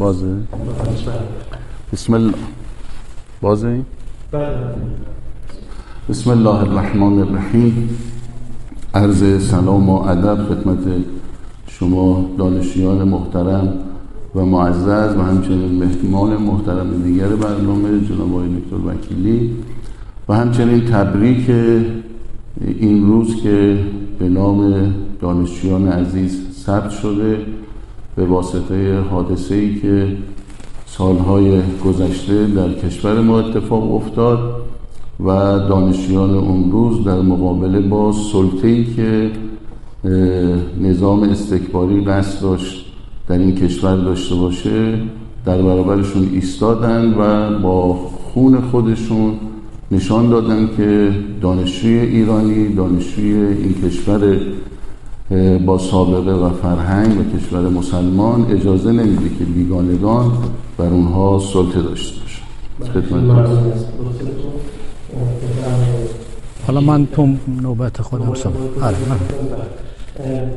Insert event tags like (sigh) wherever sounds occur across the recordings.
بازه؟ بسم الله بازه؟ بسم الله الرحمن الرحیم. عرض سلام و ادب خدمت شما دانشیان محترم و معزز و همچنین مهمان محترم دیگر برنامه جناب آقای دکتر وکیلی و همچنین تبریک این روز که به نام دانشجویان عزیز ثبت شده به واسطه حادثه ای که سالهای گذشته در کشور ما اتفاق افتاد و دانشجویان اون روز در مقابله با سلطه ای که نظام استکباری قصد داشت در این کشور داشته باشه در برابرشون ایستادن و با خون خودشون نشان دادن که دانشجوی ایرانی دانشجوی این کشور با سابقه و فرهنگ و کشور مسلمان اجازه نمیده که بیگانگان بر اونها سلطه داشته باشن حالا من تو نوبت خودم سم آره من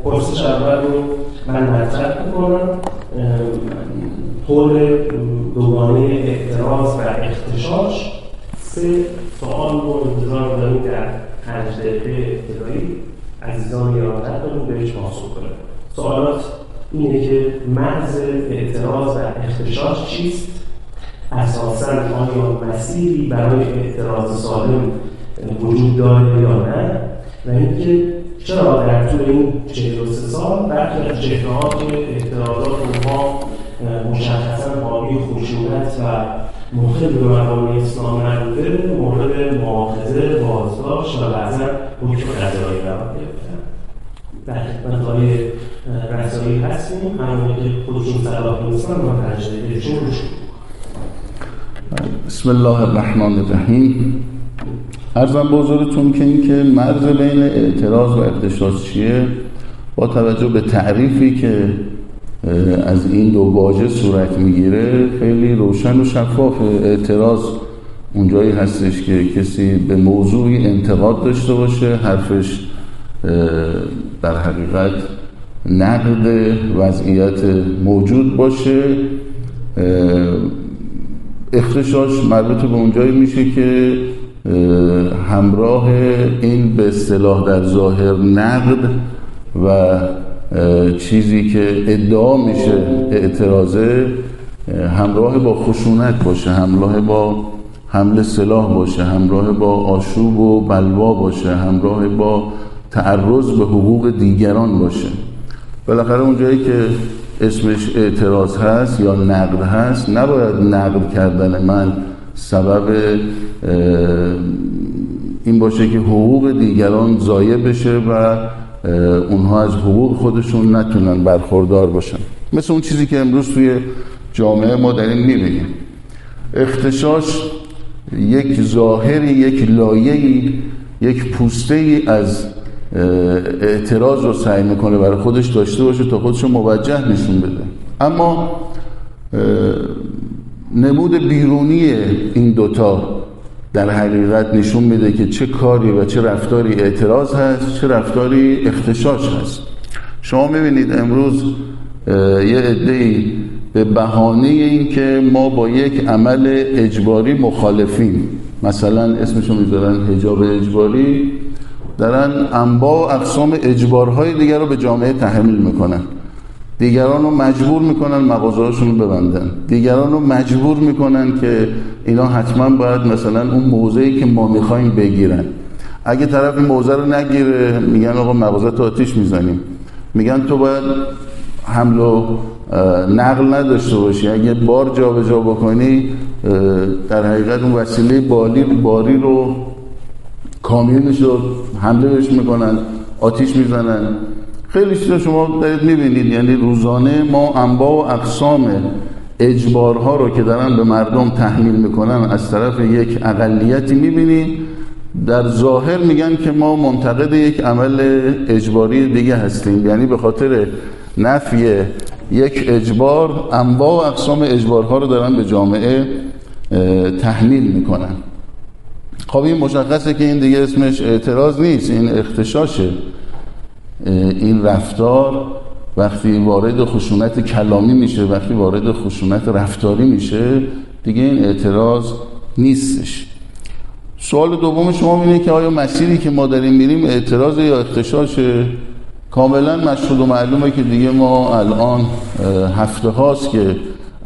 پرسش اول رو من مطرح می‌کنم. طور دوگانه اعتراض و اختشاش. سه سوال رو انتظار داریم در پنج دقیقه ابتدایی. عزیزان یادت کنیم بهش پاسخ کنیم سوالات اینه که مرز اعتراض و اختشاش چیست؟ اساسا آیا مسیری برای اعتراض سالم وجود داره یا نه؟ و اینکه چرا در طول این 43 سال برخی از جبهه‌ها اعتراضات اونها مشخصا حاوی خشونت و مخل به مبانی اسلام نبوده مورد مؤاخذه بازداشت و بعضا حکم قضایی قرار در خدمت های رسایی هستیم. همونی که خودشون صلاح نیستن تجربهشون روش بسم الله الرحمن الرحیم. ارزم حضورتون که اینکه مرز بین اعتراض و اختشاش چیه؟ با توجه به تعریفی که از این دو واژه صورت می‌گیره خیلی روشن و شفاف اعتراض اونجایی هستش که کسی به موضوعی انتقاد داشته باشه حرفش در حقیقت نقد وضعیت موجود باشه اختشاش مربوط به اونجایی میشه که همراه این به اصطلاح در ظاهر نقد و چیزی که ادعا میشه اعتراضه همراه با خشونت باشه همراه با حمله سلاح باشه همراه با آشوب و بلوا باشه همراه با تعرض به حقوق دیگران باشه. بالاخره اونجایی که اسمش اعتراض هست یا نقد هست نباید نقد کردن من سبب این باشه که حقوق دیگران ضایع بشه و اونها از حقوق خودشون نتونن برخوردار باشن. مثل اون چیزی که امروز توی جامعه ما داریم می‌بینیم. اختشاش یک ظاهری یک لایه‌ای یک پوسته ای از اعتراض رو سعی می‌کنه برای خودش داشته باشه تا خودش رو موجه نشون بده. اما نمود بیرونی این دوتا در حقیقت نشون میده که چه کاری و چه رفتاری اعتراض هست چه رفتاری اختشاش هست. شما می‌بینید امروز یه عده‌ای به بهانه این که ما با یک عمل اجباری مخالفیم. مثلا اسمشو می‌ذارن حجاب اجباری. دارن انواع و اقسام اجبارهای دیگر رو به جامعه تحمیل می‌کنن. دیگران رو مجبور می‌کنن مغازهاشون رو ببندن. دیگران رو مجبور می‌کنن که اینا حتما باید مثلا اون موضعی که ما می‌خوایم بگیرن. اگه طرف این موضع رو نگیره میگن آقا مغازه تو آتیش می‌زنیم. میگن تو باید حمل و نقل نداشته باشی. اگه بار جابجا جا بکنی در حقیقت اون وسیله بالی باری رو کامیونش رو حمله بهش می‌کنن آتیش می‌زنن. خیلی چیزا شما دارید می‌بینید. یعنی روزانه ما انواع و اقسام اجبارها رو که دارن به مردم تحمیل می‌کنن از طرف یک اقلیتی می‌بینیم در ظاهر میگن که ما منتقد یک عمل اجباری دیگه هستیم. یعنی به خاطر نفی یک اجبار انواع و اقسام اجبارها رو دارن به جامعه تحمیل می‌کنن. خب این مشخصه که این دیگه اسمش اعتراض نیست این اختشاشه. این رفتار وقتی وارد خشونت کلامی میشه وقتی وارد خشونت رفتاری میشه دیگه این اعتراض نیستش. سوال دوم شما اینه که آیا مسیری که ما داریم میریم اعتراض یا اختشاشه؟ کاملا مشهود و معلومه که دیگه ما الان هفته هاست که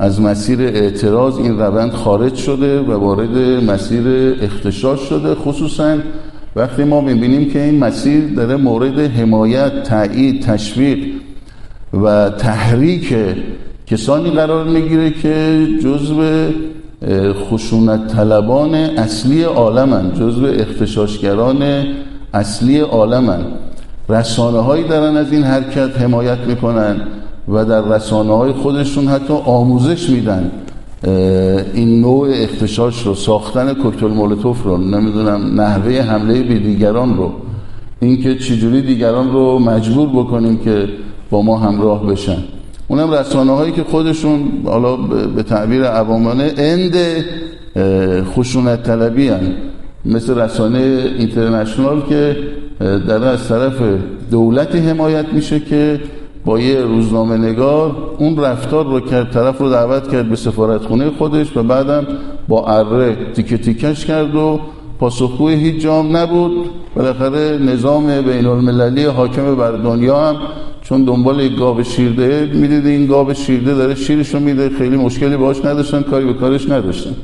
از مسیر اعتراض این روند خارج شده و وارد مسیر اختشاش شده. خصوصا وقتی ما می‌بینیم که این مسیر داره مورد حمایت، تایید، تشویق و تحریک کسانی قرار می‌گیره که جزو خشونت طلبان اصلی عالمن جزو اختشاشگران اصلی عالمن. رسانه هایی دارن از این حرکت حمایت می‌کنن. و در رسانه های خودشون حتی آموزش میدن این نوع اختشاش رو ساختن کوکتل مولوتوف رو نمی‌دونم نحوه حمله به دیگران رو اینکه چجوری دیگران رو مجبور بکنیم که با ما همراه بشن اونم رسانه هایی که خودشون حالا به تعبیر عوامانه اند خشونت طلبی هن. مثل رسانه اینترنشنال که در از طرف دولتی حمایت میشه که با یه روزنامه نگار اون رفتار رو کرد طرف رو دعوت کرد به سفارت خونه خودش و بعدم با اره تیکه تیکش کرد و پاسخگوی هیچ جام نبود. بالاخره نظام بین المللی حاکم بر دنیا هم چون دنبال گاو شیرده می‌دید این گاو شیرده داره شیرش رو میده خیلی مشکلی باش نداشتن کاری به کارش نداشتن.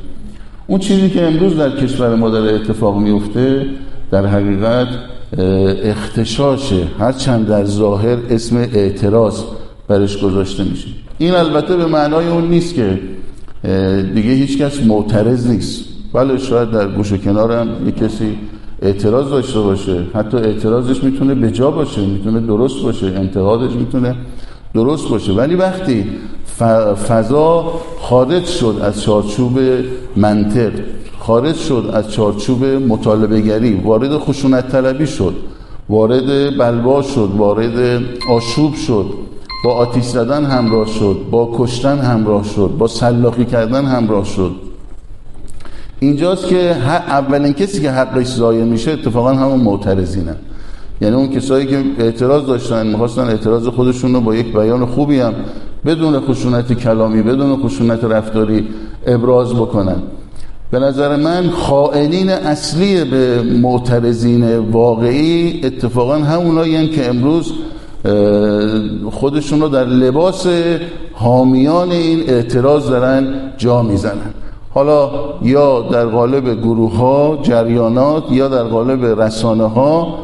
اون چیزی که امروز در کشور ما داره اتفاق میفته در حقیقت اختشاشه. هرچند در ظاهر اسم اعتراض برش گذاشته میشه. این البته به معنای اون نیست که دیگه هیچکس معترض نیست. بله شاید در گوش و کنارم یک کسی اعتراض داشته باشه. حتی اعتراضش می‌تونه بجا باشه می‌تونه درست باشه انتقادش می‌تونه درست باشه. ولی وقتی فضا خارج شد از چارچوب منطق خارج شد از چارچوب مطالبه گری وارد خشونت طلبی شد وارد بلوا شد وارد آشوب شد با آتیش زدن همراه شد با کشتن همراه شد با سلاخی کردن همراه شد. اینجاست که اولین کسی که حقش ضایع میشه اتفاقا همون معترضینه. یعنی اون کسایی که اعتراض داشتن می‌خواستن اعتراض خودشون رو با یک بیان خوبی هم بدون خشونت کلامی بدون خشونت رفتاری ابراز بکنن. به نظر من خائنین اصلی به معترضین واقعی اتفاقا همونایی که امروز خودشون رو در لباس حامیان این اعتراض دارن جا می‌زنن. حالا یا در قالب گروه ها جریانات یا در قالب رسانه ها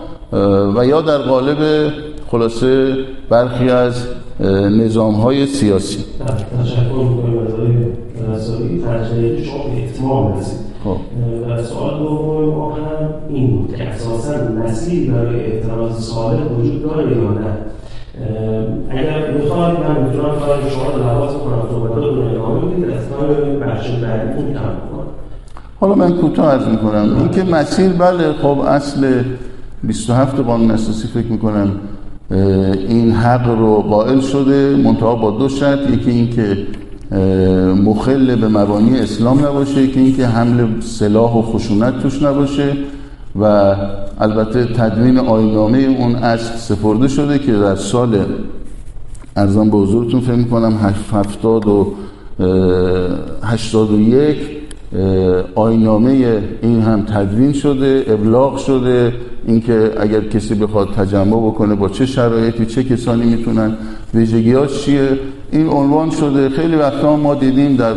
و یا در قالب خلاصه برخی از نظام های سیاسی. می‌کنم از آقای شما به اتمام رسید. خب. و سوال دوم ما هم این بود که اساسا مسیری برای اعتراض صالح وجود داره یا نه. اگر می‌خواد من می‌تونم کار شما رو لحاظ کنم صحبتات رو ادامه بدید از بخش بعدی می‌تونم کنم حالا من کوتاه عرض می‌کنم. این که مسیر بله خب اصل 27 قانون اساسی فکر می‌کنم این حق رو قائل شده منتها با دو شرط. یکی این که مخل به مبانی اسلام نباشه که اینکه حمل سلاح و خشونت توش نباشه و البته تدوین آینامه اون اصل سپرده شده که در سال ارزان به حضورتون فکر می‌کنم هفتاد و هشتاد و یک آینامه این هم تدوین شده ابلاغ شده اینکه اگر کسی بخواد تجمع بکنه با چه شرایطی چه کسانی می‌تونن ویژگی چیه؟ این عنوان شده. خیلی وقتا ما دیدیم در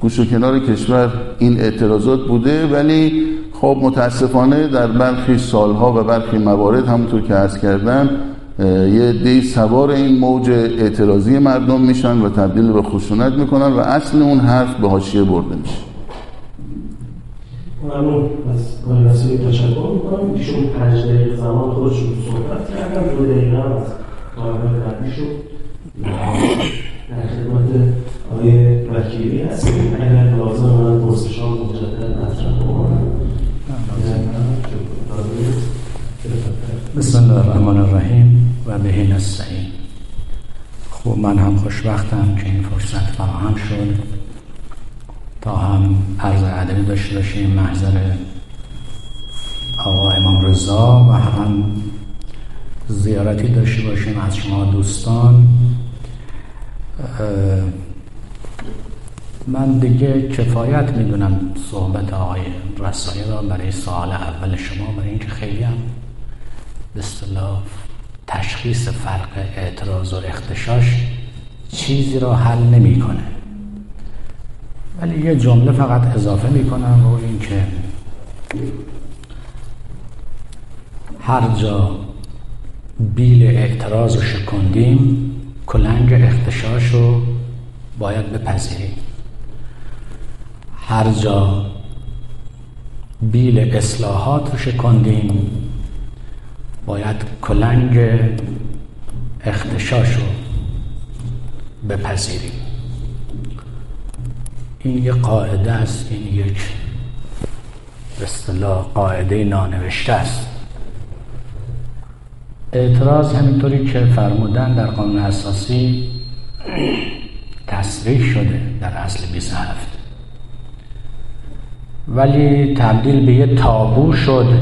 گوش و کنار کشور این اعتراضات بوده ولی خب متاسفانه در برخی سالها و برخی موارد همونطور که عرض کردم یه دی سوار این موج اعتراضی مردم میشن و تبدیل به خشونت می‌کنن و اصل اون حرف به حاشیه برده میشه. ممنون. از کاری رسمی تشکر می‌کنم. ایشون پنج زمان خودشون صحبت کردم دو دقیقه هم از کارهای قبلی در خدمت آقای وکیلی هستیم. اگر لازم من پرسشان مجدد مطرح بکنم. بسم الله الرحمن الرحیم و به نستعین. خب من هم خوشبختم که این فرصت فراهم شد. تا هم عرض ادبی داشته باشیم محضر آقا امام رضا و هم زیارتی داشته باشیم از شما دوستان. من دیگه کفایت می‌دونم صحبت آقای رسایی را برای سوال اول شما برای اینکه خیلی هم به اصطلاح تشخیص فرق اعتراض و اختشاش چیزی را حل نمی‌کنه. ولی یه جمله فقط اضافه می‌کنم رو اینکه هر جا بیل اعتراض رو شکندیم کلنگ اختشاش رو باید بپذیریم هر جا بیل اصلاحات رو شکندیم باید کلنگ اختشاش رو بپذیریم. این یک قاعده است این یک به اصطلاح قاعده نانوشته است. اعتراض همینطوری که فرمودن در قانون اساسی تصریح شده در اصل 27 ولی تبدیل به یه تابو شد.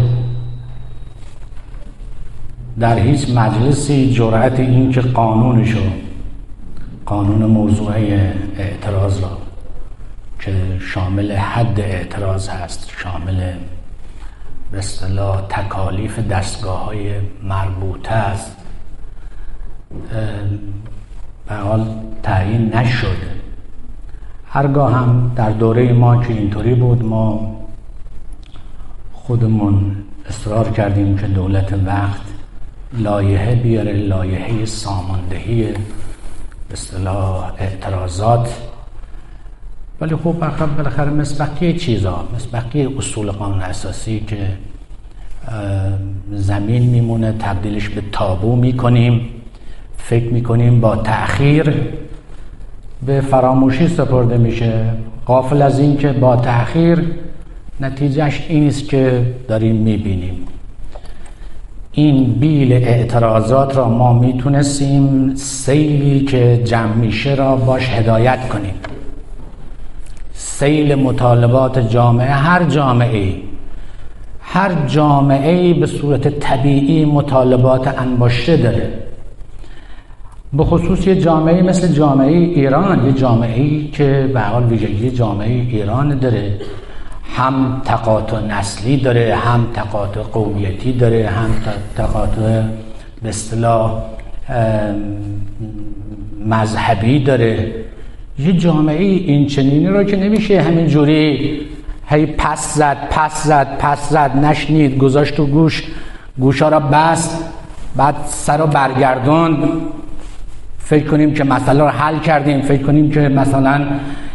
در هیچ مجلسی جرأت این که قانونشو قانون موضوع اعتراض را که شامل حد اعتراض هست شامل به اصطلاح تکالیف دستگاه های مربوطه است. به حال تعیین نشده هرگاه هم در دوره ما که اینطوری بود ما خودمون اصرار کردیم که دولت وقت لایحه بیاره لایحه ساماندهی به اصطلاح اعتراضات ولی خب بالاخره مثل چیزا؟ مثل اصول قانون اساسی که زمین میمونه تبدیلش به تابو می‌کنیم. فکر می‌کنیم با تأخیر به فراموشی سپرده میشه. قافل از این که با تأخیر نتیجهش این است که داریم می‌بینیم. این بیل اعتراضات را ما می‌تونستیم سیلی که جمع میشه را باش هدایت کنیم. سیل مطالبات جامعه هر جامعه هر جامعه به صورت طبیعی مطالبات انباشته داره. به خصوص یه جامعه مثل جامعه ایران یه جامعه ای که به حال ویژگی جامعه ایران داره. هم تقاطع نسلی داره هم تقاطع قومیتی داره هم تقاطع به اصطلاح مذهبی داره. یه جامعه این چنینی رو که نمیشه همین جوری هی پس زد پس زد پس زد نشنید گذاشت تو گوش گوشا را بست بعد سر رو برگردوند. فکر کنیم که مسئله رو حل کردیم. فکر کنیم که مثلا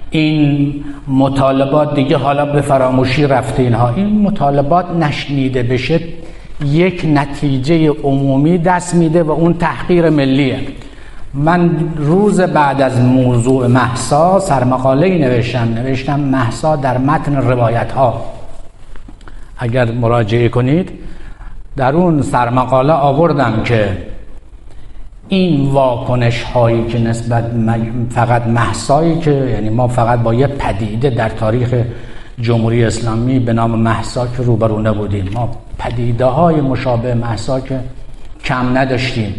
این مطالبات دیگه حالا به فراموشی رفته اینها. این مطالبات نشنیده بشه یک نتیجه عمومی دست میده و اون تحقیر ملیه. من روز بعد از موضوع محسا سرمقاله نوشتم. نوشتم محسا در متن روایت ها اگر مراجعه کنید در اون سرمقاله آوردم که این واکنش هایی که نسبت فقط محسایی که یعنی ما فقط با یه پدیده در تاریخ جمهوری اسلامی به نام محسا که روبرو نبودیم. ما پدیده های مشابه محسا که کم نداشتیم.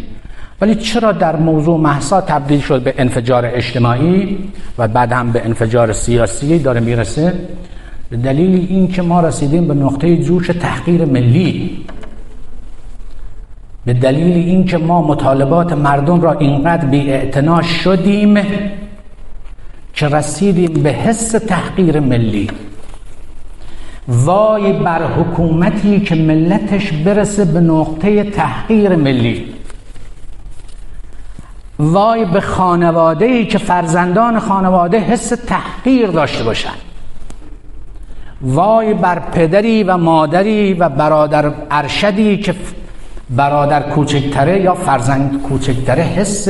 ولی چرا در موضوع محسا تبدیل شد به انفجار اجتماعی و بعد هم به انفجار سیاسی داره می‌رسه؟ به دلیل این که ما رسیدیم به نقطه جوش تحقیر ملی. به دلیل اینکه ما مطالبات مردم را اینقدر بی شدیم که رسیدیم به حس تحقیر ملی. وای بر حکومتی که ملتش برسه به نقطه تحقیر ملی. وای به خانواده ای که فرزندان خانواده حس تحقیر داشته باشند وای بر پدری و مادری و برادر ارشدی که برادر کوچکتره یا فرزند کوچکتره حس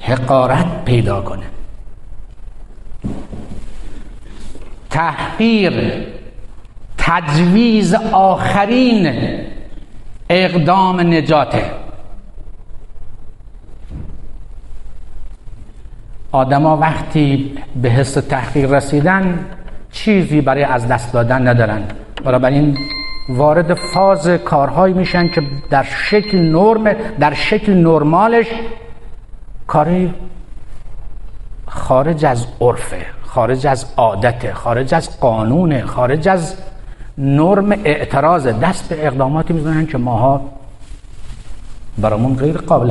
حقارت پیدا کنه. تحقیر تجویز آخرین اقدام نجاته. آدما وقتی به حس تحقیر رسیدن چیزی برای از دست دادن ندارن. این وارد فاز کارهایی میشن که در شکل نرم در شکل نرمالش کاری خارج از عرفه خارج از عادته خارج از قانونه خارج از نرم اعتراض. دست به اقداماتی می‌زنن که ماها برامون غیر قابل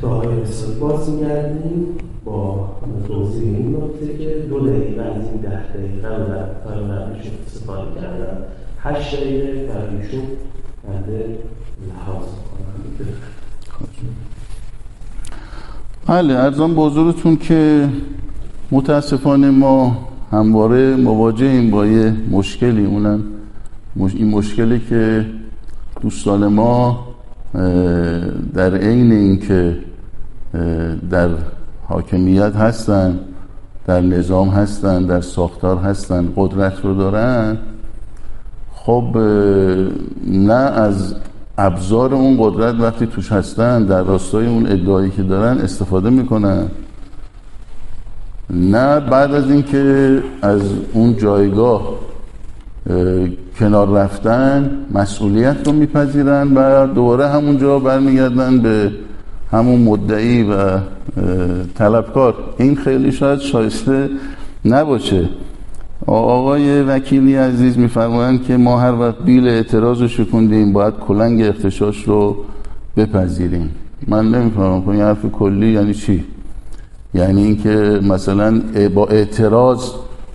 به آقای رسالی باز با توضیح این که دو دقیقه از این ده دقیقه رو در کار استفاده کردن هشت دقیقه فرقیشون بنده لحاظ کنم. بله ارزان حضورتون که متاسفانه ما همواره مواجهیم با یه مشکلی. اونم این مشکلی که دوستان ما در عین اینکه در حاکمیت هستن در نظام هستن در ساختار هستن قدرت رو دارن خب نه از ابزار اون قدرت وقتی توش هستن در راستای اون ادعایی که دارن استفاده می‌کنن. نه بعد از اینکه از اون جایگاه کنار رفتن مسئولیت رو میپذیرن و دوباره همونجا برمیگردن به همون مدعی و طلبکار. این خیلی شاید شایسته نباشه. آقای وکیلی عزیز میفرمایند که ما هر وقت بیل اعتراض رو شکوندیم باید کلنگ اختشاش رو بپذیریم. من نمی‌فهمم این حرف کلی یعنی چی؟ یعنی اینکه مثلا با اعتراض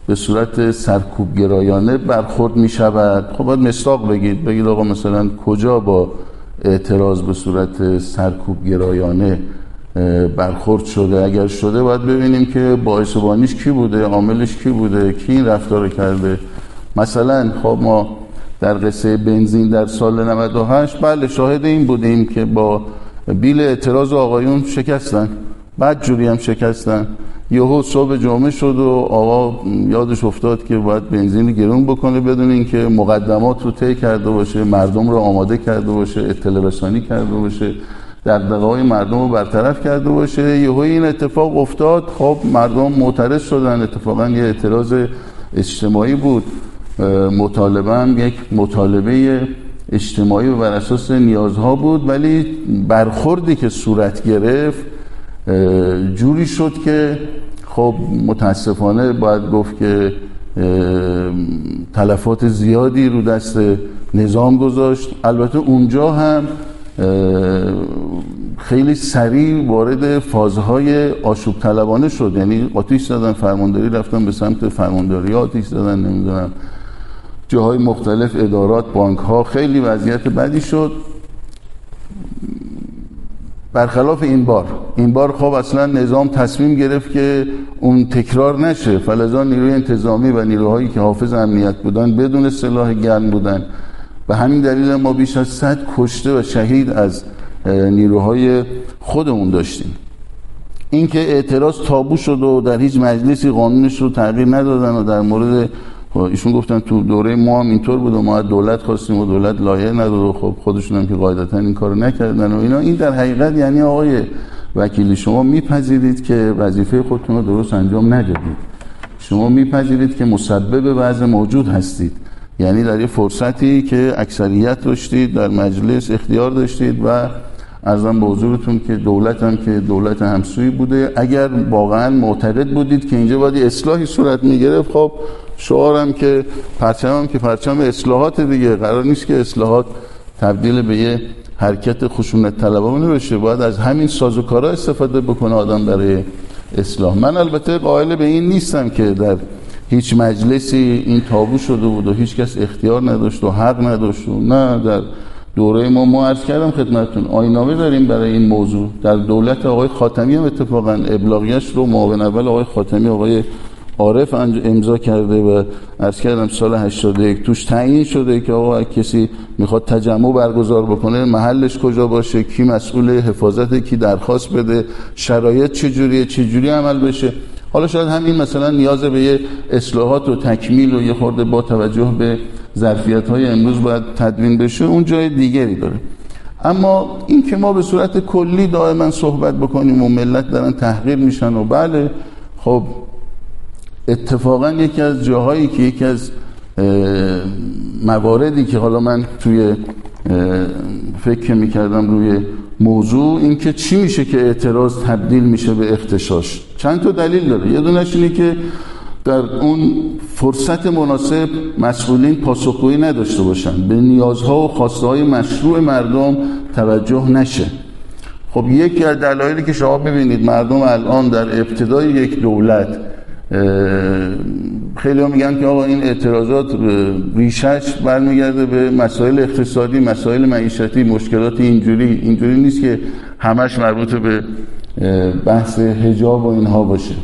به صورت سرکوب گرایانه برخورد می شود خب باید مستاق بگید. بگید آقا مثلا کجا با اعتراض به صورت سرکوب گرایانه برخورد شده؟ اگر شده باید ببینیم که باعث بانیش کی بوده عاملش کی بوده کی این رفتار کرده؟ مثلا خب ما در قصه بنزین در سال 98 بله شاهد این بودیم که با بیل اعتراض آقایون شکستن. بعد جوری هم شکستن. یهو صبح جمعه شد و آقا یادش افتاد که باید بنزین گرون بکنه بدون اینکه مقدمات رو طی کرده باشه مردم رو آماده کرده باشه اطلاع رسانی کرده باشه در دقای مردم رو برطرف کرده باشه. یهو این اتفاق افتاد. خب مردم معترض شدن. اتفاقا یه اعتراض اجتماعی بود. مطالبه یک مطالبه اجتماعی و بر اساس نیازها بود. ولی برخوردی که صورت گرفت جوری شد که خب متاسفانه باید گفت که تلفات زیادی رو دست نظام گذاشت. البته اونجا هم خیلی سریع وارد فازهای آشوب طلبانه شد. یعنی آتیش زدن فرمانداری رفتن به سمت فرمانداری آتیش زدن نمی‌دونم جاهای مختلف ادارات بانک ها خیلی وضعیت بدی شد. برخلاف این بار. این بار خب اصلا نظام تصمیم گرفت که اون تکرار نشه. فلزا نیروی انتظامی و نیروهایی که حافظ امنیت بودن بدون سلاح گرم بودن. به همین دلیل ما بیش از صد کشته و شهید از نیروهای خودمون داشتیم. اینکه اعتراض تابو شد و در هیچ مجلسی قانونش رو تغییر ندادن و در مورد ایشون گفتن تو دوره ما هم اینطور بود و ما دولت خواستیم و دولت لایه نداد و خب خودشون هم که قاعدتا این کارو نکردن و اینا. این در حقیقت یعنی آقای وکیلی شما میپذیرید که وظیفه خودتون رو درست انجام ندادید. شما میپذیرید که مسبب وضع موجود هستید. یعنی در یه فرصتی که اکثریت داشتید در مجلس اختیار داشتید و ارزم به حضورتون که دولت هم که دولت همسوی بوده. اگر واقعا معتقد بودید که اینجا باید اصلاحی صورت می‌گرفت خب شعارم که پرچمم که پرچم اصلاحات دیگه. قرار نیست که اصلاحات تبدیل به یه حرکت خشونت طلبانه بشه. باید از همین سازوکارا استفاده بکنه آدم برای اصلاح. من البته قائل به این نیستم که در هیچ مجلسی این تابو شده بود و هیچ کس اختیار نداشت و حق نداشت و نه در دوره ما ما عرض کردم خدمتتون آینامه داریم برای این موضوع. در دولت آقای خاتمی هم اتفاقا ابلاغیش رو معاون اول آقای خاتمی آقای عارف امضا کرده و عرض کردم سال 81 توش تعیین شده که آقا کسی می‌خواد تجمع برگزار بکنه محلش کجا باشه کی مسئول حفاظت کی درخواست بده شرایط چجوریه چجوری عمل بشه. حالا شاید همین مثلا نیاز به یه اصلاحات و تکمیل و یه خورده با توجه به ظرفیت های امروز باید تدوین بشه اون جای دیگری داره. اما این که ما به صورت کلی دائما صحبت بکنیم و ملت دارن تحقیر میشن و بله خب اتفاقا یکی از جاهایی که یکی از مواردی که حالا من توی فکر می‌کردم روی موضوع این که چی میشه که اعتراض تبدیل میشه به اختشاش. چند تا دلیل داره. یه دونش اینه که در اون فرصت مناسب مسئولین پاسخگویی نداشته باشن. به نیازها و خواسته های مشروع مردم توجه نشه. خب یکی از دلایلی که شما ببینید مردم الان در ابتدای یک دولت خیلی ها میگن که آقا این اعتراضات ریشش برمیگرده به مسائل اقتصادی مسائل معیشتی مشکلات اینجوری. اینجوری نیست که همش مربوط به بحث هجاب و اینها باشه.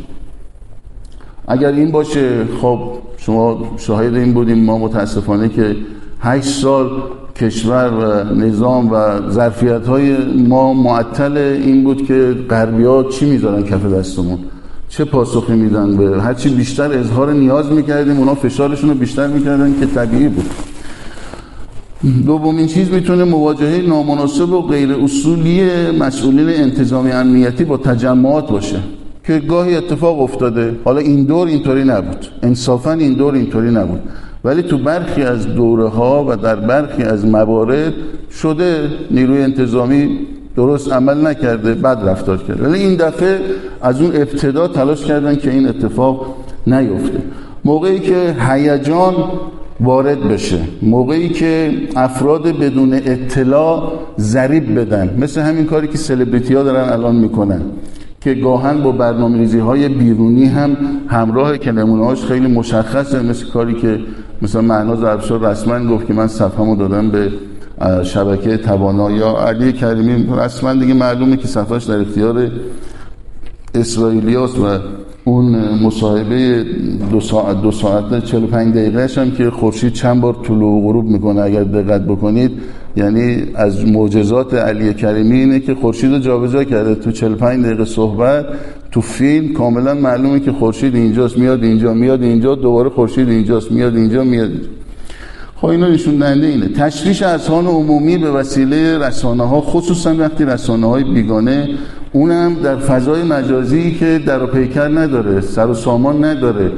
اگر این باشه خب شما شاهد این بودیم. ما متاسفانه که هشت سال کشور و نظام و ظرفیت های ما معطل این بود که غربی ها چی می‌ذارن کف دستمون؟ چه پاسخی میدن به هرچی بیشتر اظهار نیاز می‌کردیم اونا فشارشون رو بیشتر می‌کردن که طبیعی بود. دومین چیز می‌تونه مواجهه نامناسب و غیر اصولی مسئولین انتظامی امنیتی با تجمعات باشه که گاهی اتفاق افتاده. حالا این دور اینطوری نبود. انصافا این دور اینطوری نبود. ولی تو برخی از دوره ها و در برخی از موارد شده نیروی انتظامی درست عمل نکرده بد رفتار کرده. ولی این دفعه از اون ابتدا تلاش کردن که این اتفاق نیفته. موقعی که هیجان وارد بشه موقعی که افراد بدون اطلاع ضریب بدن. مثل همین کاری که سلبریتی ها دارن الان می‌کنن که گاهن با برنامه ریزی های بیرونی هم همراه که نمونه هاش خیلی مشخصه. مثل کاری که مثلا معناز افشار رسما گفت که من صفحمو دادم به شبکه توانا یا علی کریمی. رسما دیگه معلومه که صفحش در اختیار اسرائیلیاست و اون مصاحبه دو ساعت دو ساعت 45 دقیقه هم که خورشید چند بار طلوع و غروب می‌کنه اگر دقت بکنید. یعنی از معجزات علی کریمی اینه که خورشید رو جابجا کرده. تو 45 دقیقه صحبت تو فیلم کاملا معلومه که خورشید اینجاست میاد اینجا میاد اینجا دوباره خورشید اینجاست میاد اینجا میاد خب اینا نشون دهنده اینه. تشویش اذهان عمومی به وسیله رسانه ها خصوصا وقتی رسانه های بیگانه اونم در فضای مجازی که در پیکر نداره سر و سامان نداره.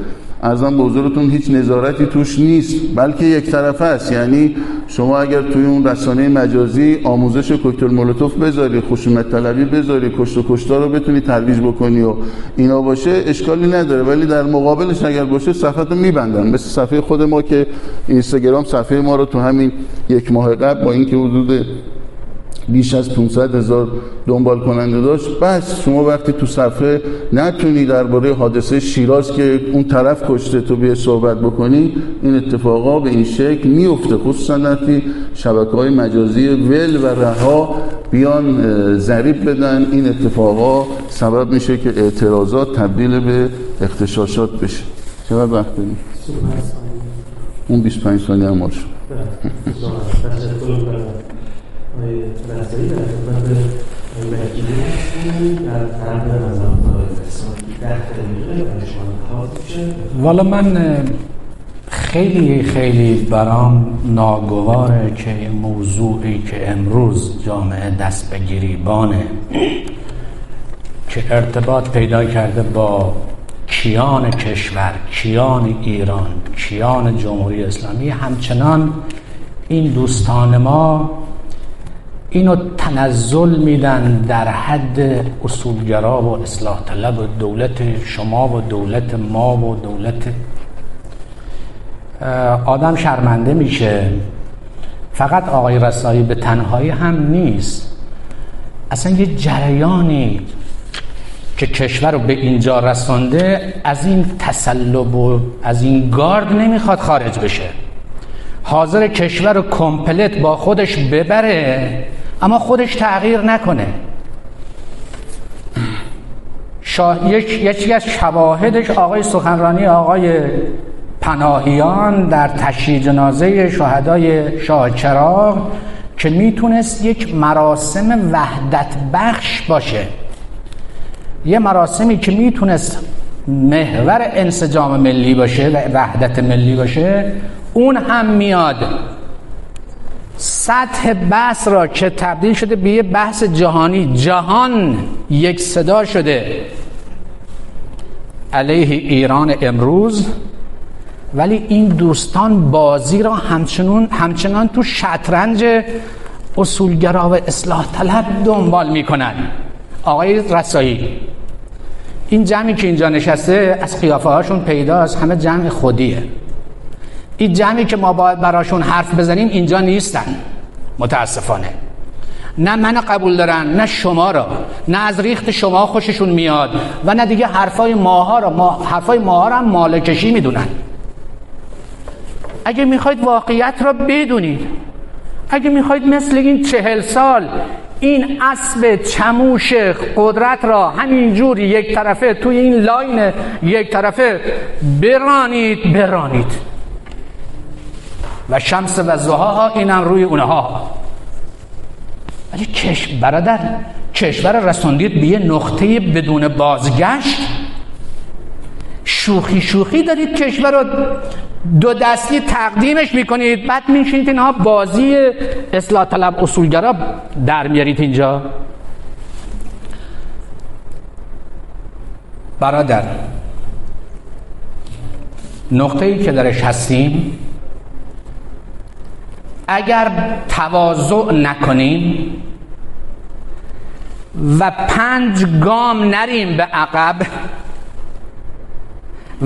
ارزم به حضورتون هیچ نظارتی توش نیست بلکه یک طرفه است. یعنی شما اگر توی اون رسانه مجازی آموزش کوکتل مولوتوف بذاری خشونت طلبی بذاری کشت و کشتار رو بتونی ترویج بکنی و اینا باشه اشکالی نداره. ولی در مقابلش اگر باشه صفحه رو میبندن. مثل صفحه خود ما که اینستاگرام صفحه ما رو تو همین یک ماه قبل با اینکه حدود بیش از 500 هزار دنبال کننده داشت. بس شما وقتی تو صفحه نتونی درباره حادثه شیراز که اون طرف کشته تو بیه صحبت بکنی این اتفاقا به این شکل میفته. خصوصا وقتی شبکه های مجازی ول و رها بیان ضریب بدن این اتفاقا سبب میشه که اعتراضات تبدیل به اختشاشات بشه. چقدر وقت داریم؟ اون 25 ثانیه هم شد. (laughs) والا من خیلی خیلی برام ناگواره که موضوعی که امروز جامعه دست به گریبانه که ارتباط پیدا کرده با کیان کشور کیان ایران کیان جمهوری اسلامی همچنان این دوستان ما اینو تنزل میدن در حد اصولگرا و اصلاح طلب و دولت شما و دولت ما و دولت آدم شرمنده میشه. فقط آقای رسایی به تنهایی هم نیست. اصلا یه جریانی که کشور رو به اینجا رسانده از این تسلب و از این گارد نمی‌خواد خارج بشه. حاضر کشور رو کمپلت با خودش ببره. اما خودش تغییر نکنه. شا... یک... یکی از شواهدش آقای سخنرانی آقای پناهیان در تشییع جنازه شهدای شاه چراغ که می‌تونست یک مراسم وحدت بخش باشه. یه مراسمی که می‌تونست محور انسجام ملی باشه و وحدت ملی باشه اون هم میاد. سطح بحث را که تبدیل شده به یه بحث جهانی. جهان یک صدا شده علیه ایران امروز ولی این دوستان بازی را همچنان, همچنان تو شطرنج اصولگرا و اصلاح طلب دنبال می‌کنن. آقای رسایی این جمعی که اینجا نشسته از قیافه هاشون پیداست همه جمع خودیه. این جمعی که ما باید براشون حرف بزنیم اینجا نیستن. متاسفانه. نه من قبول دارن نه شما را. نه از ریخت شما خوششون میاد و نه دیگه حرفای ماها را. ما حرفای ماها را هم مالکشی می‌دونن. اگه می‌خواید واقعیت را بدونید اگه می‌خواید مثل این چهل سال این اسب چموش قدرت را همینجور یک طرفه توی این لاین یک طرفه برانید برانید. و شمس و زها اینم روی اونها. ولی کشور برادر کشور رسوندید به یه نقطه بدون بازگشت؟ شوخی شوخی دارید کشور رو دو دستی تقدیمش می‌کنید. بعد میشینید اینها بازی اصلاح طلب اصولگرا در میارید اینجا. برادر نقطه ای که درش هستیم اگر تواضع نکنیم و پنج گام نریم به عقب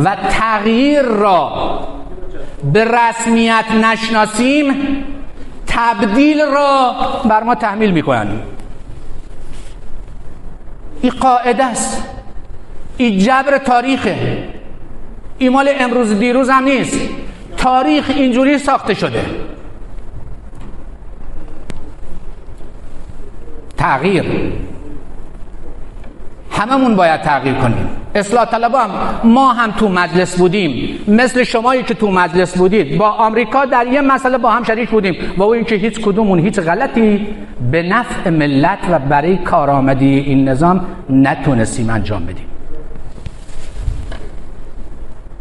و تغییر را به رسمیت نشناسیم تبدیل را بر ما تحمیل می‌کنن. این قاعده است. این جبر تاریخه. این امروز دیروز هم نیست. تاریخ اینجوری ساخته شده. تغییر. هممون باید تغییر کنیم. اصلاح طلب هم ما هم تو مجلس بودیم. مثل شمایی که تو مجلس بودید. با آمریکا در یه مسئله با هم شریک بودیم. و او اینکه هیچ کدومون هیچ غلطی به نفع ملت و برای کارآمدی این نظام نتونستیم انجام بدیم.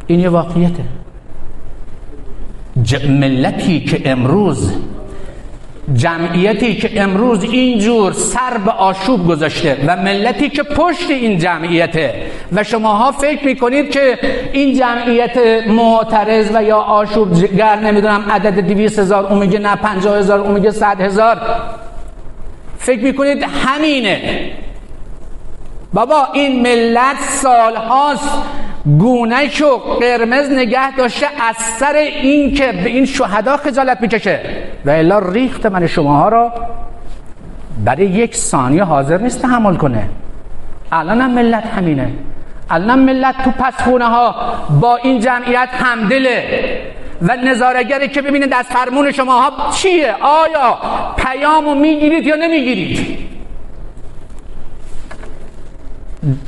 این یه واقعیته. ملتی که امروز جمعیتی که امروز اینجور سر به آشوب گذاشته و ملتی که پشت این جمعیته. و شماها فکر می‌کنید که این جمعیت معترض و یا آشوب گر نمی‌دونم عدد دویست هزار اون نه پنجاه هزار اون صد هزار. فکر می‌کنید همینه. بابا این ملت سالهاست گونهش و قرمز نگه داشته از سر این که به این شهدا خجالت می‌کشه. و الا ریخت من شماها را برای یک ثانیه حاضر نیست تحمل کنه. الان هم ملت همینه. الان ملت تو پس خونه ها با این جمعیت همدله. و نظارگری که ببینید از فرمون شماها چیه؟ آیا پیامو می‌گیرید یا نمی‌گیرید؟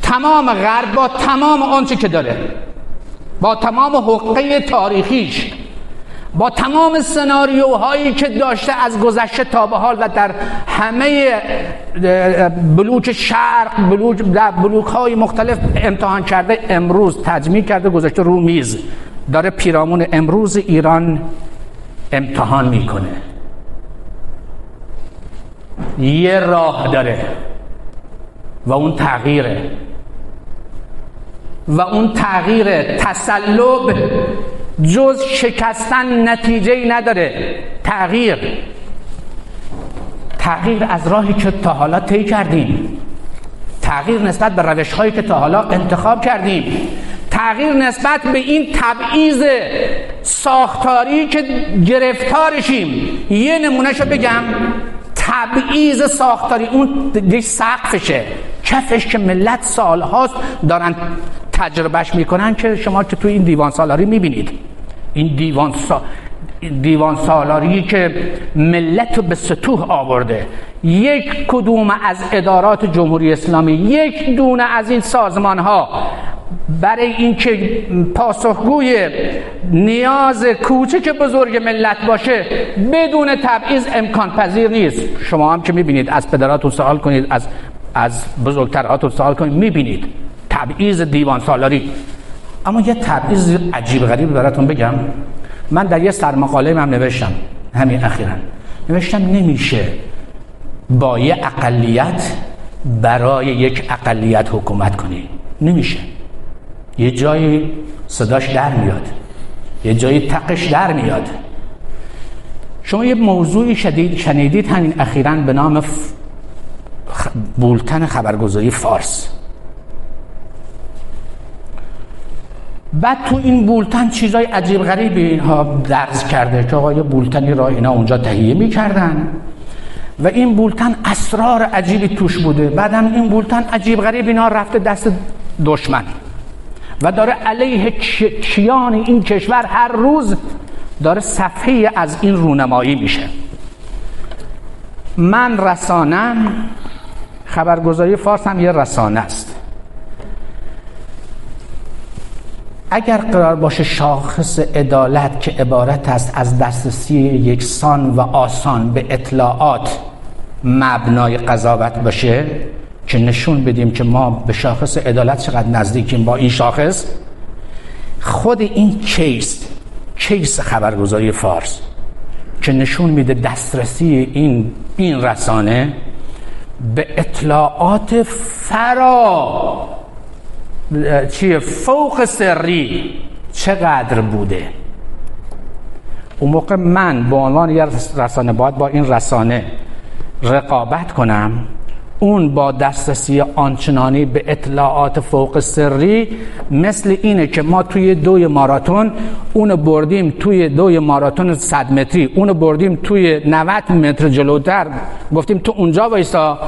تمام غرب با تمام آنچه که داره. با تمام حقه تاریخیش. با تمام سناریوهایی که داشته از گذشته تا به حال و در همه بلوک شرق بلوک در بلوک های مختلف امتحان کرده امروز تجمیع کرده گذاشته رو میز. داره پیرامون امروز ایران امتحان می‌کنه. یه راه داره. و اون تغییره. و اون تغییر تسلب جز شکستن نتیجه ای نداره. تغییر. تغییر از راهی که تا حالا طی کردیم. تغییر نسبت به روش هایی که تا حالا انتخاب کردیم. تغییر نسبت به این تبعیض ساختاری که گرفتارشیم. یه نمونهشو بگم. تبعیض ساختاری. اون یک سقفشه. کفش که ملت سالهاست دارن تجربهش می‌کنن که شما که تو این دیوان سالاری می‌بینید. این دیوان, سا... دیوان سالاری که ملت رو به سطوح آورده. یک کدوم از ادارات جمهوری اسلامی یک دونه از این سازمان ها برای اینکه پاسخگوی نیاز کوچک بزرگ ملت باشه بدون تبعیض امکان پذیر نیست. شما هم که می‌بینید از پدراتون سوال کنید از از بزرگترهاتون سوال کنید می‌بینید تبعیض دیوان سالاری. اما یه تبعیض عجیب غریب براتون بگم. من در یه سرمقاله هم نوشتم همین اخیرا. نوشتم نمیشه با یه اقلیت برای یک اقلیت حکومت کنی. نمیشه. یه جایی صداش در میاد. یه جایی تقش در میاد. شما یه موضوعی شدید شنیدید همین اخیرا به نام بولتن خبرگزاری فارس. بعد تو این بولتن چیزای عجیب غریبی اینها درز کرده که آقا یه بولتنی را اینا اونجا تهیه می‌کردن. و این بولتن اسرار عجیبی توش بوده. بعدم این بولتن عجیب غریب اینا رفته دست دشمن. و داره علیه کیان این کشور هر روز داره صفحه از این رونمایی میشه. من رسانم خبرگزاری فارس هم یه رسانه است. اگر قرار باشه شاخص عدالت که عبارت است از دسترسی یکسان و آسان به اطلاعات مبنای قضاوت باشه که نشون بدیم که ما به شاخص عدالت چقدر نزدیکیم با این شاخص خود این کیس کیس خبرگزاری فارس که نشون میده دسترسی این این رسانه به اطلاعات فرا چیه؟ فوق سری چقدر بوده؟ اون موقع من به عنوان یه رسانه باید با این رسانه رقابت کنم. اون با دسترسی آنچنانی به اطلاعات فوق سری مثل اینه که ما توی دوی ماراتون اونو بردیم توی دوی ماراتون 100 متری اونو بردیم توی 90 متر جلوتر. گفتیم تو اونجا وایسا.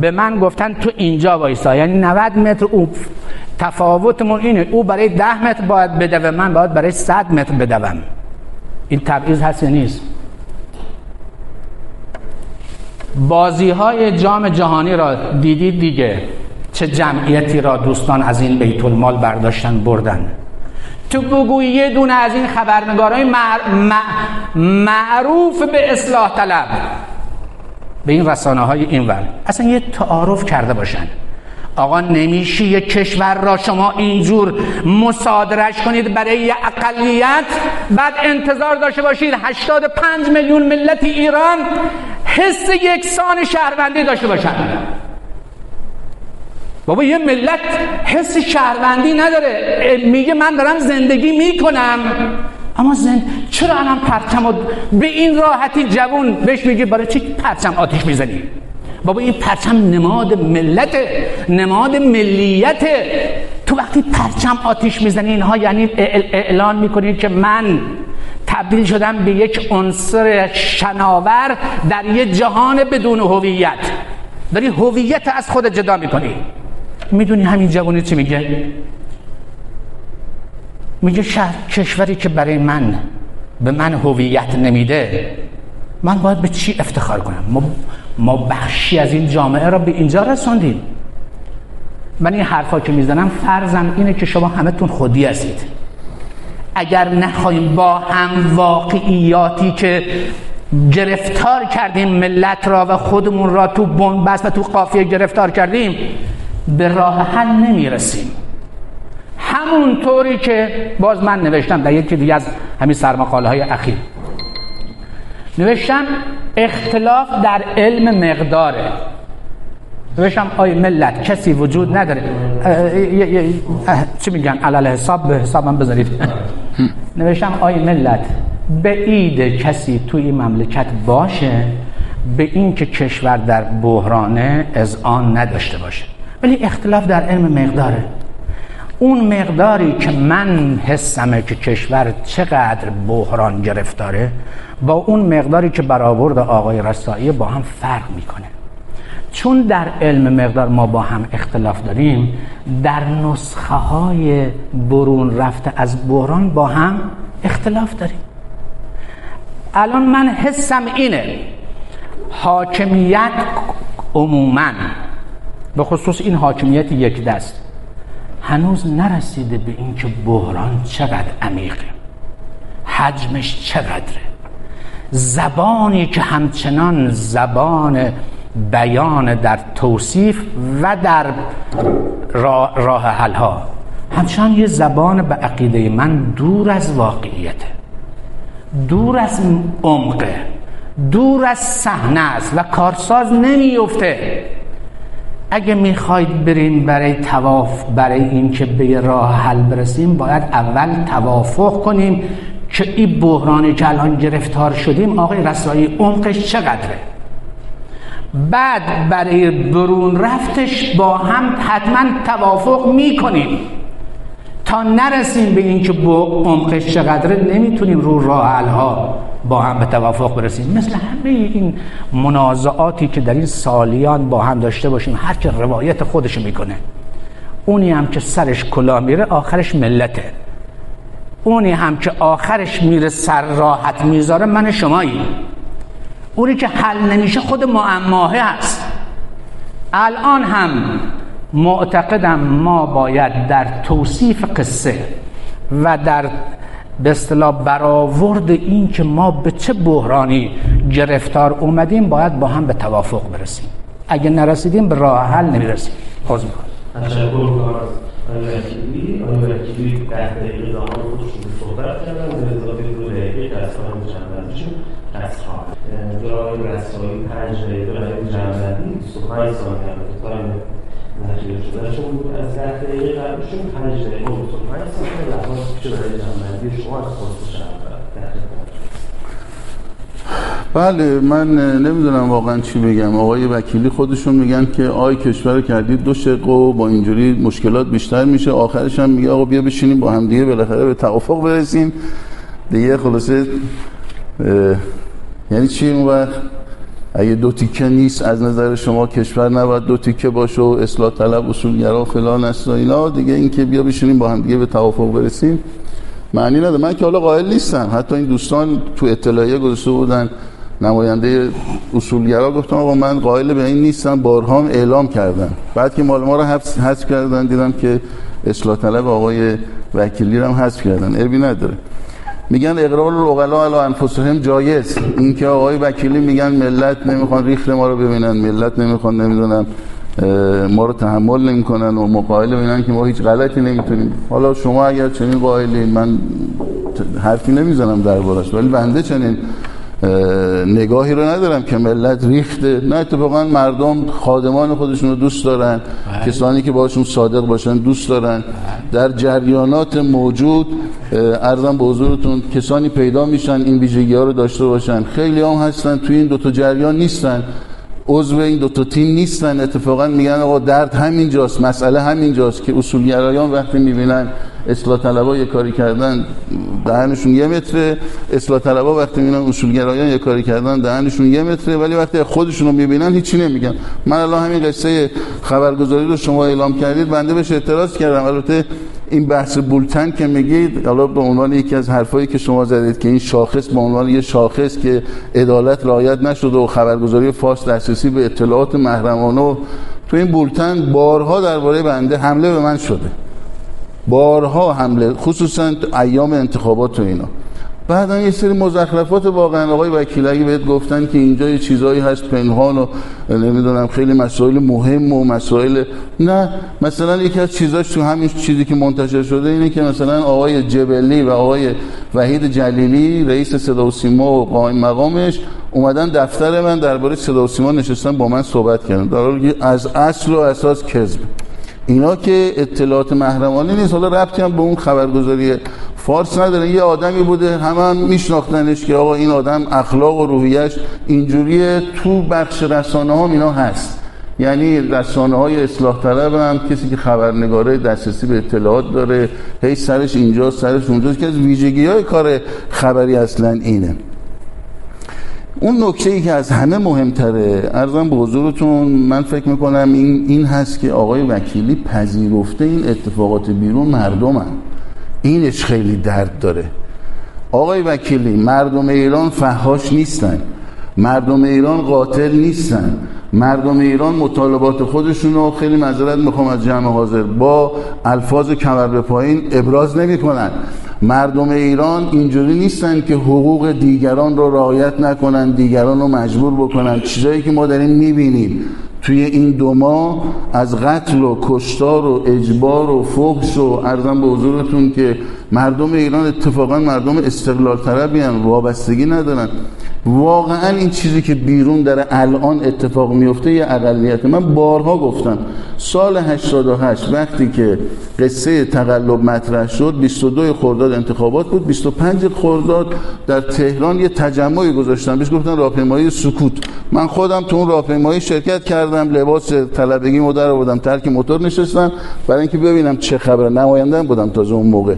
به من گفتن تو اینجا وایسا. یعنی 90 متر او تفاوتمون اینه. او برای 10 متر باید بدوه من باید برای 100 متر بدوم. این تبعیض هست نیست؟ بازی های جام جهانی را دیدید دیگه. چه جمعیتی را دوستان از این بیت المال برداشتن بردن. تو بگوی یه دونه از این خبرنگارای معروف به اصلاح طلب. به این رسانه های این ور. اصلا یه تعارف کرده باشن. آقا نمیشه یک کشور را شما اینجور مصادرش کنید برای یه اقلیت؟ بعد انتظار داشته باشید 85 میلیون ملت ایران حس یکسان شهروندی داشته باشن. بابا یه ملت حس شهروندی نداره. میگه من دارم زندگی می‌کنم. اما زند... چرا الان پرچم به این راحتی جوون بهش میگه برای چی پرچم آتیش می‌زنی؟ بابا این پرچم نماد ملت نماد ملیت. تو وقتی پرچم آتیش می‌زنی اینها یعنی اعلان می‌کنی که من تبدیل شدم به یک عنصر شناور در یه جهان بدون هویت. داری هویت از خود جدا می‌کنی. می‌دونی همین جوانی چی میگه؟ میگه شهر کشوری که برای من به من هویت نمیده من باید به چی افتخار کنم؟ ما, بخشی از این جامعه را به اینجا رساندیم من این حرفا که می‌زنم فرضم اینه که شما همه تون خودی هستید. اگر نخواهیم با هم واقعیاتی که گرفتار کردیم ملت را و خودمون را تو بنبست و تو قافیه گرفتار کردیم به راه حل نمی‌رسیم. همون طوری که باز من نوشتم در یکی دیگه از همین سرمقاله های اخیر. نوشتم اختلاف در علم مقداره. نوشتم آی ملت کسی وجود نداره. چی میگن؟ علال حساب به حسابم بذارید. (laughs) نوشتم آی ملت به اید کسی توی این مملکت باشه به این که کشور در بحرانه از آن نداشته باشه. ولی اختلاف در علم مقداره. اون مقداری که من حسمه که کشور چقدر بحران گرفتاره با اون مقداری که برآورد آقای رسایی با هم فرق می‌کنه. چون در علم مقدار ما با هم اختلاف داریم در نسخه های برون رفته از بحران با هم اختلاف داریم. الان من حسم اینه حاکمیت عموما به خصوص این حاکمیت یک دست هنوز نرسیده به اینکه بحران چقدر عمیقه حجمش چقدره. زبانی که همچنان زبان بیان در توصیف و در راه, راه حل ها همچنان یه زبان به عقیده من دور از واقعیته. دور از عمقه دور از صحنه است و کارساز نمیفته اگه می‌خواید بریم برای تواف برای اینکه به راه حل برسیم باید اول توافق کنیم که این بحرانی که گرفتار شدیم آقای رسایی عمقش چقدره؟ بعد برای برون رفتش با هم حتما توافق می‌کنیم. تا نرسیم به اینکه با عمقش چقدره نمی‌تونیم رو راه ها با هم به توافق برسیم. مثل همه این منازعاتی که در این سالیان با هم داشته باشیم هر که روایت خودش می‌کنه. اونی هم که سرش کلا میره آخرش ملته. اونی هم که آخرش میره سر راحت می‌ذاره من شمایی. اونی که حل نمیشه خود معماهه هست. الان هم معتقدم ما باید در توصیف قصه و در به اصطلاح برآورد این که ما به چه بحرانی گرفتار اومدیم باید با هم به توافق برسیم. اگه نرسیدیم به راه حل نمی‌رسیم. خوز می‌کنم تشکر می‌کنم آقای وکیلی. آقای وکیلی ده دقیقه زمان خودشون صحبت کردن. به اضافه دو دقیقه که از خواهم جنبندیشون از خواهم جای رسایی پنج دقیقه برای جنبندی 25 ثانیه البته تایم نخیر شده چون از ده دقیقه قبلشون پنج دقیقه و 25 ثانیه لحاظ پیش برای جنبندی شما از خواست بله من نمی‌دونم واقعا چی بگم آقای وکیلی خودشون میگن که آی کشور کردید دو شق و با اینجوری مشکلات بیشتر میشه. آخرش هم میگه آقا بیا بشینیم با هم دیگه بالاخره به توافق برسیم. دیگه خلاصه یعنی چی اون وقت؟ اگه دو تیکه نیست از نظر شما کشور نباید دو تیکه باشه و اصلاح طلب اصولگرا فلان است و اینا. دیگه اینکه بیا بشینیم با هم دیگه به توافق برسیم معنی نداره. من که حالا قائل نیستم. حتی این دوستان تو اطلاعیه گذاشته بودن نماینده اصولگرا گفتم آقا من قائل به این نیستم بارها اعلام کردم بعد که مال ما رو حذف کردن دیدم که اصلاح طلب آقای وکیلی رو هم حذف کردن. ابی نداره. میگن اقرار العقلا علی انفسهم جایز. این که آقای وکیلی میگن ملت نمی‌خوان ریخت ما رو ببینن ملت نمی‌خوان نمی‌دونم ما رو تحمل نمی‌کنن و مقایله بینن که ما هیچ غلطی نمی‌تونیم. حالا شما اگر چنین قائلین من حرفی نمی‌زنم دربارش ولی بنده چنین نگاهی رو ندارم که ملت ریخته. نه اتفاقا مردم خادمان خودشون رو دوست دارن. بله. کسانی که باشون صادق باشن دوست دارن. بله. در جریانات موجود ارزم به حضورتون کسانی پیدا میشن این ویژگی ها رو داشته باشن. خیلی هم هستن توی این دوتا جریان نیستن. عضو این دو تا تیم نیستن. اتفاقا میگن آقا درد همینجاست مسئله همینجاست که اصولگرایان وقتی می‌بینن اصلاح طلبا یه کاری کردن دهنشون یه متره. اصلاح طلبا وقتی می‌بینن اصولگرایان یه کاری کردن دهنشون یه متره. ولی وقتی خودشون رو می‌بینن هیچی نمیگن. من الان همین قصه خبرگزاری رو شما اعلام کردید بنده بهش اعتراض کردم. البته این بحث بولتن که میگید حالا به عنوان یکی از حرفایی که شما زدید که این شاخص به عنوان یه شاخص که عدالت رعایت نشده و خبرگزاری فاس دسترسی به اطلاعات محرمانه تو این بولتن بارها درباره بنده حمله به من شده. بارها حمله خصوصا ایام انتخابات و اینا. بعدا یه سری مزخرفات واقعا آقای وکیل اگه بهت گفتن که اینجا یه چیزایی هست پنهان و نمی‌دونم خیلی مسائل مهم و مسائل نه مثلا یکی از چیزاش تو همین چیزی که منتشر شده اینه که مثلا آقای جبلی و آقای وحید جلیلی رئیس صدا و سیما و قائم مقامش اومدن دفتر من درباره صدا و سیما نشستن با من صحبت کردن. در از اصل و اساس کذب. اینا که اطلاعات محرمانه نیست. حالا ربطی هم به اون خبرگزاری فارس نداره. یه آدمی بوده همه هم میشناختنش که آقا این آدم اخلاق و روحیش اینجوریه. تو بخش رسانه ها اینا هست. یعنی رسانه های اصلاح طلب هم کسی که خبرنگاره دسترسی به اطلاعات داره هی سرش اینجا سرش اونجاست. که از ویژگی های کار خبری اصلا اینه. اون نکته ای که از همه مهمتره ارزم به حضورتون من فکر می‌کنم این, این هست که آقای وکیلی پذیرفته این اتفاقات بیرون مردم هم. اینش خیلی درد داره. آقای وکیلی مردم ایران فهاش نیستن. مردم ایران قاتل نیستن. مردم ایران مطالبات خودشون رو خیلی معذرت می‌خوام از جمع حاضر با الفاظ کمر به پایین ابراز نمی‌کنن. مردم ایران اینجوری نیستن که حقوق دیگران رو رعایت نکنن دیگران رو مجبور بکنن. چیزایی که ما داریم می‌بینیم توی این دو ماه از قتل و کشتار و اجبار و فحش و ارزم به حضورتون که مردم ایران اتفاقا مردم استقلال طلبی وابستگی ندارن. واقعا این چیزی که بیرون در الان اتفاق میفته یه اقلیت. من بارها گفتم سال 88 وقتی که قصه تقلب مطرح شد 22 خرداد انتخابات بود 25 خرداد در تهران یه تجمعی گذاشتن بهش گفتن راهپیمایی سکوت. من خودم تو اون راهپیمایی شرکت کردم لباس طلبگی مدر بودم ترک موتور نشستم برای اینکه ببینم چه خبره. نماینده بودم تازه اون موقع.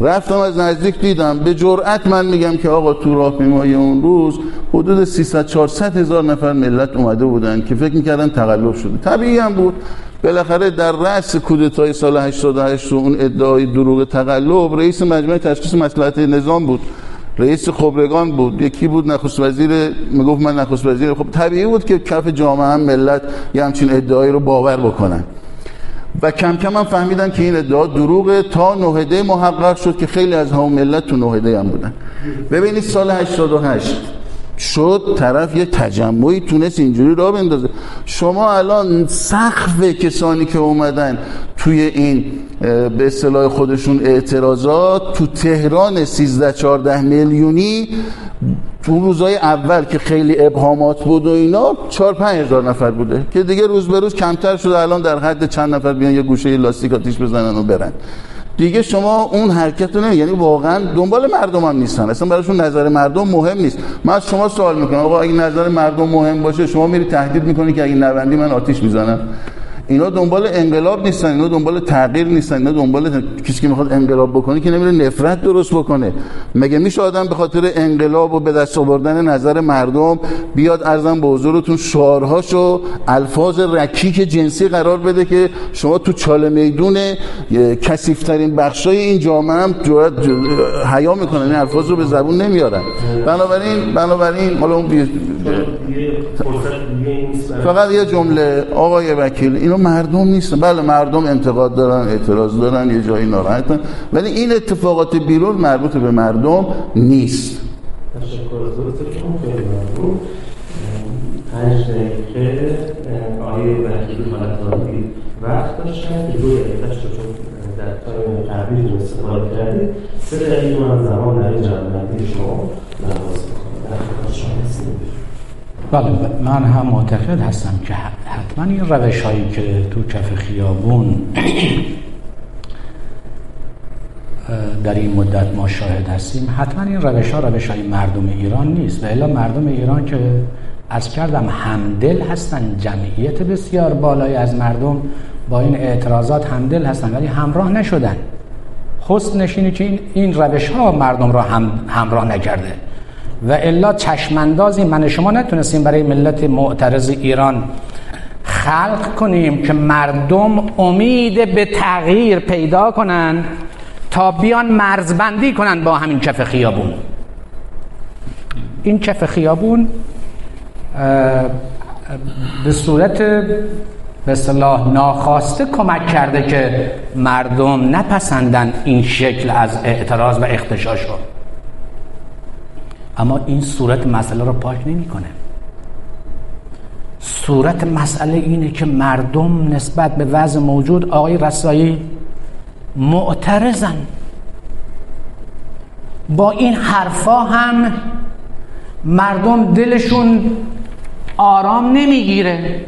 رفتم از نزدیک دیدم. به جرأت من میگم که آقا تو راهپیمایی اون روز حدود 300 400 هزار نفر ملت اومده بودن که فکر می‌کردن تقلب شده. طبیعی هم بود. بالاخره در رأس کودتای سال 88 اون ادعای دروغ تقلب رئیس مجمع تشخیص مصلحت نظام بود. رئیس خبرگان بود. یکی بود نخست وزیر می‌گفت من نخست وزیر. خب طبیعی بود که کف جامعه هم ملت یه همچین ادعایی رو باور بکنن. و کم کم هم فهمیدن که این ادعا دروغه. تا نهده محقق شد که خیلی از همون ملت تو نهده هم بودن. ببینید سال 88 شد طرف یه تجمعی تونست اینجوری را بندازه. شما الان سقف کسانی که اومدن توی این به اصطلاح خودشون اعتراضات تو تهران 13 14 میلیونی تو روزای اول که خیلی ابهامات بود و اینا 4 5 هزار نفر بوده که دیگه روز به روز کمتر شده. الان در حد چند نفر بیان یه گوشه لاستیک آتیش بزنن و برن. دیگه شما اون حرکت رو یعنی واقعا دنبال مردم هم نیستن. اصلا براشون نظر مردم مهم نیست. من از شما سوال می‌کنم. آقا اگه نظر مردم مهم باشه شما میری تهدید می‌کنی که اگه نبندی من آتیش می‌زنم؟ اینا دنبال انقلاب نیستن اینا دنبال تغییر نیستن اینا دنبال کسی که می‌خواد انقلاب بکنه که نمیره نفرت درست بکنه. مگه میشه آدم به خاطر انقلاب و به دست آوردن نظر مردم بیاد ارزم به حضورتون شعارهاشو الفاظ رکیک جنسی قرار بده که شما تو چاله میدون کثیفترین بخشای این جامعه هم حیا می‌کنن این الفاظ رو به زبون نمیارن. بنابراین بنابراین حالا اون فقط یه جمله آقای وکیل اینو مردم نیستن. بله مردم انتقاد دارن اعتراض دارن یه جایی ناراحتن. ولی این اتفاقات بیرون مربوط به مردم نیست. پنج دقیقه آیه وکیل حالت وقت داشتن. که روی داشت چون در تایم تعبیر استفاده کردید سه دقیقه من زمان در جمعبندی شما لحاظ می‌کنم در خدمت شما بله من هم معتقد هستم که حتما این روش هایی که تو کف خیابون (coughs) در این مدت ما شاهد هستیم حتما این روش ها روش های مردم ایران نیست. و الا مردم ایران که از کردم همدل هستن جمعیت بسیار بالایی از مردم با این اعتراضات همدل هستن ولی همراه نشدن. خست نشینی که این روش ها مردم را هم همراه نکرده. و الا چشماندازی من شما نتونستیم برای ملت معترض ایران خلق کنیم که مردم امید به تغییر پیدا کنند تا بیان مرزبندی کنند با همین کف خیابون. این کف خیابون به صورت به صلاح ناخواسته کمک کرده که مردم نپسندن این شکل از اعتراض و اختشاش رو اما این صورت مسئله رو پاک نمی‌کنه. صورت مسئله اینه که مردم نسبت به وضع موجود آقای رسایی معترضن. با این حرفا هم مردم دلشون آرام نمی‌گیره.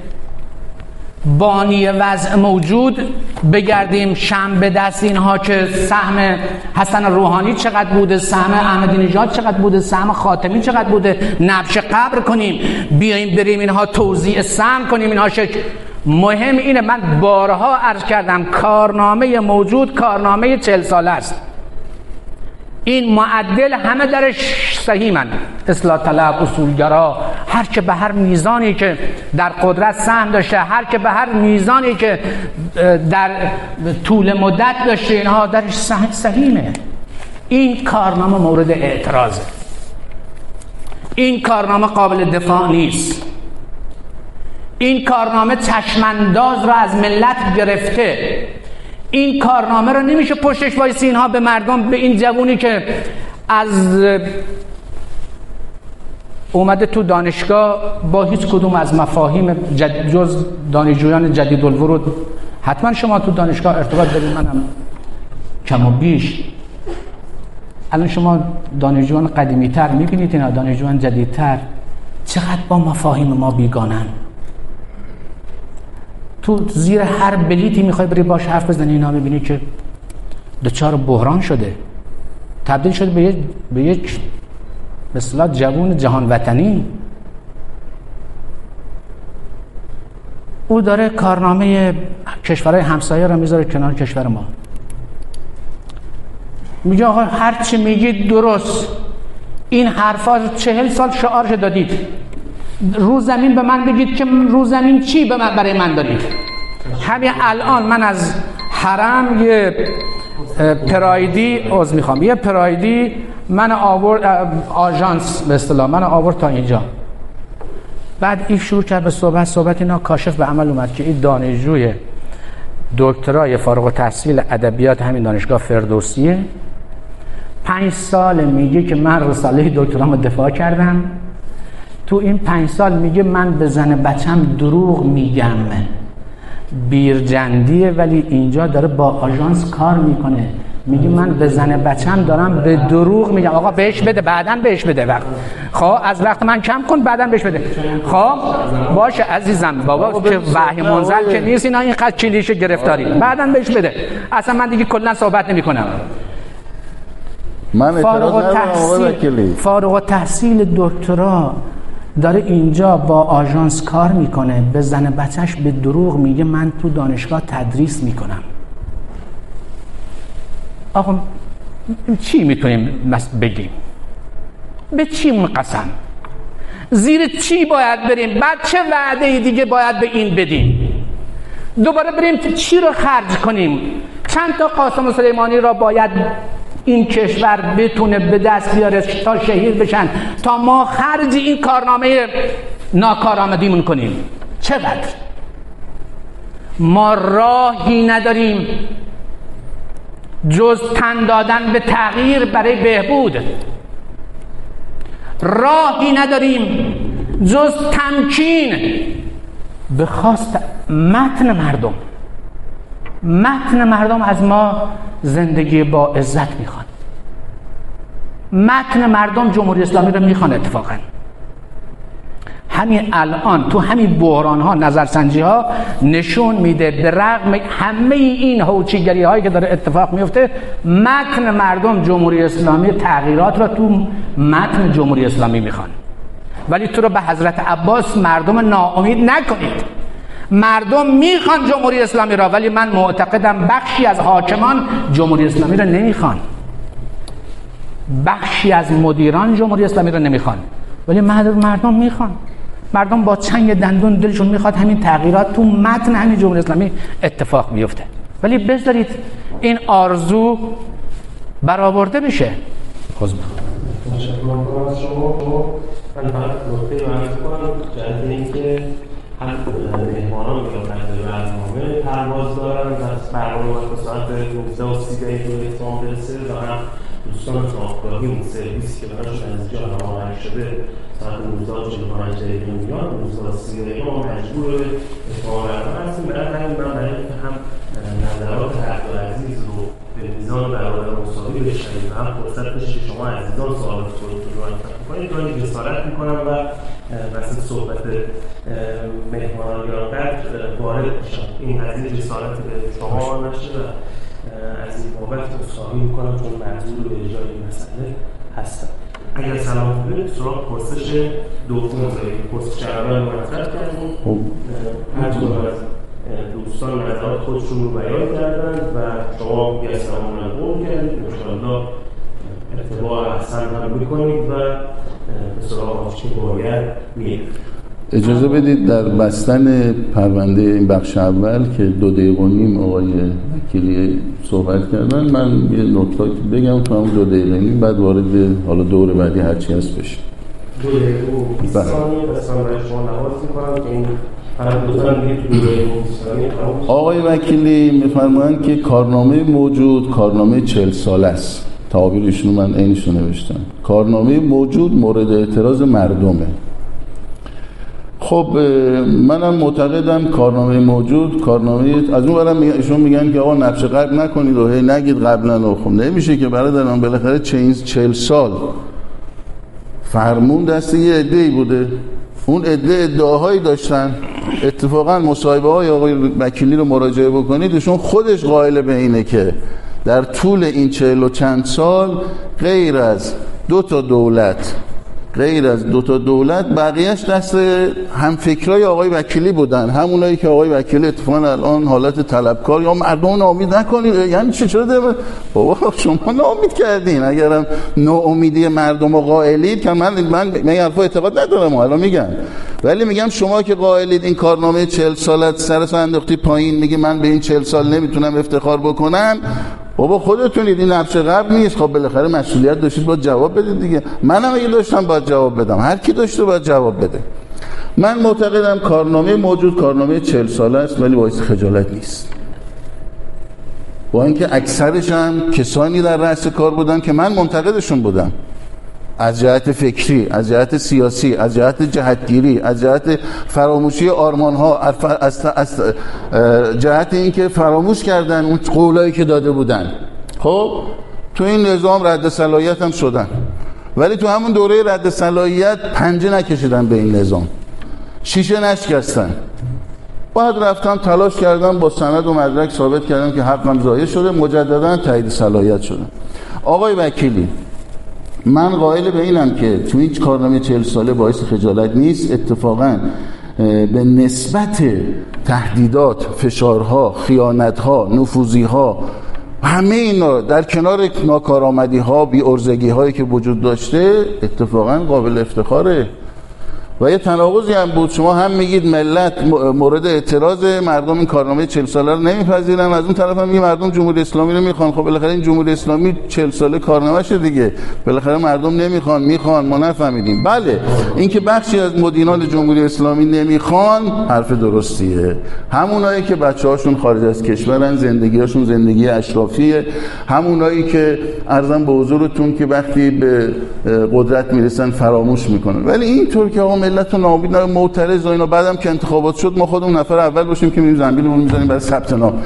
بانی وضع موجود بگردیم شم به دست اینها که سهم حسن روحانی چقدر بوده سهم احمدی نژاد چقدر بوده سهم خاتمی چقدر بوده؟ نبش قبر کنیم بیایم بریم اینها توضیح سهم کنیم اینها شک مهم اینه من بارها عرض کردم کارنامه موجود کارنامه چل ساله است. این معدل همه درش من اصلاح طلب اصولگرا هر که به هر میزانی که در قدرت سهم داشته هر که به هر میزانی که در طول مدت داشته اینها درش صحیحه این کارنامه مورد اعتراضه. این کارنامه قابل دفاع نیست. این کارنامه چشمانداز را از ملت گرفته. این کارنامه رو نمیشه پشتش وایسی اینها به مردم به این جوونی که از اومده تو دانشگاه با هیچ کدوم از مفاهیم جد جز دانشجویان جدید الورود حتما شما تو دانشگاه ارتباط دارید. منم کم و بیش. الان شما دانشجویان قدیمی تر می‌بینید اینا دانشجویان جدیدتر. چقدر با مفاهیم ما بیگانن؟ تو زیر هر بلیتی می‌خوای بری باش حرف بزنی اینا می‌بینی که دچار بحران شده. تبدیل شده به یک مثلا جوون جهان وطنی او داره کارنامه کشورهای همسایه رو می‌ذاره کنار کشور ما. میگه آقا هر چی میگید درست. این حرفا چهل سال شعارش دادید. رو زمین به من بگید که رو زمین چی به من برای من دارید همین الان من از حرم یه پرایدی از می‌خوام. یه پرایدی من آورد آژانس به اصطلاح من آورد تا اینجا. بعد این شروع کرد به صحبت صحبت اینا کاشف به عمل اومد که این دانشجوی دکترای فارغ التحصیل ادبیات همین دانشگاه فردوسیه پنج سال میگه که من رساله دکترامو دفاع کردم. تو این پنج سال میگه من به زن بچم دروغ میگم. بیرجندیه ولی اینجا داره با آژانس کار می‌کنه. میگه من به زن بچم دارم به دروغ میگم. آقا بهش بده بعدا بهش بده وقت. خب از وقت من کم کن بعدا بهش بده. خب باشه عزیزم. بابا که وحی منزل که نیست. اینا این خط کلیشه گرفتاری. بعدا بهش بده. اصلا من دیگه کلا صحبت نمی کنم من فارغ التحصیل وکیلی. فارغ التحصیل دکترا داره اینجا با آژانس کار می‌کنه. به زن بچهش به دروغ میگه من تو دانشگاه تدریس می‌کنم. آقا چی می‌تونیم بگیم؟ به چی قسم؟ زیر چی باید بریم؟ بعد چه وعده دیگه باید به این بدیم؟ دوباره بریم چی رو خرج کنیم؟ چند تا قاسم سلیمانی را باید این کشور بتونه به دست بیاره تا شهید بشن تا ما خرج این کارنامه ناکارآمدیمون کنیم. چقدر؟ ما راهی نداریم جز تن دادن به تغییر برای بهبود. راهی نداریم جز تمکین به خواست متن مردم. متن مردم از ما زندگی با عزت می‌خوان. متن مردم جمهوری اسلامی رو می‌خوان اتفاقا. همین الان تو همین بحران ها نظرسنجی ها نشون میده به رغم همه این هوچیگری هایی که داره اتفاق میفته متن مردم جمهوری اسلامی تغییرات را تو متن جمهوری اسلامی می‌خوان. ولی تو رو به حضرت عباس مردم ناامید نکنید. مردم می‌خوان جمهوری اسلامی را ولی من معتقدم بخشی از حاکمان جمهوری اسلامی را نمی‌خوان. بخشی از مدیران جمهوری اسلامی را نمی‌خوان. ولی مردم می‌خوان. مردم با چنگ دندون دلشون می‌خواد همین تغییرات تو متن همین جمهوری اسلامی اتفاق بیفته ولی بذارید این آرزو برآورده بشه. تشکر از شما. من فقط نکته کنم اینکه هم مهمانان یا نقل برنامه پرواز دارن و برنامه باید به ساعت 19 و 30 دقیقه به اتمام برسه و هم دوستان خوابگاهی اون سرویس که براشون از اینجا هماهنگ شده ساعت 19 و 45 دقیقه میاد 19 و 30 دقیقه ما مجبور اتمام برنامه هستیم. برای همین من برای هم نظرات حق و عزیز رو به میزان برابر مساوی بشنویم. و هم فرصت بشه که شما عزیزان سوالات خودتون رو انتخاب کنید گاهی جسارت می‌کنم و وسط صحبت مهمانان یا قدر وارد میشم. این قضیه جسارت به شما نشه و از این بابت اصحابی می‌کنم چون منظور به اجرای این مسئله هستم. اگر سلام کنید سراغ پرسش دوم دارید پرسش اول مطرح کردیم دوستان نظرات خودشون رو بیان کردن و شما یه سلام قول کردید انشاءالله ارتباع احسن هم می‌کنید و به سراغ چه باید میرید اجازه بدید در بستن پرونده این بخش اول که دو دقیقه و نیم آقای وکیلی صحبت کردن من یه نکته بگم تو هم دو دقیقه نیم بعد وارد حالا دور بعدی هرچی هست بشه دو دقیقه و 20 بله. ثانیه برای شما نواز می‌کنم که این فقط لطفا بگید تو دو دقیقه و 20 ثانیه تموم شد. آقای وکیلی میفرمایند که کارنامه موجود کارنامه چل ساله است. تعابیر من اینشون نوشتم. کارنامه موجود مورد اعتراض مردمه. خب منم معتقدم کارنامه موجود کارنامه از اون برم ایشون میگن که آقا نقش قبل نکنید و هی نگید قبلا خب نمیشه که برادران بالاخره چهل سال. فرمون دست یه عده ای بوده. اون عده ادعاهایی داشتن. اتفاقا مصاحبه های آقای وکیلی رو مراجعه بکنید ایشون خودش قائل به اینه که در طول این چهل و چند سال غیر از دو تا دولت غیر از دو تا دولت بقیهش دست هم فکرای آقای وکیلی بودن. همونایی که آقای وکیلی اتفاقا الان حالت طلبکار یا مردم ناامید نکنید. یعنی چه چرا ده بابا شما ناامید کردین. اگرم ناامیدی مردم و قائلید که من من من حرفا اعتقاد ندارم حالا میگم. ولی میگم شما که قائلید این کارنامه 40 سالت سر انداختی پایین میگه من به این 40 سال نمی‌تونم افتخار بکنم بابا خودتونید این نقش قبل نیست. خب بالاخره مسئولیت داشتید باید جواب بدید دیگه. منم اگه داشتم باید جواب بدم. هر کی داشته باید جواب بده. من معتقدم کارنامه موجود کارنامه 40 ساله است ولی باعث خجالت نیست. با اینکه اکثرش هم کسانی در رأس کار بودن که من منتقدشون بودم. از جهت فکری از جهت سیاسی از جهت جهتگیری از جهت فراموشی آرمان ها از, از جهت اینکه فراموش کردن اون قولایی که داده بودن. خب تو این نظام رد صلاحیت هم شدن. ولی تو همون دوره رد صلاحیت پنجه نکشیدن به این نظام. شیشه نشکستن. بعد رفتن تلاش کردن با سند و مدرک ثابت کردن که حقم ضایع شده مجددا تایید صلاحیت شدن آقای وکیلی من قائل به اینم که تو هیچ کارنامه چهل ساله باعث خجالت نیست. اتفاقا به نسبت تهدیدات فشارها خیانتها نفوذیها همه اینا در کنار ناکارآمدی ها بی ارزگی هایی که وجود داشته اتفاقا قابل افتخاره. و یه تناقضی هم بود. شما هم میگید ملت مورد اعتراض مردم این کارنامه 40 ساله رو نمیپذیرن. از اون طرف هم مردم جمهوری اسلامی رو می‌خوان. خب بالاخره این جمهوری اسلامی 40 ساله کارنامه شه دیگه. بالاخره مردم نمی‌خوان. می‌خوان. ما نفهمیدیم. بله. اینکه بخشی از مدینان جمهوری اسلامی نمی‌خوان حرف درستیه. همونایی که بچه‌هاشون خارج از کشورن زندگیشون زندگی اشرافیه. همونایی که ارزم به حضورتون که وقتی به قدرت می‌رسن فراموش می‌کنن. ولی اینطور که آقا ملت رو نابید معترض و اینا. بعدم که انتخابات شد ما خودمون نفر اول باشیم که میریم زنبیلمون می‌زنیم برای ثبت نام.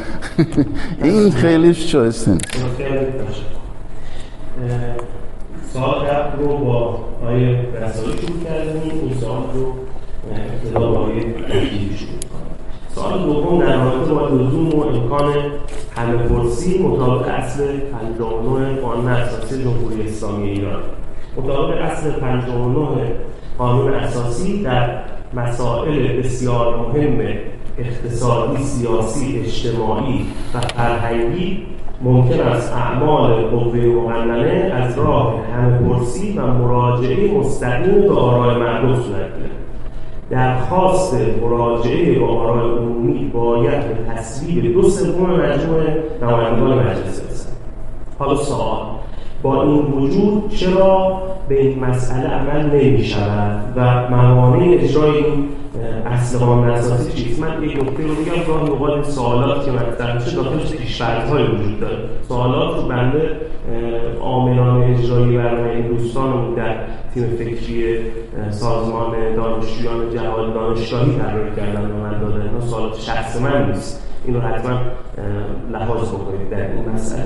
(laughs) این خیلی نیست سوال قبل رو با آیه رسالی شروع رو دوم در رابطه با لزوم و امکان همه پرسی مطابق اصل 59 قانون اساسی جمهوری اسلامی ایران. مطابق اصل 59 قانون اساسی در مسائل بسیار مهم اقتصادی، سیاسی، اجتماعی و فرهنگی ممکن است اعمال قوه مقننه از راه همهپرسی و مراجعه مستقیم به آرای مردم صورت گیرد. درخواست مراجعه به آرای عمومی باید به تصویب دو سوم مجموع نمایندگان مجلس برسد حالا سوال. با این وجود چرا به این مسئله عمل نمی شود و موانع اجرای این اصل قانون اساسی چیست؟ من یک نکته رو بگم گاهی اوقات سوالات که مطرح میشه داخلش پیشفرض های وجود داره. سوالات رو بنده عاملان اجرایی برنامه این دوستان در تیم فکری سازمان دانشجویان جهاد دانشگاهی طراحی کردن و من دادن. اینا سوالات شخص من نیست. اینو حتما لحاظ بکنید در این مسئله.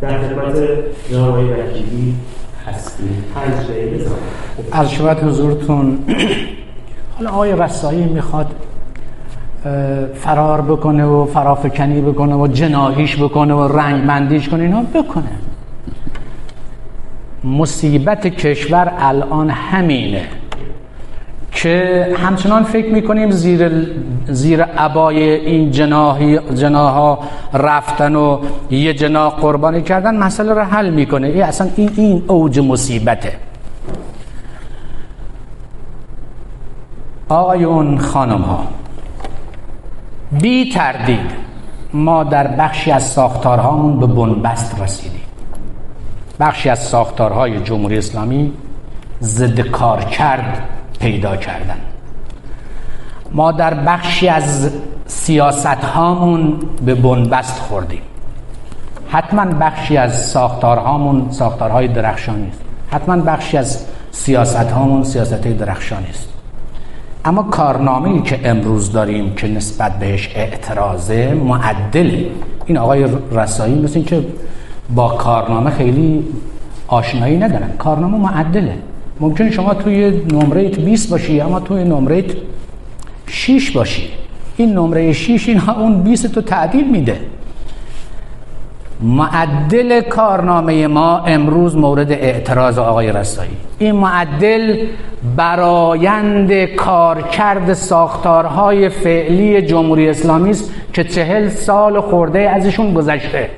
در خدمت جناب وکیلی هستیم. شبت حضورتون. حالا آقای رسایی می‌خواد فرار بکنه و فرافکنی بکنه و جناهیش بکنه و رنگمندیش کنه اینا بکنه. مصیبت کشور الان همینه. که همچنان فکر می‌کنیم زیر زیر عبای این جناهی جناها رفتن و یه جناح قربانی کردن مسئله رو حل می‌کنه. ای اصلا این این اوج مصیبته. آقایون خانم ها بی تردید ما در بخشی از ساختارهامون به بنبست رسیدیم. بخشی از ساختارهای جمهوری اسلامی ضد کار کرد پیدا کردن. ما در بخشی از سیاست هامون به بنبست خوردیم. حتما بخشی از ساختارهامون ساختارهای درخشانی است حتما بخشی از سیاست هامون سیاست درخشانی است اما کارنامه ای که امروز داریم که نسبت بهش اعتراضه معدله این آقای رسایی مثل که با کارنامه خیلی آشنایی ندارن. کارنامه معدله. ممکن شما توی نمره 20 باشی اما توی نمره 6 باشی. این نمره 6 اینها اون 20 تو تعدیل میده. معدل کارنامه ما امروز مورد اعتراض آقای رسایی این معدل برایند کارکرد ساختارهای فعلی جمهوری اسلامی است که چهل سال خورده ازشون گذشته.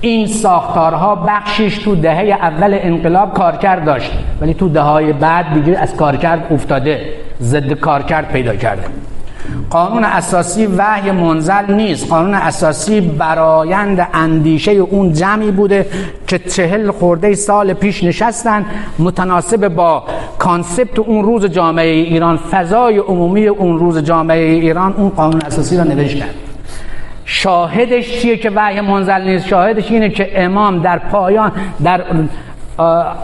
این ساختارها بخشش تو دهه اول انقلاب کارکرد داشت. ولی تو دههای بعد دیگه از کارکرد افتاده. ضد کارکرد پیدا کرده. قانون اساسی وحی منزل نیست. قانون اساسی برایند اندیشه اون جمعی بوده که چهل خورده سال پیش نشستن متناسب با کانسپت اون روز جامعه ایران فضای عمومی اون روز جامعه ایران اون قانون اساسی را نوشتن شاهدش چیه که وحی منزل نیست؟ شاهدش اینه که امام در پایان در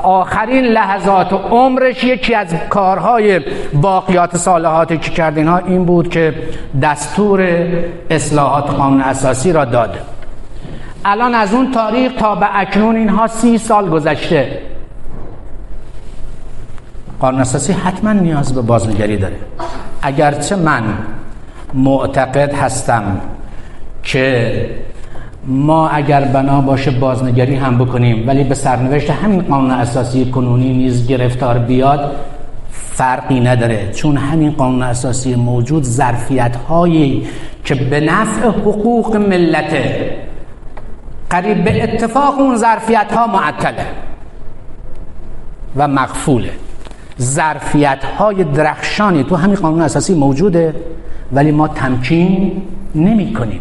آخرین لحظات عمرش یکی از کارهای باقیات صالحاتی که کرد اینها این بود که دستور اصلاحات قانون اساسی را داد. الان از اون تاریخ تا به اکنون اینها سی سال گذشته. قانون اساسی حتما نیاز به بازنگری داره. اگرچه من معتقد هستم که ما اگر بنا باشه بازنگری هم بکنیم ولی به سرنوشت همین قانون اساسی کنونی نیز گرفتار بیاد فرقی نداره. چون همین قانون اساسی موجود ظرفیت هایی که به نفع حقوق ملته قریب به اتفاق اون ظرفیت ها معطله و مغفوله. ظرفیت های درخشانی تو همین قانون اساسی موجوده ولی ما تمکین نمی کنیم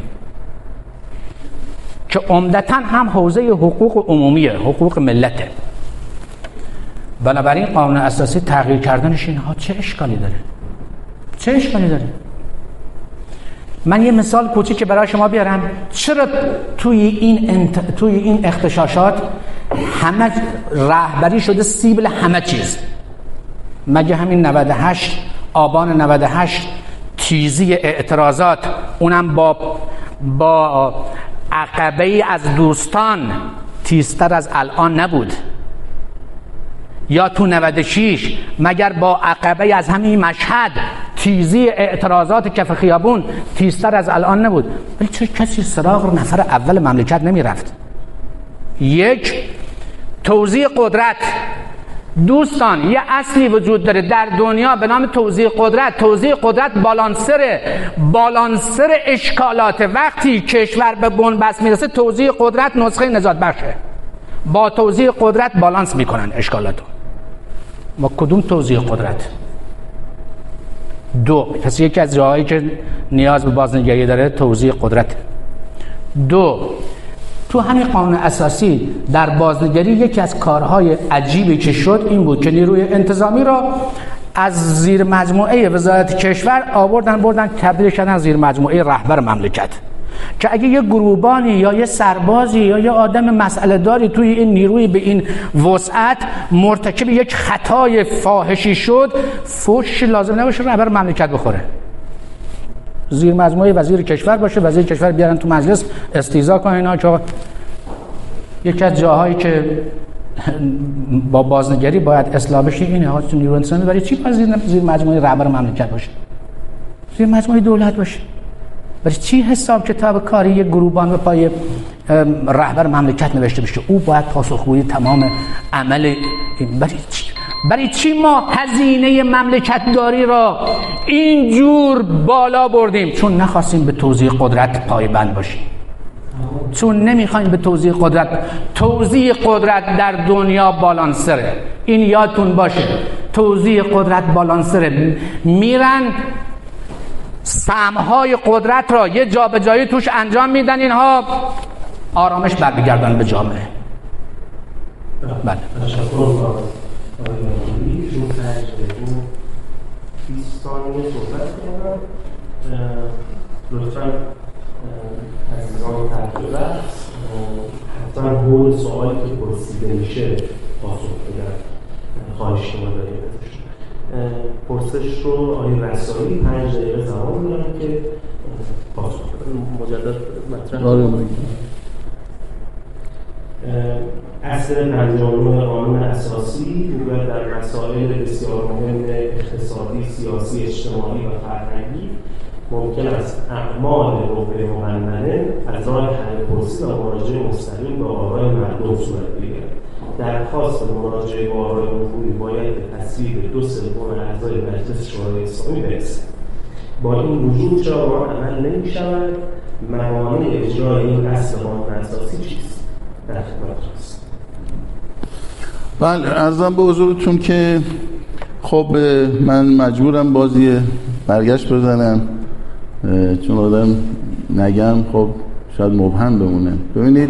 که عمدتا هم حوزه حقوق عمومیه حقوق ملته. بنابراین قانون اساسی تغییر کردنش اینها چه اشکالی داره؟ چه اشکالی داره؟ من یه مثال کوچیک برای شما بیارم. چرا توی این انت... توی این اختشاشات همه رهبری شده سیبل همه چیز؟ مگه همین 98 آبان 98 تیزی اعتراضات اونم با با عقبه از دوستان تیزتر از الان نبود. یا تو 96 مگر با عقبه از همین مشهد تیزی اعتراضات کف خیابون تیزتر از الان نبود؟ ولی چه کسی سراغ نفر اول مملکت نمی رفت یک توضیح قدرت. دوستان یه اصلی وجود داره در دنیا به نام توضیح قدرت. توضیح قدرت بالانسره بالانسر اشکالات وقتی کشور به بنبست می‌رسه توضیح قدرت نسخه نجات بخشه. با توضیح قدرت بالانس می‌کنن اشکالاتو. با کدوم توضیح قدرت؟ دو. پس یکی از جاهایی که نیاز به بازنگری داره توضیح قدرت دو. تو همین قانون اساسی در بازنگری یکی از کارهای عجیبی که شد این بود که نیروی انتظامی را از زیر مجموعه وزارت کشور آوردن بردن تبدیل کردن زیر مجموعه رهبر مملکت. که اگه یه گروبانی یا یه سربازی یا یه آدم مسئله داری توی این نیروی به این وسعت مرتکب یک خطای فاحشی شد فوش لازم نباشه رهبر مملکت بخوره. زیر مجموعه وزیر کشور باشه وزیر کشور بیارن تو مجلس استیزا کنن اینا که یکی از جاهایی که با بازنگری باید اصلاح بشه اینه ها تو نیرو انسانی برای چی باید زیر مجموعه رهبر مملکت باشه؟ زیر مجموعه دولت باشه. برای چی حساب کتاب کاری یک گروبان به پای رهبر مملکت نوشته بشه؟ او باید پاسخگویی تمام عمل برای چی؟ برای چی ما هزینه مملکت داری را اینجور بالا بردیم؟ چون نخواستیم به توضیح قدرت پایبند باشیم. چون نمی‌خوایم به توضیح قدرت توضیح قدرت در دنیا بالانسره. این یادتون باشه توضیح قدرت بالانسره. میرن سمهای قدرت را یه جا به جایی توش انجام میدن اینها آرامش برمیگردن به جامعه. بله. چون تجربه 20 ثانیه صحبت کردم. لطفا عزیزان تجربه حتما همون سوالی که پرسیده میشه پاسخ بدن خواهش شما داریم پرسش رو آقای رسایی پنج دقیقه زمان دارم که پاسخ مجدد مطرح. آره اصل پنجم قانون اساسی می‌گوید در مسائل بسیار مهم اقتصادی، سیاسی، اجتماعی و فرهنگی ممکن است اعمال روبه ممننه از حل پرسی و مراجعه مستقیم به آرای مردم صورت بگیرد. درخواست مراجعه با آرای عمومی باید به تصویب دو سوم اعضای مجلس شورای اسلامی برسد. با این وجود چرا عمل نمی شود موانع اجرای این اصل قانون اساسی چیست؟ بله ارزم به حضورتون که خب من مجبورم بازی برگشت بزنم چون آدم نگم خب شاید مبهم بمونه. ببینید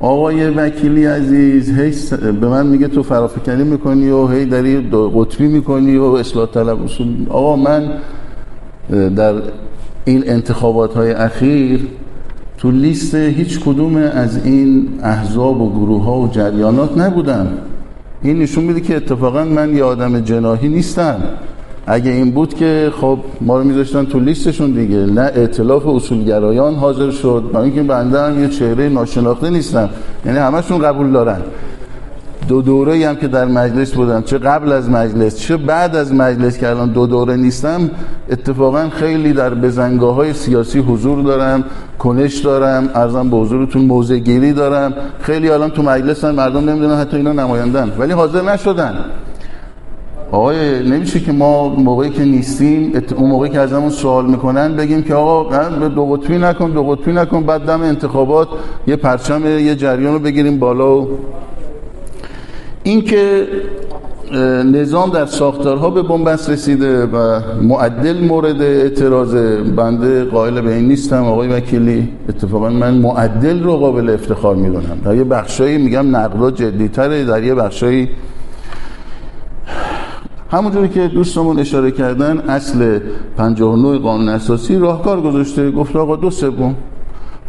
آقای وکیلی عزیز هی به من میگه تو فرافکنی می‌کنی و هی داری قطبی می‌کنی و اصلاح طلب اصول. آقا من در این انتخابات های اخیر تو لیست هیچ کدوم از این احزاب و گروه ها و جریانات نبودم. این نشون میده که اتفاقا من یه آدم جناهی نیستم. اگه این بود که خب ما رو میذاشتن تو لیستشون دیگه. نه اعتلاف اصولگرایان حاضر شد. با اینکه بنده هم یه چهره ناشناخته نیستم. یعنی همشون قبول دارن. دو دوره هم که در مجلس بودم. چه قبل از مجلس چه بعد از مجلس که الان دو دوره نیستم اتفاقا خیلی در بزنگاه های سیاسی حضور دارم کنش دارم ارزم به حضورتون موضع گیری دارم. خیلی الان تو مجلس هم مردم نمی‌دونن حتی اینا نمایندن. ولی حاضر نشدن. آقای نمیشه که ما موقعی که نیستیم اون موقعی که ازمون سوال می‌کنن بگیم که آقا دو قطبی نکن دو قطبی نکن بعد دم انتخابات یه پرچم یه جریان رو بگیریم بالا و اینکه نظام در ساختارها به بنبست رسیده و معدل مورد اعتراض بنده قائل به این نیستم. آقای وکیلی اتفاقا من معدل رو قابل افتخار می‌دونم. در یه بخشایی میگم نقدا جدیتره در یه بخشایی همونجوری که دوستمون اشاره کردن اصل 59 قانون اساسی راهکار گذاشته. گفت آقا دو سوم.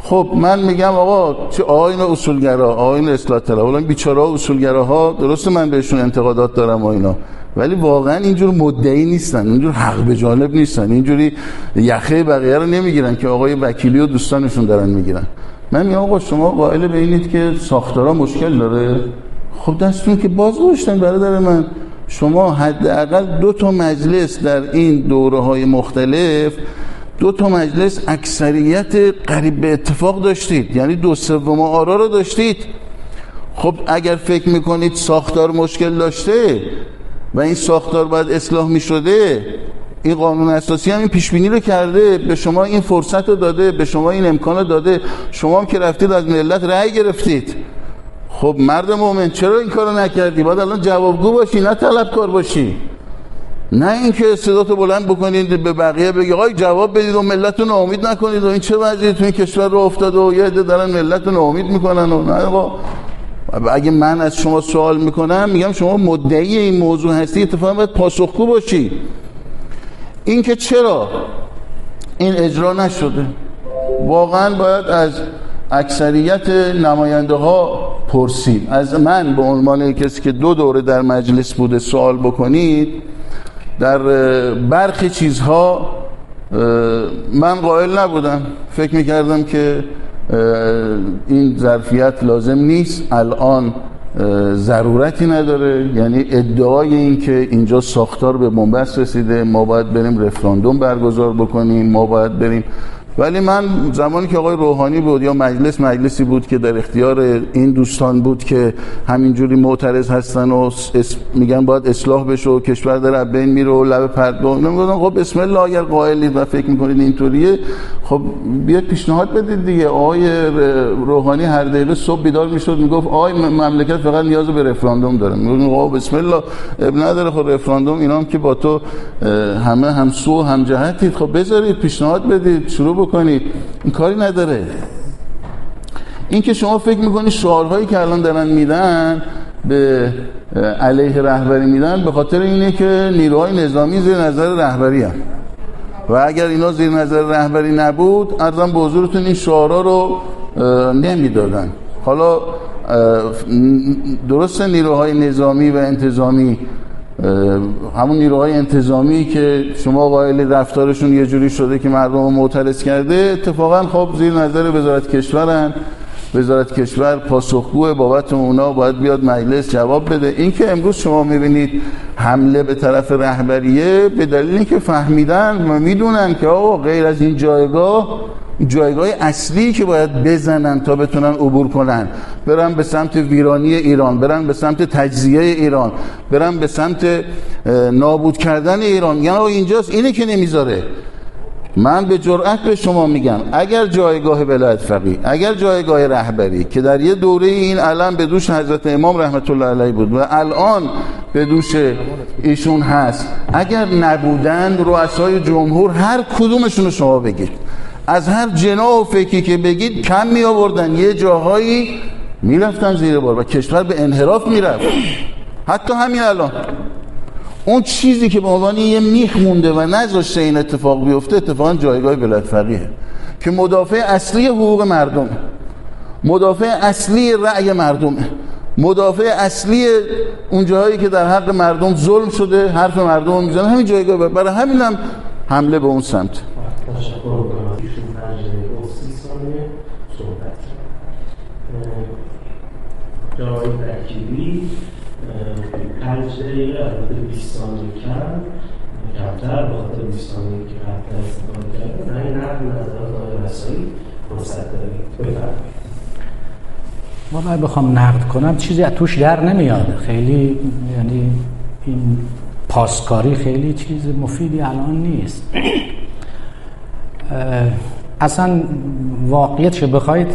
خب من میگم آقا چه آین اصولگرا آین اصلاح طلب حالا بیچاره اصولگراها درسته من بهشون انتقادات دارم و اینا. ولی واقعا اینجور مدعی نیستن اینجور حق به جانب نیستن اینجوری یخه بقیه رو نمی‌گیرن که آقای وکیلی و دوستانشون دارن می‌گیرن. من میگم آقا شما قائل به اینید که ساختارا مشکل داره؟ خب دستون که باز گوشتن برادر من. شما حداقل دو تا مجلس در این دوره های مختلف دو تا مجلس اکثریت قریب به اتفاق داشتید یعنی دو سوم آرا رو داشتید. خب اگر فکر می‌کنید ساختار مشکل داشته و این ساختار باید اصلاح می‌شده این قانون اساسی هم این پیشبینی رو کرده به شما این فرصت رو داده به شما این امکان رو داده شما هم که رفتید از ملت رأی گرفتید. خب مرد مومن چرا این کارو نکردی؟ باید الان جوابگو باشی نه طلبکار باشی. نه اینکه صداتو بلند بکنید به بقیه بگی آقای جواب بدید و ملتتون امید نکنید. و این چه وضعی تو این کشور رو افتاده و یه عده دارن ملتتون امید می‌کنن و نه اگه من از شما سوال می‌کنم میگم شما مدعی این موضوع هستی اتفاقا باید پاسخگو باشی. اینکه چرا این اجرا نشده؟ واقعا باید از اکثریت نماینده ها پرسید از من به عنوان کسی که دو دوره در مجلس بوده سوال بکنید در برخی چیزها من قائل نبودم. فکر می‌کردم که این ظرفیت لازم نیست. الان ضرورتی نداره. یعنی ادعای این که اینجا ساختار به بنبست رسیده ما باید بریم رفراندوم برگزار بکنیم ما باید بریم ولی من زمانی که آقای روحانی بود یا مجلس مجلسی بود که در اختیار این دوستان بود که همینجوری معترض هستن و میگن باید اصلاح بشه و کشور در بین میره و لب پرد نمی‌گفتن خب بسم الله اگر قائلید و فکر می‌کنید اینطوریه خب بیاد پیشنهاد بدید دیگه. آقای روحانی هر دقیقه صبح بیدار می‌شد می‌گفت آقای مملکت فقط نیاز به رفراندوم داره. می‌گفت آقا بسم الله اب نداره. خب رفراندوم اینا هم که با تو همه هم سو هم جهتید. خب بذارید پیشنهاد بدید. شروع بکنید. این کاری نداره. این که شما فکر می‌کنید شعارهایی که الان دارن میدن به علیه رهبری میدن به خاطر اینه که نیروهای نظامی زیر نظر رهبری هم. و اگر اینا زیر نظر رهبری نبود ارزم به حضورتون این شعارها رو نمی‌دادن. حالا درست نیروهای نظامی و انتظامی همون نیروهای انتظامی که شما قائل رفتارشون یه جوری شده که مردم معترض کرده اتفاقا خب زیر نظر وزارت کشورن. وزارت کشور پاسخگو بابت اونا باید بیاد مجلس جواب بده. این که امروز شما می‌بینید حمله به طرف رهبریه به دلیل اینکه فهمیدن و می‌دونن که آقا غیر از این جایگاه جایگاه اصلی که باید بزنن تا بتونن عبور کنن. برن به سمت ویرانی ایران برن به سمت تجزیه ایران برن به سمت نابود کردن ایران. یعنی اینجاست اینه که نمی‌ذاره. من به جرأت به شما میگم اگر جایگاه ولایت فقیه اگر جایگاه رهبری که در یه دوره این علم به دوش حضرت امام رحمت الله علیه بود و الان به دوش ایشون هست اگر نبودن رؤسای جمهور هر کدومشون رو شما بگید. از هر جناح و فکری که بگید کم می آوردن یه جاهایی می‌رفتن زیر بار و کشور به انحراف می‌رفت. حتی همین الان. اون چیزی که به عنوان یه میخ مونده و نذاشته این اتفاق بیفته اتفاقا جایگاه ولایت فقیه. که مدافع اصلی حقوق مردم. مدافع اصلی رأی مردم. مدافع اصلی اون جاهایی که در حق مردم ظلم شده حرف مردم می‌زنه همین جایگاه. برای همین هم حمله به اون سمت. جای ترکیبی پنج دقیقه البته 20 ثانیه کم کمتر به خاطر 20 ثانیه که قبل استفاده کرده این نقل نظرات آقای رسایی فرصت دارید بفرمایید. ما باید بخوام نقد کنم چیزی از توش در نمیاد. خیلی یعنی این پاسکاری خیلی چیز مفیدی الان نیست. اصلا واقعیت بخواید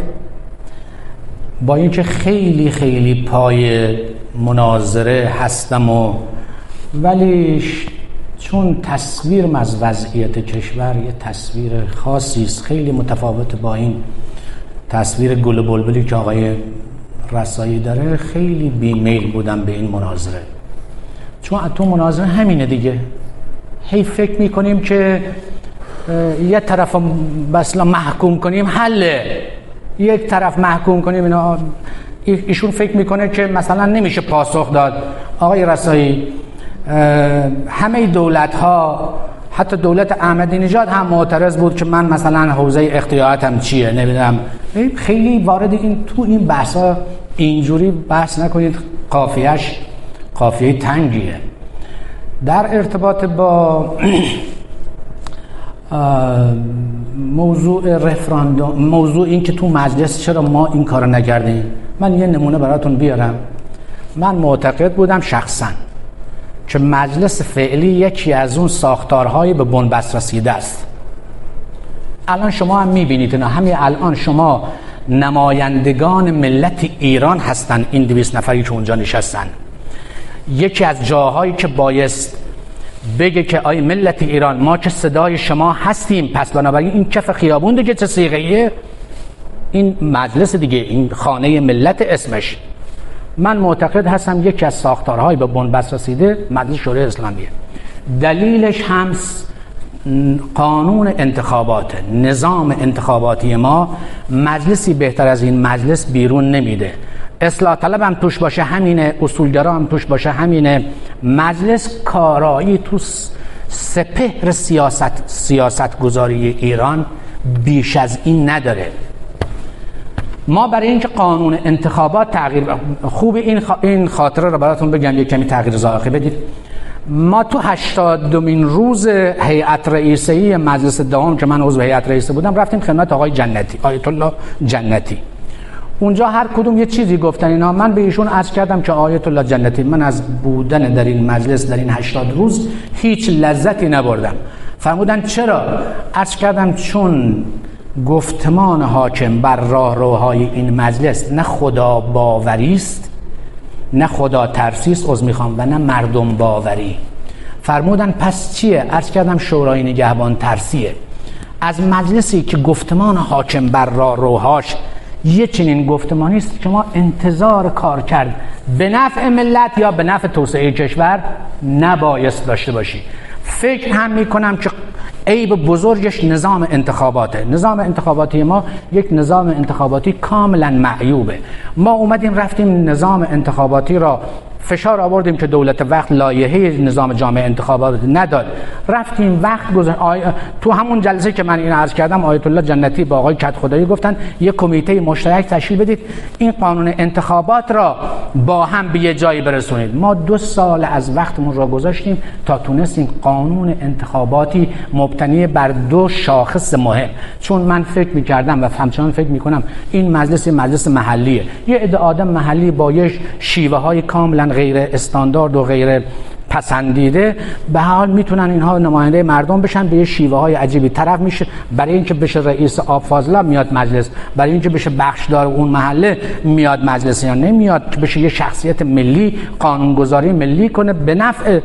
با اینکه خیلی خیلی پای مناظره هستم و ولی چون تصویر از وضعیت کشور یه تصویر خاصی است خیلی متفاوت با این تصویر گل بلبلی که آقای رسایی داره خیلی بیمیل بودم به این مناظره. چون تو مناظره همینه دیگه. هی فکر می‌کنیم که یه طرف بسلا محکوم کنیم حله. یک طرف محکوم کنیم اینا ایشون فکر می‌کنه که مثلا نمیشه پاسخ داد. آقای رسایی همه دولت ها حتی دولت احمدی نژاد هم معترض بود که من مثلا حوزه اختیاراتم چیه نمی‌دونم. خیلی وارد این تو این بحثا اینجوری بحث نکنید. قافیهش قافیه تنگیه. در ارتباط با (clears throat) موضوع رفراندوم موضوع این که تو مجلس چرا ما این کار نکردیم؟ من یه نمونه براتون بیارم. من معتقد بودم شخصا که مجلس فعلی یکی از اون ساختارهای به بنبست رسیده است. الان شما هم می‌بینید نه همین الان شما نمایندگان ملت ایران هستن این دویست نفری که اونجا نشستن. یکی از جاهایی که بایست بگه که آی ملت ایران ما که صدای شما هستیم. پس بنابراین این کف خیابون دیگه چه سیغهیه این مجلس دیگه این خانه ملت اسمش. من معتقد هستم یکی از ساختارهای به بنبست رسیده مجلس شورای اسلامیه دلیلش هم قانون انتخابات نظام انتخاباتی ما مجلسی بهتر از این مجلس بیرون نمیده. اصلاح طلب هم توش باشه همینه اصولگرا هم توش باشه همینه. مجلس کارایی تو سپهر سیاست سیاست گذاری ایران بیش از این نداره. ما برای اینکه قانون انتخابات تغییر خوب این این خاطره رو براتون بگم یک کمی تغییر ذائقه بدید. ما تو هشتادمین روز هیئت رئیسه مجلس دوم که من عضو هیئت رئیسه بودم رفتیم خدمت آقای جنتی آیت الله جنتی. اونجا هر کدوم یه چیزی گفتن اینا من به ایشون عرض کردم که آیت الله جنتی من از بودن در این مجلس در این 80 روز هیچ لذتی نبردم. فرمودن چرا؟ عرض کردم چون گفتمان حاکم بر راهروهای این مجلس نه خدا باوری است نه خدا ترسیست از می‌خوام و نه مردم باوری. فرمودن پس چیه؟ عرض کردم شورای نگهبان ترسیه. از مجلسی که گفتمان حاکم بر راهروهاش یه چنین گفتمانی است که ما انتظار کار کرد. به نفع ملت یا به نفع توسعه کشور نبایست داشته باشی. فکر هم می‌کنم که عیب بزرگش نظام انتخاباته. نظام انتخاباتی ما یک نظام انتخاباتی کاملا معیوبه. ما اومدیم رفتیم نظام انتخاباتی را فشار آوردیم که دولت وقت لایحه نظام جامعه انتخابات نداد. رفتیم وقت گذار آی... تو همون جلسه که من این عرض کردم آیت الله جنتی با آقای کت خدایی گفتن یک کمیته مشترک تشکیل بدید. این قانون انتخابات را با هم به یه جایی برسونید. ما دو سال از وقتمون را گذاشتیم تا تونستیم قانون انتخاباتی مبتنی بر دو شاخص مهم. چون من فکر می‌کردم و همچنان فکر می‌کنم این مجلس مجلس محلیه. یه عده آدم محلی با یه شیوه های کاملا غیر استاندارد و غیر پسندیده به حال می‌تونن اینها نماینده مردم بشن به یه شیوه های عجیبی طرف میشه. برای اینکه بشه رئیس آب میاد مجلس برای اینکه بشه بخشدار اون محله میاد مجلس. یا نمیاد که بشه یه شخصیت ملی قانونگذاری ملی کنه به نفع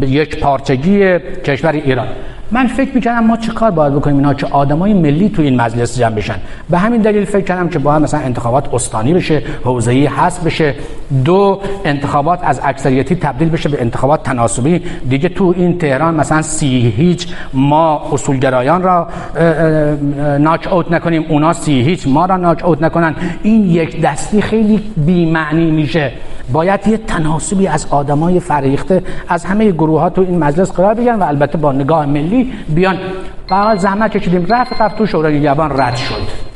یک پارچگی کشور ایران. من فکر می‌کردم ما چه کار باید بکنیم اینا که آدمای ملی تو این مجلس جمع بشن. به همین دلیل فکر کردم که باید مثلا انتخابات استانی بشه حوزه‌ای هست بشه. دو انتخابات از اکثریتی تبدیل بشه به انتخابات تناسبی. دیگه تو این تهران مثلا سی هیچ ما اصولگرایان را ناک اوت نکنیم اونا سی هیچ ما را ناک اوت نکنن. این یک دستی خیلی بی معنی میشه. باید یه تناسبی از آدمای فریخته از همه گروه ها تو این مجلس قرار بگیرن و البته با نگاه ملی بیان. فقط زحمت کشیدیم. رفت رفت تو شورای نگهبان رد شد.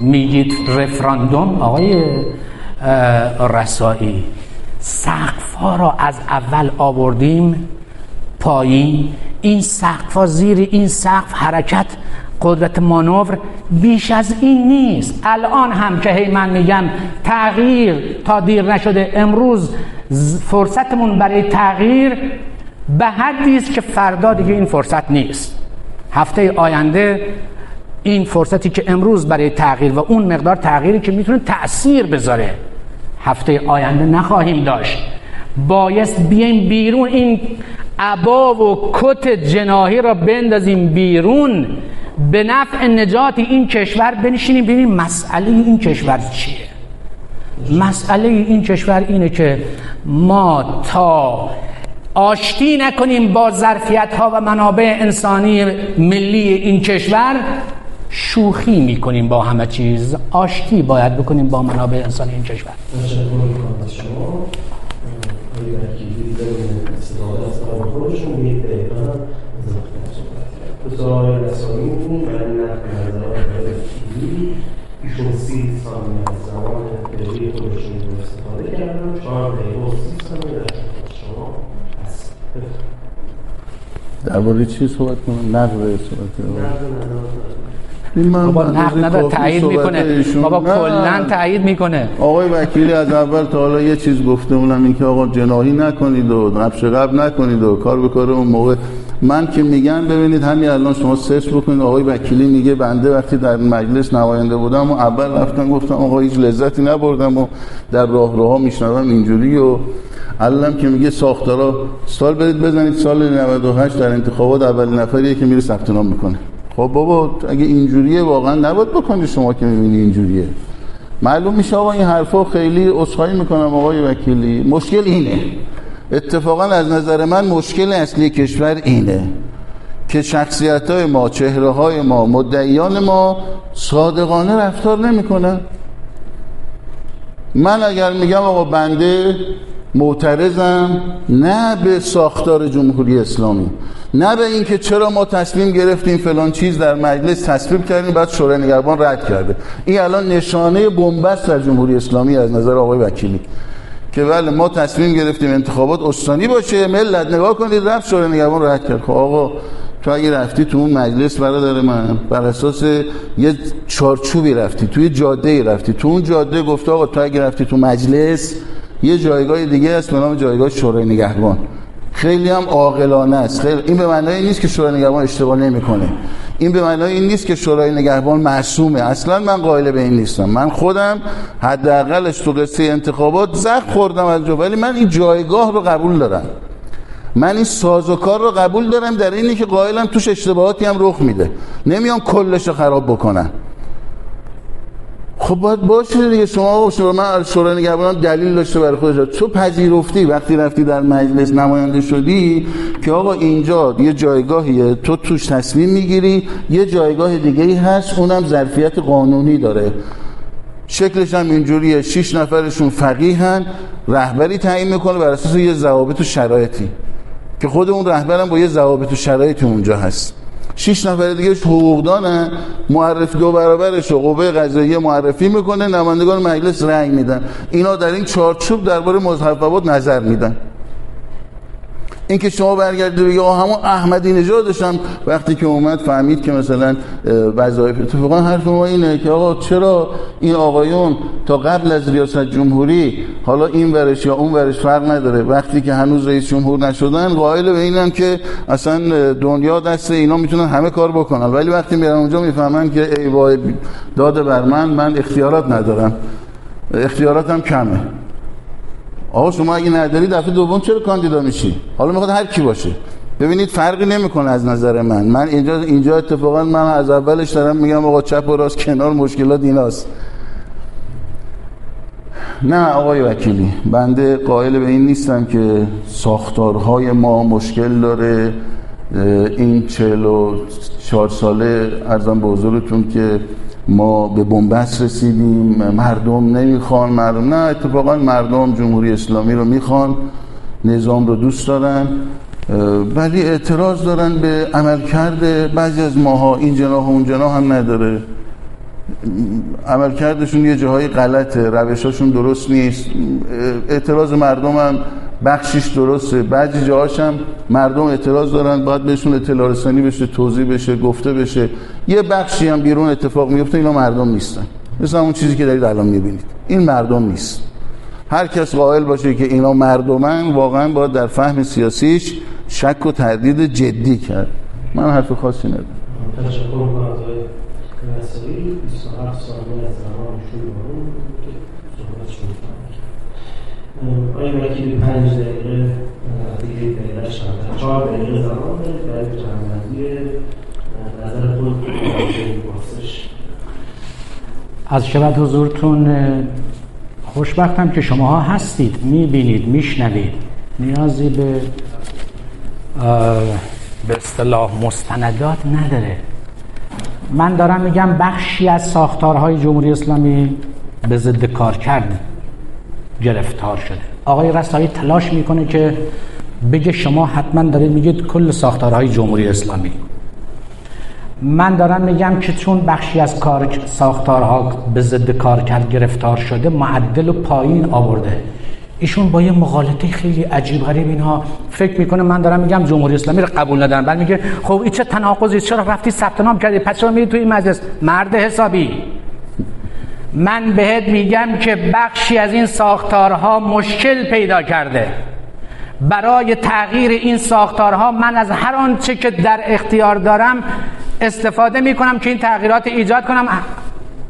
میگید رفراندوم؟ آقای رسایی سقف ها را از اول آوردیم پایین. این سقف ها زیر این سقف حرکت قدرت مانور بیش از این نیست. الان هم که هی من میگم تغییر تا دیر نشده. امروز فرصتمون برای تغییر به حدی است که فردا دیگه این فرصت نیست. هفته آینده این فرصتی که امروز برای تغییر و اون مقدار تغییری که می‌تونه تأثیر بذاره هفته آینده نخواهیم داشت. بایست بیایم بیرون این عبا و کت جناهی را بندازیم بیرون. به نفع نجات این کشور بنشینیم. ببینیم مسئله این کشور چیه؟ مسئله این کشور اینه که ما تا آشتی نکنیم با ظرفیت ها و منابع انسانی ملی این کشور. شوخی می‌کنیم با همه چیز. آشتی باید بکنیم با منابع انسانی این کشور. ایشون سی از زمان استفاده کردن چهار دقیقه و سی ثانیه در شما هست درباره چی صحبت کنم؟ نقل صحبت کنم. بابا نقل نداره تایید می‌کنه. بابا کلا تایید می‌کنه. آقای وکیلی از اول تا حالا یه چیز گفته اونم این که آقا جناهی نکنید و نقش قبل نکنید و کار به کار اون موقع. من که میگم ببینید همین الان شما سرچ بکنید آقای وکیلی میگه بنده وقتی در مجلس نماینده بودم و اول رفتم گفتم آقا هیچ لذتی نبردم و در راه راهها میشنوم اینجوری و علم که میگه ساختارا سال برید بزنید سال 98 در انتخابات اول نفریه که میره ثبت نام می‌کنه. خب بابا اگه اینجوریه واقعا نباید بکنید شما که می‌بینی اینجوریه. معلوم میشه آقا این حرفا خیلی عذرخواهی می‌کنم آقای وکیلی. مشکل اینه. اتفاقا از نظر من مشکل اصلی کشور اینه که شخصیت های ما چهره های ما مدعیان ما صادقانه رفتار نمی‌کنن. من اگر میگم آقا بنده معترضم نه به ساختار جمهوری اسلامی نه به اینکه چرا ما تصمیم گرفتیم فلان چیز در مجلس تصویب کردیم بعد شورای نگهبان رد کرده. این الان نشانه بنبست در جمهوری اسلامی از نظر آقای وکیلی که بله ما تصمیم گرفتیم انتخابات استانی باشه ملت نگاه کنید رفت شورای نگهبان رد کرد. خب آقا تو اگه رفتی تو اون مجلس برادر من بر اساس یه چارچوبی رفتی توی جاده رفتی. تو اون جاده گفته آقا تو اگه رفتی تو مجلس یه جایگاه دیگه است به نام جایگاه شورای نگهبان. خیلی هم عاقلانه است. خیلی این به معنای نیست که شورای نگهبان اشتباه نمی‌کنه. این به معنای این نیست که شورای نگهبان معصومه. اصلا من قائل به این نیستم. من خودم حداقلش تو قصه انتخابات زخ خوردم از جو ولی من این جایگاه رو قبول دارم. من این سازوکار رو قبول دارم در اینی که قائلم توش اشتباهاتی هم رخ میده. نمیام کلش رو خراب بکنم خب باید باشه دیگه. شما شما من شورای نگهبان دلیل داشته برای خودش. تو پذیرفتی وقتی رفتی در مجلس نماینده شدی که آقا اینجا یه جایگاهیه. تو توش تصمیم می‌گیری. یه جایگاه دیگه ای هست. اونم ظرفیت قانونی داره. شکلش هم اینجوریه. شش نفرشون فقیهن رهبری تعیین می‌کنه بر اساس یه ضوابط و شرایطی. که خود اون رهبرم با یه ضوابط و شرایطی اونجا هست. شش نفر دیگه حقوق دانن معرفی دو برابرش و قوه قضاییه معرفی می‌کنه نمایندگان مجلس رأی میدن. اینا در این چارچوب درباره مذهبات نظر میدن. اینکه شما برگردید بگید همون احمدی نژادش هم وقتی که اومد فهمید که مثلا وظایف اتفاقا حرف ما اینه که آقا چرا این آقایون تا قبل از ریاست جمهوری حالا این ورش یا اون ورش فرق نداره. وقتی که هنوز رئیس جمهور نشدن قائل به اینن که اصلا دنیا دست اینا می‌تونن همه کار بکنن. ولی وقتی میرن اونجا می‌فهمن که ای وای داده بر من من اختیارات ندارم. اختیاراتم کمه. آقا شما اگه نداری دفعه دوم چرا کاندیدا میشی؟ حالا می‌خواد هر کی باشه. ببینید فرقی نمی‌کنه از نظر من. من اینجا اینجا اتفاقا من از اولش دارم میگم آقا چپ و راست کنار مشکلات ایناست. نه آقای وکیلی بنده قائل به این نیستم که ساختارهای ما مشکل داره. این چهل و چهار ساله ارزم به حضورتون که ما به بنبست رسیدیم مردم نمی‌خوان مردم نه اتفاقا مردم جمهوری اسلامی رو می‌خوان نظام رو دوست دارن ولی اعتراض دارن به عمل کرده بعضی از ماها این جناح و اون جناح هم نداره. عمل کردشون یه جاهای غلطه روشاشون درست نیست. اعتراض مردم هم بخشیش درسته. بعضی جاهاش هم مردم اعتراض دارن باید بهشون اطلاع رسانی بشه توضیح بشه گفته بشه. یه بخشی هم بیرون اتفاق میفته اینا مردم نیستن. مثل اون چیزی که دارید الان می‌بینید. این مردم نیست. هر کس قائل باشه که اینا مردمن واقعا باید در فهم سیاسیش شک و تردید جدی کرد. من حرف خاصی ندارم. تشکر از آقای نصری. 27 ثانیه از زمان که صحبتشون آیا وکیل پنج دقیقه؟ دیگه دقیقه شما چهار دقیقه زمان دارید برای جمعبندی نظر خود پرسش. از شبت حضورتون خوشبختم که شماها هستید می‌بینید میشنوید. نیازی به به اصطلاح مستندات نداره. من دارم میگم بخشی از ساختارهای جمهوری اسلامی به ضد کار کرد گرفتار شده. آقای رسایی تلاش می‌کنه که بگه شما حتما دارید میگید کل ساختارهای جمهوری اسلامی. من دارم میگم که چون بخشی از کار ساختارها به ضد کار کرد گرفتار شده معدل و پایین آورده. ایشون با یه مغالطه خیلی عجیب غریب اینها فکر می‌کنه. من دارم میگم جمهوری اسلامی رو قبول ندارم. بعد میگه خب این چه تناقضی؟ چرا رفتی ثبت نام کردی؟ پس چرا میری تو این مجلس؟ مرد حسابی. من بهت میگم که بخشی از این ساختارها مشکل پیدا کرده. برای تغییر این ساختارها من از هر آنچه که در اختیار دارم استفاده می‌کنم که این تغییرات ایجاد کنم.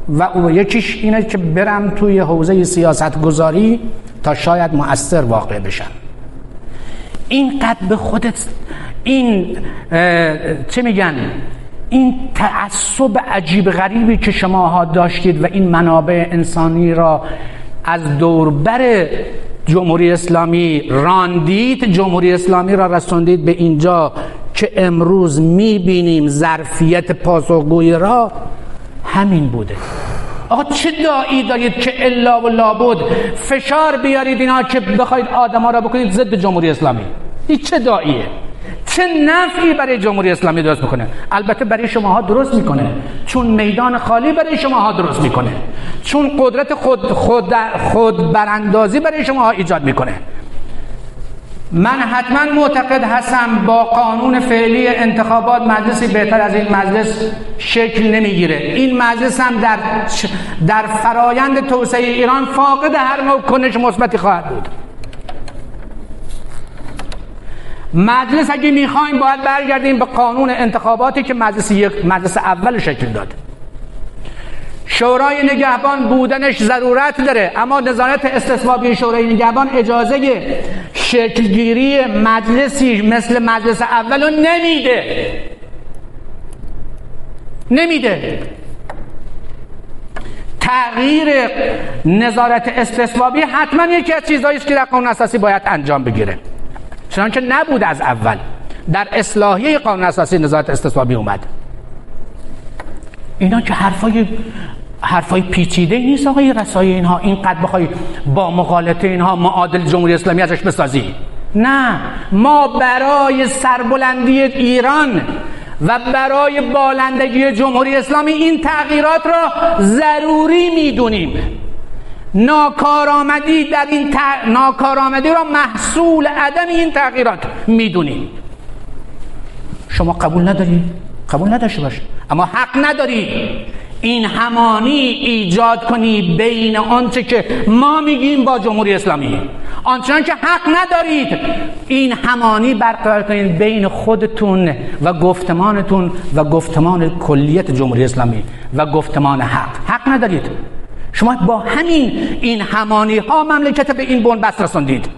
و یکیش اینه که برم توی حوزه سیاست گذاری تا شاید مؤثر واقع بشن این قد به خودت این چه میگن؟ این تعصب عجیب غریبی که شماها داشتید و این منابع انسانی را از دوربر جمهوری اسلامی راندید جمهوری اسلامی را رساندید به اینجا که امروز می‌بینیم ظرفیت پاسخگویی را همین بوده. آقا چه دایی دارید که الا و لابد فشار بیارید اینا که بخواید آدم ها را بکنید ضد جمهوری اسلامی؟ این چه داییه چه نفعی برای جمهوری اسلامی درست می‌کنه؟ البته برای شماها درست می‌کنه. چون میدان خالی برای شماها درست می‌کنه. چون قدرت خود, خود, خود براندازی برای شماها ایجاد می‌کنه. من حتما معتقد هستم با قانون فعلی انتخابات مجلسی بهتر از این مجلس شکل نمی‌گیره. این مجلس هم در در فرایند توسعه ایران فاقد هر نوع کنش مثبتی خواهد بود. مجلس اگه می‌خوایم باید برگردیم به قانون انتخاباتی که مجلس یک مجلس اول شکل داد. شورای نگهبان بودنش ضرورت داره اما نظارت استصوابی شورای نگهبان اجازه شکلگیری مجلسی مثل مجلس اول نمیده. نمیده. تغییر نظارت استثبابی حتما یکی از چیزهایی است که در قانون اساسی باید انجام بگیره. چنانچه نبود از اول. در اصلاحیه قانون اساسی نظارت استثبابی اومد. اینا که حرفای حرفای پیچیده نیست آقای رسای اینها اینقدر بخوای با مقالطه اینها معادل جمهوری اسلامی ازش بسازی. نه. ما برای سربلندی ایران و برای بالندگی جمهوری اسلامی این تغییرات را ضروری می‌دونیم. ناکارآمدی در این ناکارآمدی را محصول عدم این تغییرات می‌دونیم شما قبول ندارید قبول نداشته باش. اما حق نداری. این همانی ایجاد کنی بین آنچه که ما میگیم با جمهوری اسلامی. آنچنان که حق ندارید. این همانی برقرار کنید بین خودتون و گفتمانتون و گفتمان کلیت جمهوری اسلامی و گفتمان حق. حق ندارید. شما با همین این همانی ها مملکت به این بنبست رسوندید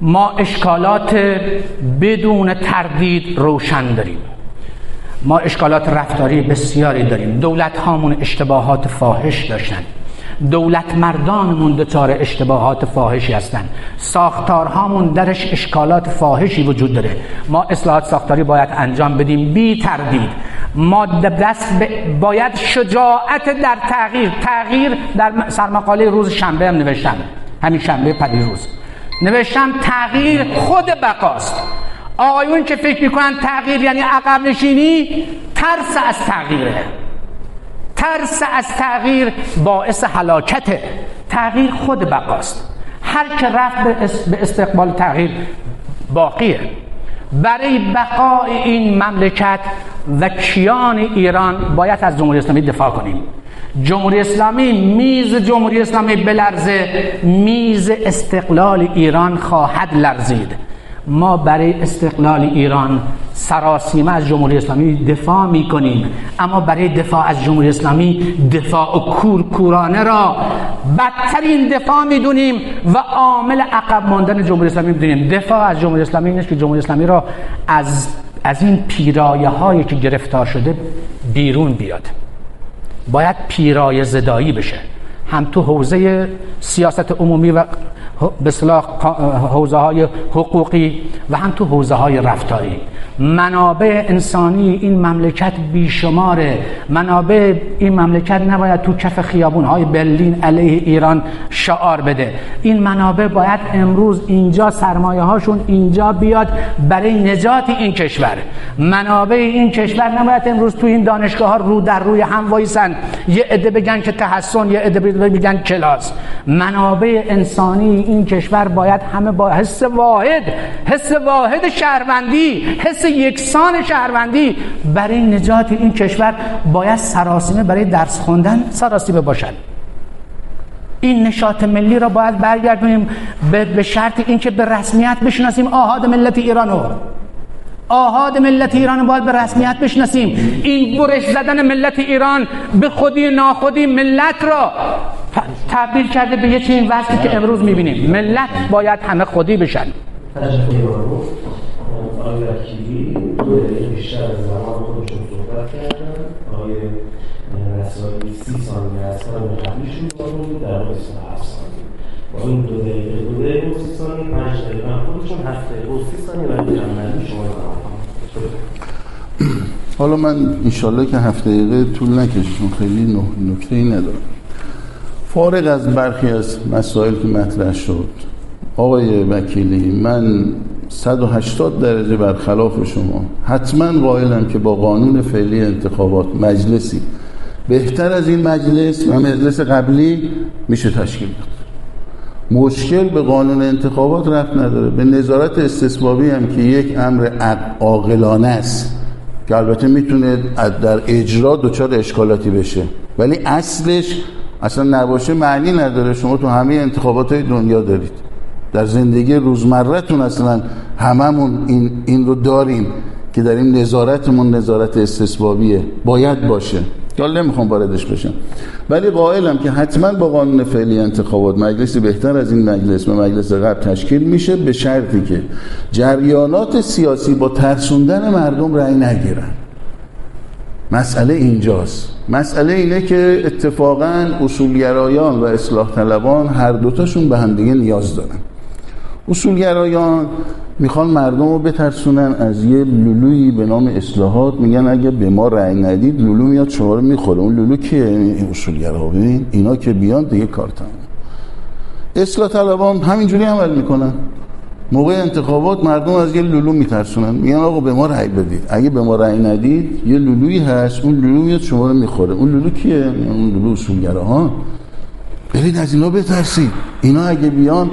ما اشکالات بدون تردید روشن داریم. ما اشکالات رفتاری بسیاری داریم. دولت هامون اشتباهات فاحش داشتن. دولت مردانمون دچار اشتباهات فاحشی هستند ساختارهامون درش اشکالات فاحشی وجود داره. ما اصلاحات ساختاری باید انجام بدیم. بی تردید. ما دست باید شجاعت در تغییر. تغییر در سرمقاله روز شنبه هم نوشتم. همین شنبه روز. نوشتم تغییر خود بقاست. آقایون که فکر می‌کنن تغییر یعنی عقب نشینی ترس از تغییره. ترس از تغییر باعث حلاکته تغییر خود بقاست. هر که رفت به استقبال تغییر باقیه. برای بقای این مملکت و کیان ایران باید از جمهوری اسلامی دفاع کنیم. جمهوری اسلامی میز جمهوری اسلامی بلرزه میز استقلال ایران خواهد لرزید. ما برای استقلال ایران سراسیمه از جمهوری اسلامی دفاع می کنیم اما برای دفاع از جمهوری اسلامی دفاع کورکورانه را بدترین دفاع می‌دونیم و عامل عقب ماندن جمهوری اسلامی می‌دونیم. دفاع از جمهوری اسلامی نیست که جمهوری اسلامی را از از این پیرایه هایی که گرفتار شده بیرون بیاد. باید پیرایه زدایی بشه. هم تو حوزه سیاست عمومی و به حوزه های حقوقی و هم تو حوزه های رفتاری. منابع انسانی این مملکت بیشماره. منابع این مملکت نباید تو کف خیابون های برلین علیه ایران شعار بده. این منابع باید امروز اینجا سرمایه هاشون اینجا بیاد برای نجات این کشور. منابع این کشور نباید امروز تو این دانشگاه ها رو در روی هم وایسن. یه عده بگن که تحسن یه عده بگن کلاس. منابع انسانی این کشور باید همه با حس واحد حس واحد شهروندی حس یکسان شهروندی. برای نجات این کشور باید سراسیمه برای درس خوندن سراسیمه باشد این نشاط ملی را باید برگردونیم. به شرط اینکه به رسمیت بشناسیم آهاد ملت ایرانو. آهاد ملت ایران باید به رسمیت بشناسیم. این برش زدن ملت ایران به خودی ناخودی ملت را تبدیل کرده به یه چنین وضعی که امروز می‌بینیم. ملت باید همه خودی بشن. سی کنید در واقع 27 ثانیه با این دو دقیقه دو دقیقه و سی ثانیه پنج دقیقه. خودشون هفت دقیقه. و سی ثانیه برای شما حالا من انشالله که هفت دقیقه طول نکشم خیلی نکته ای ندارم. فارغ از برخی از مسائل که مطرح شد آقای وکیلی من 180 درجه برخلاف شما. حتما قائلم که با قانون فعلی انتخابات مجلسی. بهتر از این مجلس و مجلس قبلی میشه تشکیل داد. مشکل به قانون انتخابات رفت نداره. به نظارت استثبابی هم که یک امر عاقلانه است که البته می‌تونه در اجرا دچار اشکالاتی بشه. ولی اصلش اصلا نباشه معنی نداره. شما تو همه انتخابات های دنیا دارید. در زندگی روزمرهتون اصلا هممون این, این رو داریم که در این نظارتمون نظارت استثبابیه باید باشه. حالا نمی‌خوام واردش بشم. ولی قائلم که حتما با قانون فعلی انتخابات مجلسی بهتر از این مجلس به مجلس قبل تشکیل میشه به شرطی که جریانات سیاسی با ترسوندن مردم رأی نگیرن. مسئله اینجاست. مسئله اینه که اتفاقا اصولگرایان و اصلاح طلبان هر دوتاشون به همدیگه نیاز دارن. اصولگرایان می‌خوان مردم رو بترسونن. از یه لولویی به نام اصلاحات میگن اگه به ما رأی ندید لولو میاد شما رو می‌خوره. اون لولو کیه؟ این اصولگرا. ببین اینا که بیان دیگه کار تمام اصلاح طلبان همینجوری عمل می‌کنن. موقع انتخابات مردم از یه لولو میترسونن. میگن آقا به ما رأی بدید. اگه به ما رأی ندید یه لولویی هست اون لولو میاد شما رو می‌خوره. اون لولو کیه؟ اون لولو اصولگرا ها برید از اینا بترسید. اینا اگه بیان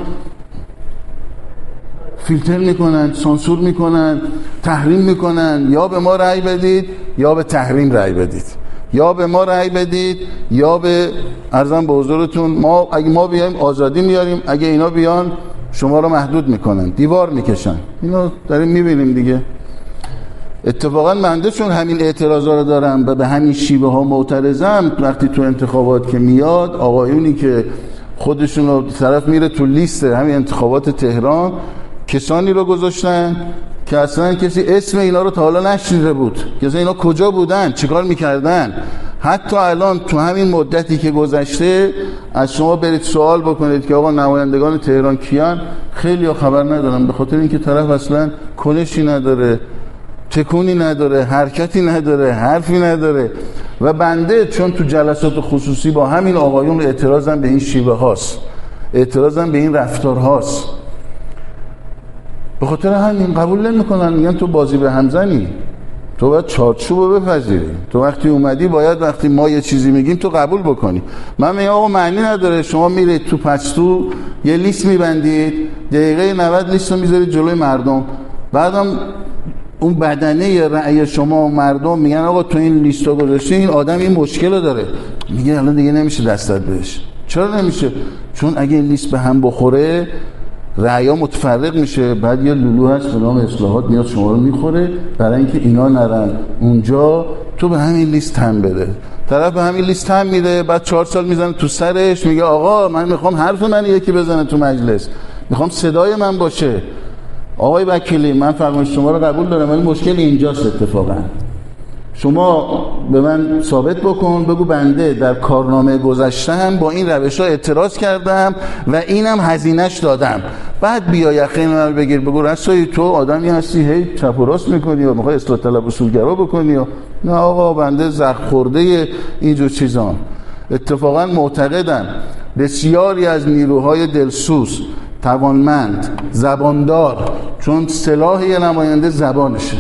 فیلتر می‌کنن سانسور می‌کنن تحریم می‌کنن. یا به ما رأی بدید یا به تحریم رأی بدید. یا به ما رأی بدید یا به ارزم به حضورتون ما اگه ما بیایم آزادی میاریم. اگه اینا بیان شما رو محدود می‌کنن. دیوار می‌کشن. اینا داریم می‌بینیم دیگه. اتفاقا منده چون همین اعتراضا رو دارم. و به همین شیوه ها معترضم. وقتی تو انتخابات که میاد آقایونی که خودشون رو طرف میره تو لیست همین انتخابات تهران کسانی رو گذاشتن که اصلا کسی اسم اینا رو تا حالا نشنیده بود. که اینا کجا بودن؟ چیکار می‌کردن؟ حتی الان تو همین مدتی که گذشته از شما برید سوال بکنید که آقا نمایندگان تهران کیان؟ خیلی خبر ندارن. به خاطر اینکه طرف اصلا کنشی نداره تکونی نداره حرکتی نداره حرفی نداره. و بنده چون تو جلسات خصوصی با همین آقایون اعتراضم به این شیوه هاست. اعتراضم به این رفتار هاست. به خاطر همین قبول نمی‌کنن. میگن تو بازی به همزنی تو باید چارچوب رو بپذیری. تو وقتی اومدی باید وقتی ما یه چیزی میگیم تو قبول بکنی. من میگم آقا معنی نداره. شما میرید تو پستو یه لیست میبندید. دقیقه 90 لیست رو می‌ذارید جلوی مردم. بعدم اون بدنه رأی شما و مردم میگن آقا تو این لیست رو گذاشتی این آدم این مشکل رو داره. میگه الان دیگه نمیشه دستت بهش. چرا نمیشه؟ چون اگه لیست به هم بخوره رعیا متفرق میشه. بعد یه لولو هست به نام اصلاحات میاد شما رو می‌خوره. برای اینکه اینا نرن اونجا تو به همین لیست هم بده. طرف به همین لیست هم میده بعد چهار سال می‌زنه تو سرش میگه آقا من می‌خوام حرف من یکی بزنه تو مجلس. می‌خوام صدای من باشه. آقای وکیلی من فرمایش شما رو قبول دارم ولی مشکل اینجاست اتفاقا. شما به من ثابت بکن بگو بنده در کارنامه گذشتم با این روش ها اعتراض کردم و اینم هزینهش دادم. بعد بیا یقین من بگیر بگو رسایی تو آدمی هستی هی چپ و راست می‌کنی و می‌خوای اصلاح طلب اصولگرا بکنی و نه آقا بنده زخم خورده اینجور چیزان اتفاقا معتقدم بسیاری از نیروهای دلسوز توانمند زباندار چون سلاح یه نماینده زبانشه.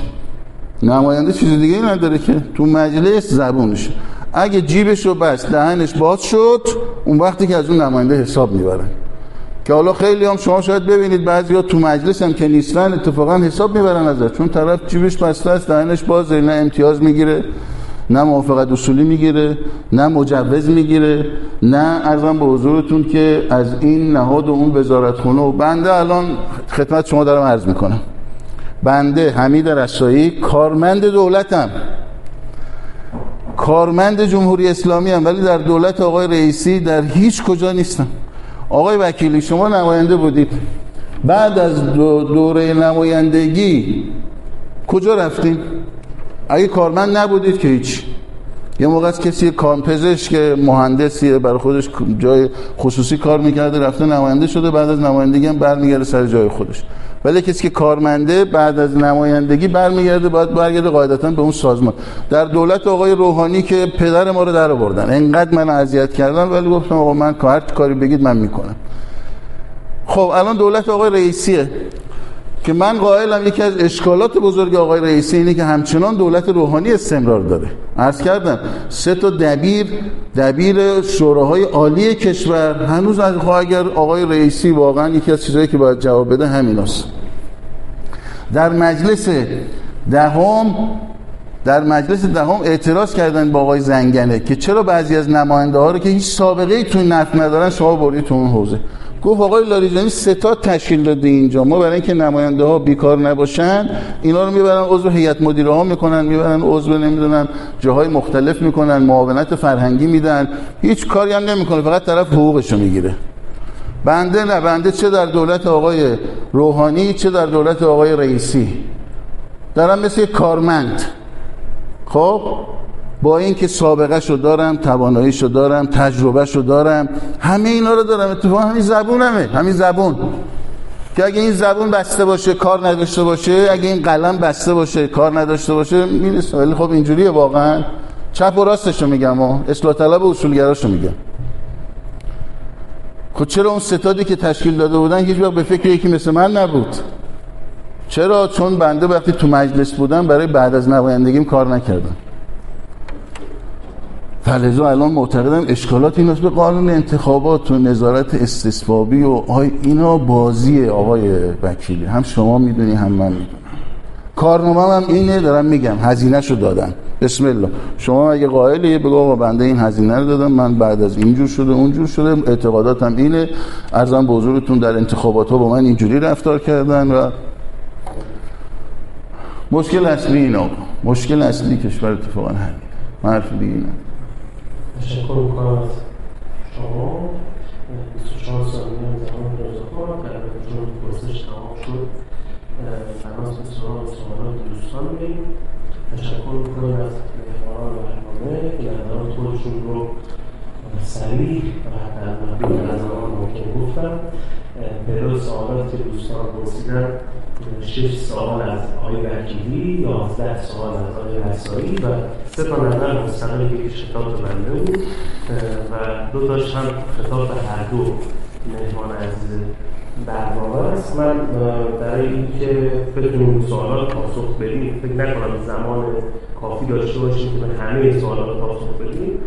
نماینده چیز دیگه نداره که. تو مجلس زبونش. اگه جیبش رو بست دهنش باز شد اون وقتی که از اون نماینده حساب می‌برن. که حالا خیلی هم شما شاید ببینید بعضی ها تو مجلس هم که نیستن اتفاقا حساب می‌برن ازش. چون طرف جیبش بسته است دهنش بازه نه امتیاز می‌گیره نه موافقت اصولی می‌گیره نه مجوز می‌گیره نه ارزم به حضورتون که از این نهاد و اون وزارت خونه و بنده الان خدمت شما دارم عرض می‌کنم. بنده حمید رسایی کارمند دولتم. کارمند جمهوری اسلامی هم ولی در دولت آقای رئیسی در هیچ کجا نیستم. آقای وکیلی شما نماینده بودید. بعد از دوره نمایندگی کجا رفتیم؟ اگه کارمند نبودید که هیچ. یه موقع از کسی کارپزشک که مهندسیه برای خودش جای خصوصی کار می‌کرده رفته نماینده شده بعد از نمایندگی هم برمیگرده سر جای خودش. ولی کسی که کارمنده بعد از نمایندگی برمیگرده باید برگرده قاعدتا به اون سازمان. در دولت آقای روحانی که پدر ما رو در آوردن. انقدر من اذیت کردن ولی گفتم آقا من هر کاری بگید من می‌کنم. خب الان دولت آقای رئیسیه. که من قائلم یکی از اشکالات بزرگ آقای رئیسی اینه که همچنان دولت روحانی استمرار داره عرض کردم سه تا دبیر دبیر شوراهای عالی کشور هنوز از اگر آقای رئیسی واقعا یکی از چیزهایی که باید جواب بده همین است. در مجلس دهم در مجلس دهم اعتراض کردن با آقای زنگنه که چرا بعضی از نماینده ها رو که هیچ سابقه ای تو نفت ندارن شما بردید تو اون حوزه گفت آقای لاریجانی ستاد تشکیل داده اینجا. ما برای اینکه نماینده ها بیکار نباشن اینا رو می‌برن عضو هیئت مدیره ها می‌کنن می‌برن عضو نمی‌دونم جاهای مختلف می‌کنن معاونت فرهنگی میدن. هیچ کاری هم نمی‌کنه فقط طرف حقوقش رو می‌گیره. بنده نه بنده چه در دولت آقای روحانی چه در دولت آقای رئیسی. دارم مثل کارمند. خب؟ با اینکه سابقه شو دارم توانایی شو دارم تجربه شو دارم همه اینا رو دارم. اتفاقا همین زبونمه همین زبون. که اگه این زبون بسته باشه کار نداشته باشه اگه این قلم بسته باشه کار نداشته باشه می‌رسه. ولی خب اینجوریه واقعا. چپ و راستشو میگم و اصلاح طلب و اصولگراشو میگم. خب چرا اون ستادی که تشکیل داده بودن هیچ وقت به فکر یکی مثل من نبود؟ چرا؟ چون بنده وقتی تو مجلس بودم برای بعد از نمایندگیم کار نکردم. فلزا الان معتقدم اشکالات این به قانون انتخابات و نظارت استثبابی و آی اینا بازیه آقای وکیلی. هم شما می‌دونی هم من می‌دونم. کارنامه هم اینه دارم میگم هزینه شو دادم بسم الله. شما اگه قائلی بگو آقا بنده این هزینه رو دادم من بعد از اینجور شده اونجور شده اعتقاداتم اینه. ارزم به در انتخابات ها با من اینجوری رفتار کردن و مشکل اصلی این آقا. مشکل اصلی کشور اتفاقا همین من حرف دیگه تشکر می‌کنم از شما. 24 ثانیه زمان رضا در چون پرسش تمام شد. تماس به سوال سوالات دوستان میگیم تشکر می‌کنم از مهمانان برنامه که نظرات خودشون رو سریع و در محدود از آن ممکن گفتم به سوالات که دوستان پرسیدن شش سوال از آقای وکیلی یازده سوال از آقای رسایی و سه تا نظر مستقل که خطاب بنده بود و دو تاش هم خطاب به هر دو مهمان عزیز برنامه است من برای اینکه بتونیم سوالات پاسخ بدیم فکر نکنم زمان کافی داشته باشیم که به همه سوالات پاسخ بدیم.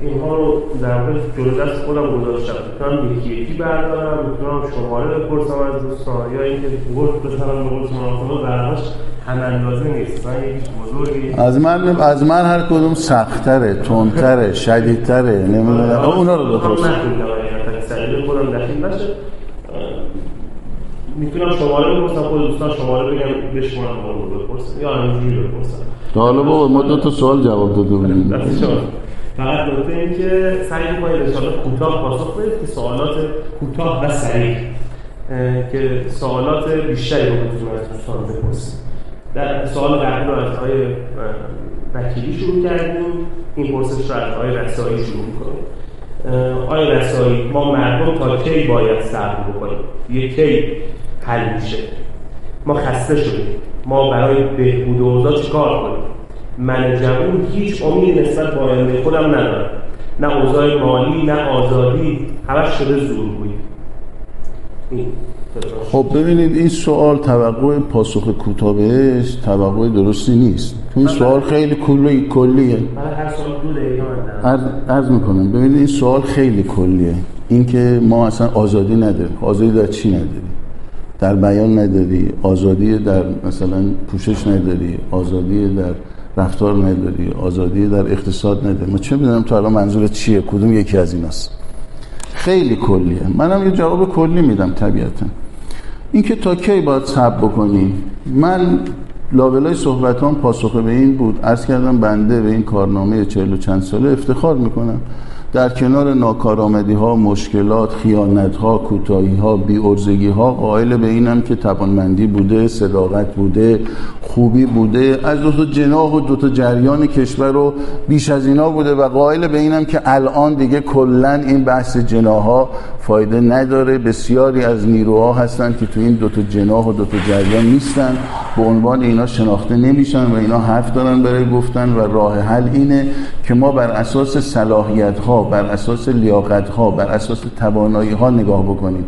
اینها رو در واقع جلو دست خودم گذاشتم. می‌تونم یکی یکی بردارم می‌تونم شماره بپرسم از دوستان یا اینکه گفت بزنم به قول شما برنامه‌اش هم اندازه نیست. من یک بزرگی از من از من هر کدوم سخت‌تره تندتره شدیدتره نمی‌دونم. اونا رو بپرسم. سریع خودم دخیل نشه. می‌تونم شماره بپرسم خود دوستان شماره بگم اون رو بپرسم. یا همینجوری بپرسم. حالا بابا ما دو تا سوال جواب داده بودیم فقط نکته این که سعی می‌کنید ان کوتاه پاسخ بدید که سوالات کوتاه و سریع که سوالات بیشتری رو بتونیم از دوستان بپرسیم. در سوال قبلی رو از آقای وکیلی شروع کردیم. این پرسش رو از آقای رسایی شروع می‌کنیم. آقای رسایی ما مردم تا کی باید صبر بکنیم؟ یه کی حل میشه ما خسته شدیم. ما برای بهبود اوضاع چیکار کنیم؟ من جوون هیچ امید نسبت به آینده خودم ندارم. نه اوضاع مالی نه آزادی. همش شده زورگویی. خب ببینید این سوال توقع پاسخ کوتاه بهش توقع درستی نیست. تو این سوال خیلی کلی کلیه. عرض می‌کنم. ببینید این سوال خیلی کلیه. اینکه ما اصلا آزادی نداریم. آزادی در چی نداریم؟ در بیان نداری. آزادی در مثلا پوشش نداری. آزادی در رفتار نداری. آزادی در اقتصاد نداری. ما چه می‌دونم تو الان منظور چیه؟ کدوم یکی از ایناست؟ خیلی کلیه. منم یه جواب کلی میدم طبیعتا. اینکه تا کی باید صبر بکنیم. من لابلای صحبتان پاسخ به این بود. عرض کردم بنده به این کارنامه چهل و چند ساله افتخار می‌کنم. در کنار ناکارآمدی ها مشکلات خیانت ها کوتاهی ها بی ها قائل به اینم که توانمندی بوده صداقت بوده خوبی بوده از دو تا جناح و دو تا جریان کشور رو بیش از اینا بوده و قائل به اینم که الان دیگه کلا این بحث جناها فایده نداره. بسیاری از نیروها هستن که تو این دو تا جناح و دو تا جریان نیستن. به عنوان اینا شناخته نمیشن و اینا حرف دارن برای گفتن و راه حل اینه که ما بر اساس صلاحیت ها بر اساس لیاقت ها بر اساس توانایی ها نگاه بکنیم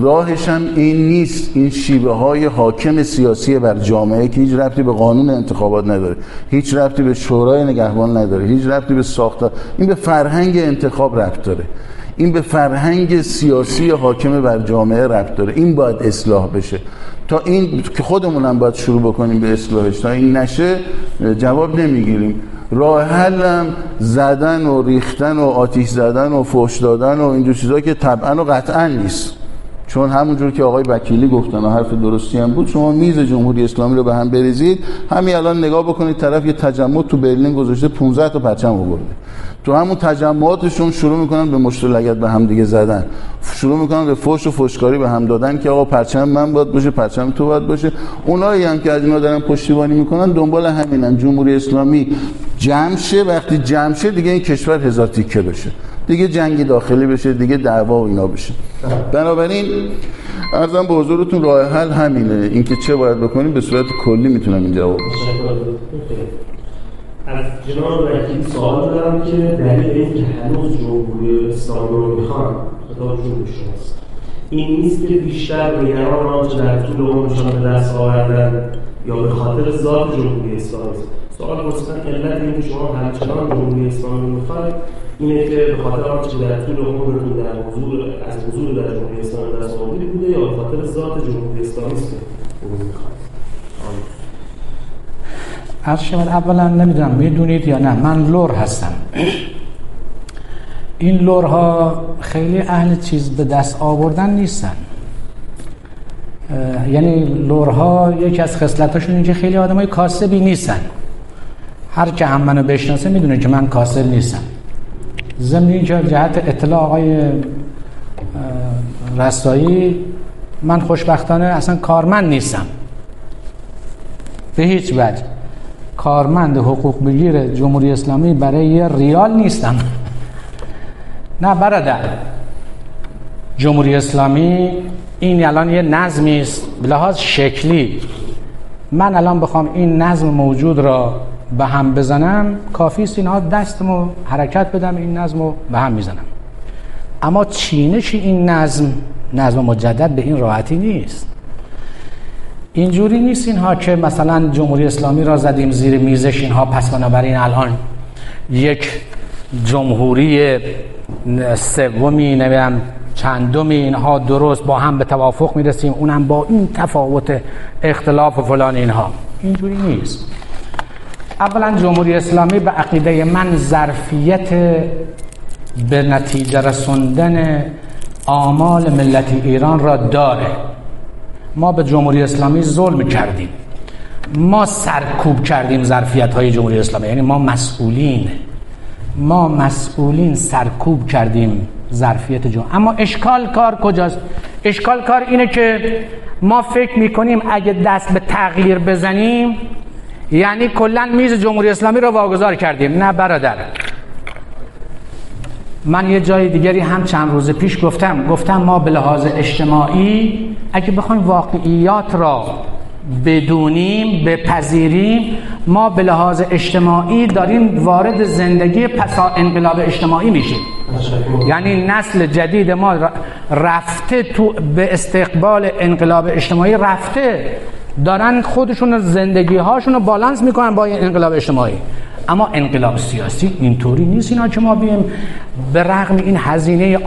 راهش هم این نیست. این شیوه های حاکم سیاسی بر جامعه که هیچ ربطی به قانون انتخابات نداره هیچ ربطی به شورای نگهبان نداره هیچ ربطی به ساختار. این به فرهنگ انتخاب ربط داره. این به فرهنگ سیاسی حاکم بر جامعه ربط داره. این باید اصلاح بشه. تا این که خودمون هم باید شروع بکنیم به اصلاحش. تا این نشه جواب نمی‌گیریم. راه حلم زدن و ریختن و آتیش زدن و فوش دادن و اینجور چیزا که طبعا و قطعا نیست. چون همونجور که آقای وکیلی گفتن و حرف درستی هم بود شما میز جمهوری اسلامی رو به هم بریزید همین الان نگاه بکنید طرف یه تجمع تو برلین گذاشته 15 تا پرچم آورده. تو همون تجمعاتشون شروع می‌کنن به مشت لگد به هم دیگه زدن. شروع می‌کنن به فوش و فوشکاری به هم دادن که آقا پرچم من باید باشه پرچم تو باید باشه. اونایی هم که از اینا دارن پشتیبانی می‌کنن دنبال همینن. جمهوری اسلامی جمع شه وقتی جمع شه دیگه این کشور هزار تیکه بشه. دیگه جنگی داخلی بشه دیگه دعوا و اینا بشه. بنابراین ارزم به حضورتون راه حل همینه. اینکه چه باید بکنیم به صورت کلی می‌تونم این جواب از جناب وکیلی سوال دارم که دلیل این که هنوز جمهوری اسلامی رو می‌خوان خطاب جمهوری شماست. این نیست که بیشتر نگران آنچه در طول عمرشان به دست آوردن یا به خاطر ذات جمهوری اسلامی سوال پرسیدن علت این که شما همچنان جمهوری اسلامی می‌خواید اینه که به خاطر آنچه در طول عمرتون در حضور از حضور در جمهوری اسلامی دست آوردید بوده یا به خاطر ذات جمهوری اسلامی است؟ عرض شود اولا نمی‌دونم می‌دونید یا نه. من لور هستم. این لورها خیلی اهل چیز به دست آوردن نیستن. یعنی لورها یکی از خصلتاشون اینکه خیلی آدمای کاسبی نیستن. هر که هم منو بشناسه می‌دونه که من کاسب نیستم. ضمن اینکه جهت اطلاع آقای رسایی من خوشبختانه اصلا کارمند نیستم. به هیچ وجه. کارمند حقوق بگیر جمهوری اسلامی برای یه ریال نیستم. نه برادر. جمهوری اسلامی این الان یه نظمی است به لحاظ شکلی. من الان بخوام این نظم موجود را به هم بزنم کافی است اینها دستمو حرکت بدم این نظم رو به هم می‌زنم. اما چینش این نظم نظم مجدد به این راحتی نیست. اینجوری نیست اینها که مثلا جمهوری اسلامی را زدیم زیر میزش اینها پس بنابراین الان یک جمهوری سومی نمیم چندمی اینها درست با هم به توافق می‌رسیم اونم با این تفاوت اختلاف و فلان اینها. اینجوری نیست. اولا جمهوری اسلامی به عقیده من ظرفیت به نتیجه رسوندن آمال ملت ایران را داره. ما به جمهوری اسلامی ظلم کردیم. ما سرکوب کردیم ظرفیت های جمهوری اسلامی. یعنی ما مسئولین. ما مسئولین سرکوب کردیم ظرفیت جمهوری اما اشکال کار کجاست؟ اشکال کار اینه که ما فکر می‌کنیم اگه دست به تغییر بزنیم یعنی کلا میز جمهوری اسلامی رو واگذار کردیم. نه برادر. من یه جای دیگری هم چند روز پیش گفتم. گفتم ما به لحاظ اجتماعی اگه بخوایم واقعیات را بدونیم بپذیریم ما به لحاظ اجتماعی داریم وارد زندگی پسا انقلاب اجتماعی میشیم. یعنی نسل جدید ما رفته تو به استقبال انقلاب اجتماعی رفته. دارن خودشون زندگی هاشون رو بالانس می‌کنن با انقلاب اجتماعی. اما انقلاب سیاسی اینطوری نیست اینا که ما بیم به رغم این هزینه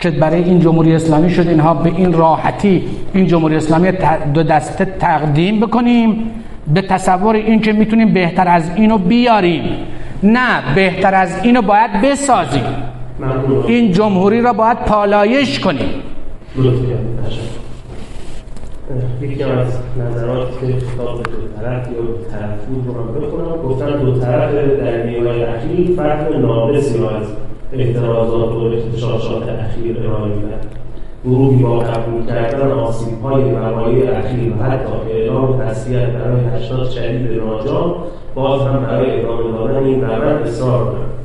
که برای این جمهوری اسلامی شد اینها به این راحتی این جمهوری اسلامی دو دسته تقدیم بکنیم. به تصور این که می‌تونیم بهتر از اینو بیاریم. نه بهتر از اینو باید بسازیم. این جمهوری را باید پالایش کنیم. یکی از نظرات که خطاب دو طرف یا طرف بود رو هم بخونم. گفتن دو طرف در نیای اخیر فرق ناقصی را از اعتراضات و اختشاشات اخیر ارائه میدن گروهی با قبول کردن آسیب های وقایع اخیر و حتی اعلام تسلیت برای هشتاد شدید ناجان باز هم برای ادامه دادن این روند اصرار دارد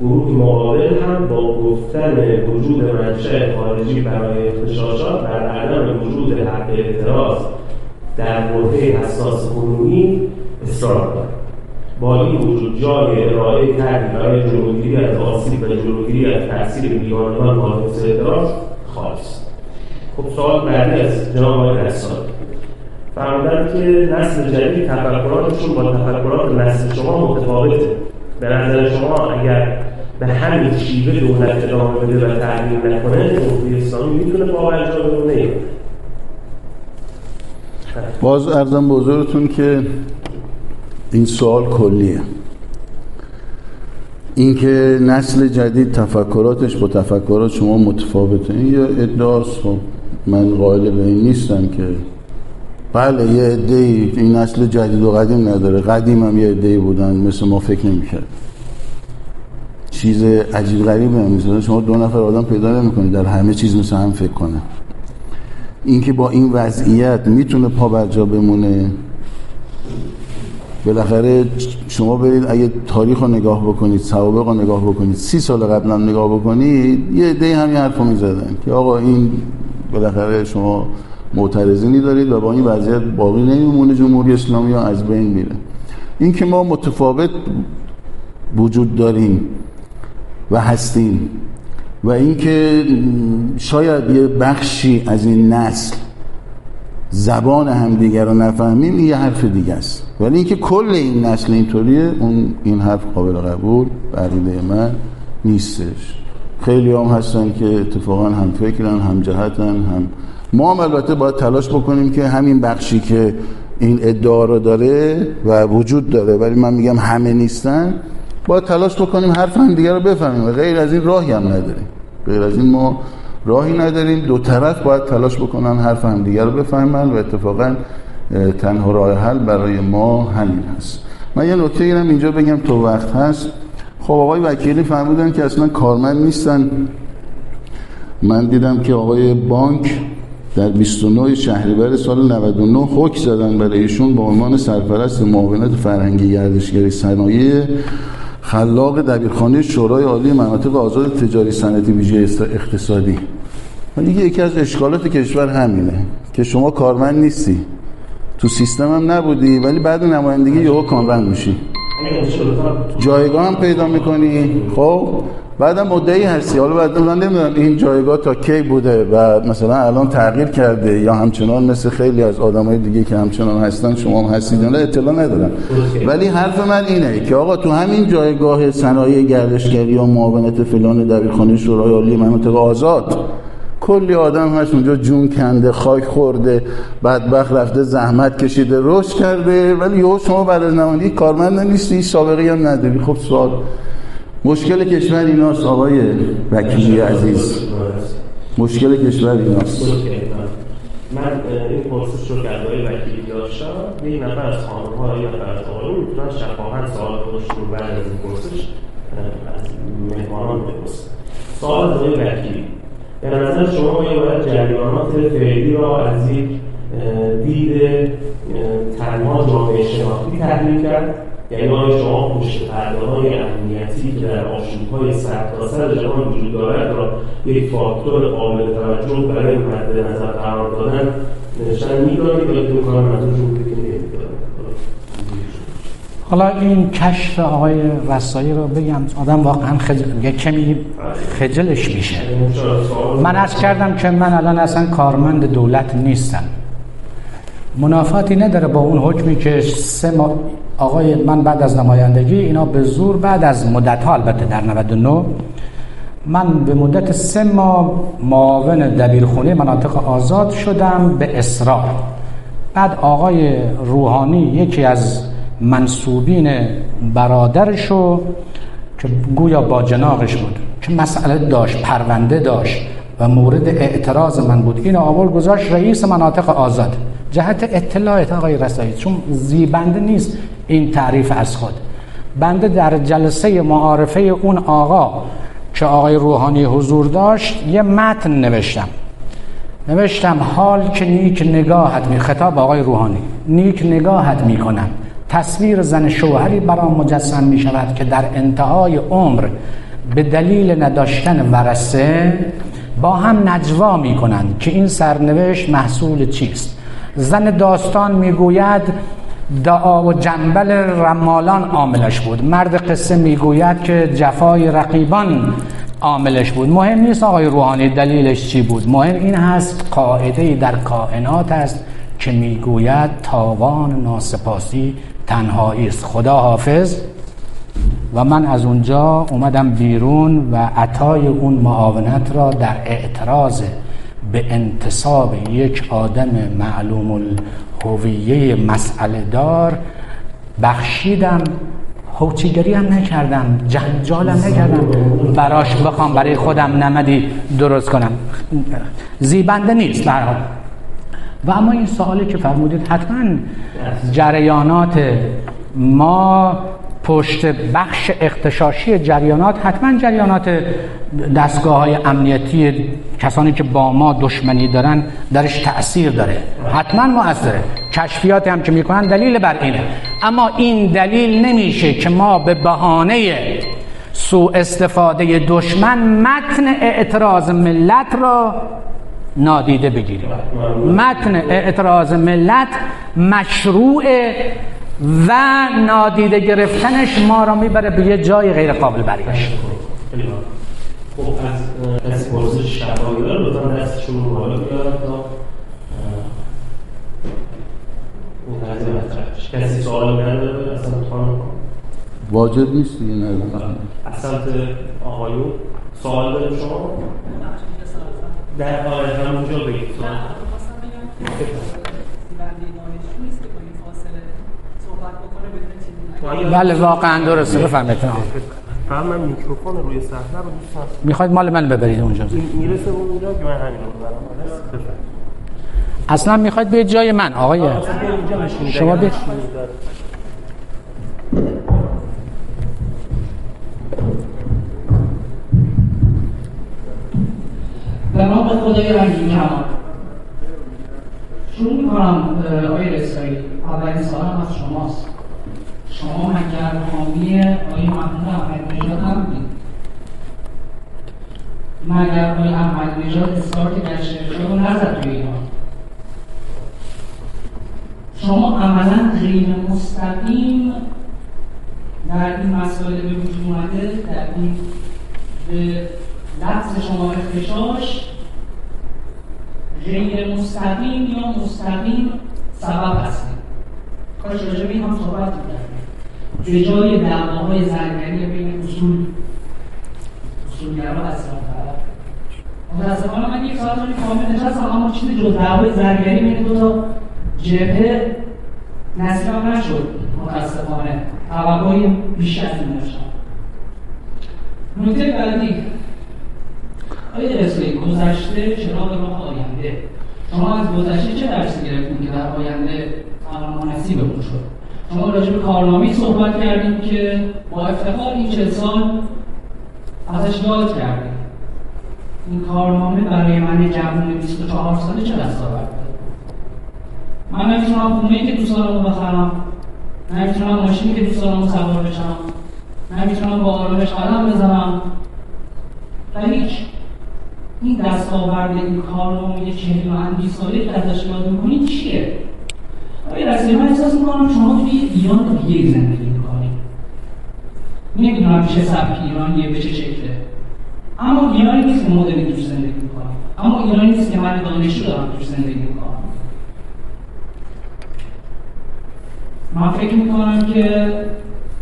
گروه مقابل هم با گفتن وجود منشأ خارجی برای اختشاشات بر عدم وجود حق اعتراض در برده حساس کنونی اصرار دارد. با این وجود جای ارائه برای جلوگیری از آسیب و جلوگیری از تاثیر بیگانگان با اعتراض خالص خب سوال بعدی از جناب آقای رسال. فرمودن که نسل جدید تفکراتشون با تفکرات نسل شما متفاوته. به نظر شما اگر به همین شیوه دولت ادامه بده و تغییر نکنه جمهوری اسلامی می‌تونه واقعا جا بمونه باز ارزم حضورتون که این سوال کلیه. اینکه نسل جدید تفکراتش با تفکرات شما متفاوته این یه ادعاست. خب من قائل به این نیستم که بله یه عده این نسل جدید و قدیم نداره. قدیم هم یه عده بودن مثل ما فکر نمی‌کرد. چیز عجیب غریبه مثلا شما دو نفر آدم پیدا نمی‌کنید در همه چیز مثل هم فکر کنه. اینکه با این وضعیت می‌تونه پا بر جا بمونه بالاخره شما برید اگه تاریخ رو نگاه بکنید سوابق رو نگاه بکنید سی سال قبلا نگاه بکنید یه عده همین حرف رو می‌زدن که آقا این بالاخره شما معترضینی دارید و با این وضعیت باقی نمیمونه جمهوری اسلامی ها از بین میره. این که ما متفاوت وجود داریم و هستیم و اینکه شاید یه بخشی از این نسل زبان همدیگر رو نفهمیم یه حرف دیگه است. ولی اینکه کل این نسل اینطوریه اون این حرف قابل قبول بقیده من نیستش. خیلی هم هستن که اتفاقا هم فکرن هم جهتن هم ما هم البته باید تلاش بکنیم که همین بخشی که این ادعا رو داره و وجود داره ولی من میگم همه نیستن باید تلاش بکنیم حرف هم دیگه رو بفهمیم. و غیر از این راهی هم نداریم. غیر از این ما راهی نداریم. دو طرف باید تلاش بکنن حرف هم دیگه رو بفهمن و اتفاقا تنها راه حل برای ما همین هست. من یه نکته اینم اینجا بگم تو وقت هست. خب آقای وکیلی فهمیدن که اصلا کارمند نیستن. من دیدم که آقای بانک در 29 شهریور سال 99 حکم زدن برای ایشون به عنوان سرپرست معاونت فرهنگی گردشگری صنایع خلاق دبیرخانه شورای عالی مناطق آزاد تجاری صنعتی ویژه اقتصادی. ولی یکی از اشکالات کشور همینه که شما کارمند نیستی. تو سیستم هم نبودی ولی بعد نمایندگی یهو کارمند میشی. جایگاه هم پیدا می‌کنی. خب؟ بعدم مدعی هستی؟ حالا بعد من نمی‌دونم این جایگاه تا کی بوده و مثلا الان تغییر کرده یا همچنان مثل خیلی از آدمای دیگه که همچنان هستن شما هم هستید نه اطلاع ندارم. ولی حرف من اینه که آقا تو همین جایگاه صنایع گردشگری یا معاونت فلان دبیرخانه شورای عالی مناطق آزاد کلی آدم هست اونجا جون کنده خاک خورده بدبخت رفته زحمت کشیده رشد کرده ولی یهو شما بعد از نمایندگی کارمند نیستی سابقه هم نداری. خب سوال مشکل کشور ایناست آقای وکیلی عزیز. مشکل کشور ایناست. من این پرسش رو که آقای وکیلی داشتم یک نفر از خانم‌ها یا نفر از آقایون می‌تونن شفاهت سوال خودشون رو بعد از این پرسش از مهمانان بپرسن سوال از آقای وکیلی. به نظر شما باید جریانات فعلی را از یک دید تنها جامعه شناختی تحلیل کرد؟ یعنی آیا شما پشت پرده های امنیتی که در آشوب‌های سرتاسر جهان وجود دارد را یک فاکتور قابل توجه برای مد نظر قرار دادن نشان می‌دانید یا این کار منظورشون فکر حالا این کشف آقای رسایی رو بگم آدم واقعا خجل یه کمی خجلش میشه. من از کردم که من الان اصلا کارمند دولت نیستم. منافاتی نداره با اون حکمی که سه ما آقای من بعد از نمایندگی اینا به زور بعد از مدت ها البته در 99 من به مدت سه ماه معاون دبیرخونه مناطق آزاد شدم به اصرار بعد آقای روحانی یکی از منصوبین برادرشو که گویا با جناقش بود که مسئله داشت پرونده داشت و مورد اعتراض من بود. این آورد گذاشت رئیس مناطق آزاد. جهت اطلاعات آقای رسایی چون زیبنده نیست این تعریف از خود. بنده در جلسه معارفه اون آقا که آقای روحانی حضور داشت یه متن نوشتم. نوشتم حال که نیک نگاهت می خطاب آقای روحانی نیک نگاهت می کنم. تصویر زن شوهری برام مجسم می شود که در انتهای عمر به دلیل نداشتن ورسه با هم نجوا می کنند که این سرنوشت محصول چیست. زن داستان می‌گوید دعا و جنبل رمالان عاملش بود. مرد قصه می‌گوید که جفای رقیبان عاملش بود. مهم نیست آقای روحانی دلیلش چی بود. مهم این هست قاعده در کائنات است که می‌گوید تاوان ناسپاسی تنهایی است. خدا حافظ. و من از اونجا اومدم بیرون و عطای اون معاونت را در اعتراض به انتصاب یک آدم معلوم الهویه مسئله دار بخشیدم هوچیگری هم نکردم جنجال هم نکردم. براش بخوام برای خودم نمدی درست کنم. زیبنده نیست برام و اما این سوالی که فرمودید حتما جریانات ما پشت بخش اختشاشی جریانات حتما جریانات دستگاه های امنیتی کسانی که با ما دشمنی دارن درش تأثیر داره. حتما مؤثره کشفیات هم که می‌کنن دلیل بر اینه. اما این دلیل نمیشه که ما به بهانه سوء استفاده دشمن متن اعتراض ملت را نادیده بگیریم. متن اعتراض ملت مشروع و نادیده گرفتنش ما را می‌بره به یه جای غیر قابل برگشت. خب از کسی پرسش شفایی داره لطفا دستشون رو بالا بیارن تا کسی سوال نداره؟ اصلا خانم؟ واجب نیست دیگه نه. از سمت آقایون سوال داریم شما؟ در آره همونجا بگید. سوال بله واقعا درسته. بفرمایید. فهم من میکروفون روی صحنه رو دوست دارم. می‌خواید مال من ببرید اونجا. این می‌رسه اونجا که من همین رو ببرم. اصلا می‌خواید به جای من آقای. شما. به نام خدای رنگین کمان شروع می‌کنم آقای رسایی اولین سالم از شماست. شما مگر حامی آقای محمود احمد نژاد نبودید؟ مگر آقای احمد نژاد استارت گشت رو نزد توی ایران؟ شما عملا غیر مستقیم در این مسائل به وجود اومده در این به لفظ شما اختشاش غیر مستقیم یا مستقیم سبب هستید کاش راجع به هم صحبت می‌کردیم. به جای دعواهای زرگری بین اصول اصولگرا و اصلاح طلب متاسفانه من یک ساعت رو کامل نشستم اما چیزی جز دعوای زرگری بین دو تا جبهه نصیبم نشد. متاسفانه توقعی بیش از این داشتم نکته بعدی آیا رسولی گذشته چراغ راه آینده. شما از گذشته چه درسی گرفتیم که در آینده تمام نصیبمون شد؟ شما راجع به کارنامه‌ای صحبت کردیم که با افتخار این چه سال ازش یاد کردیم این کارنامه برای من جوان 24 ساله چه دستاورد داره من نمی‌تونم خونه که دوست دارم بخرم نمی‌تونم ماشینی که دوست دارم سوار بشم نمی‌تونم با آرامش قدم بزنم. و هیچ. این دستاورد این کارنامه چهل و اندی ساله که ازش یاد می‌کنید چیه؟ آیا رسمی من احساس می‌کنم شما توی ایران دیگه زندگی می‌کنید نمی‌دونم چه سبک ایرانیه به چه شکله. اما ایرانی نیست که مدلی توش زندگی می‌کنم اما ایرانی نیست که من دانشجو دارم توش زندگی می‌کنم من فکر می‌کنم که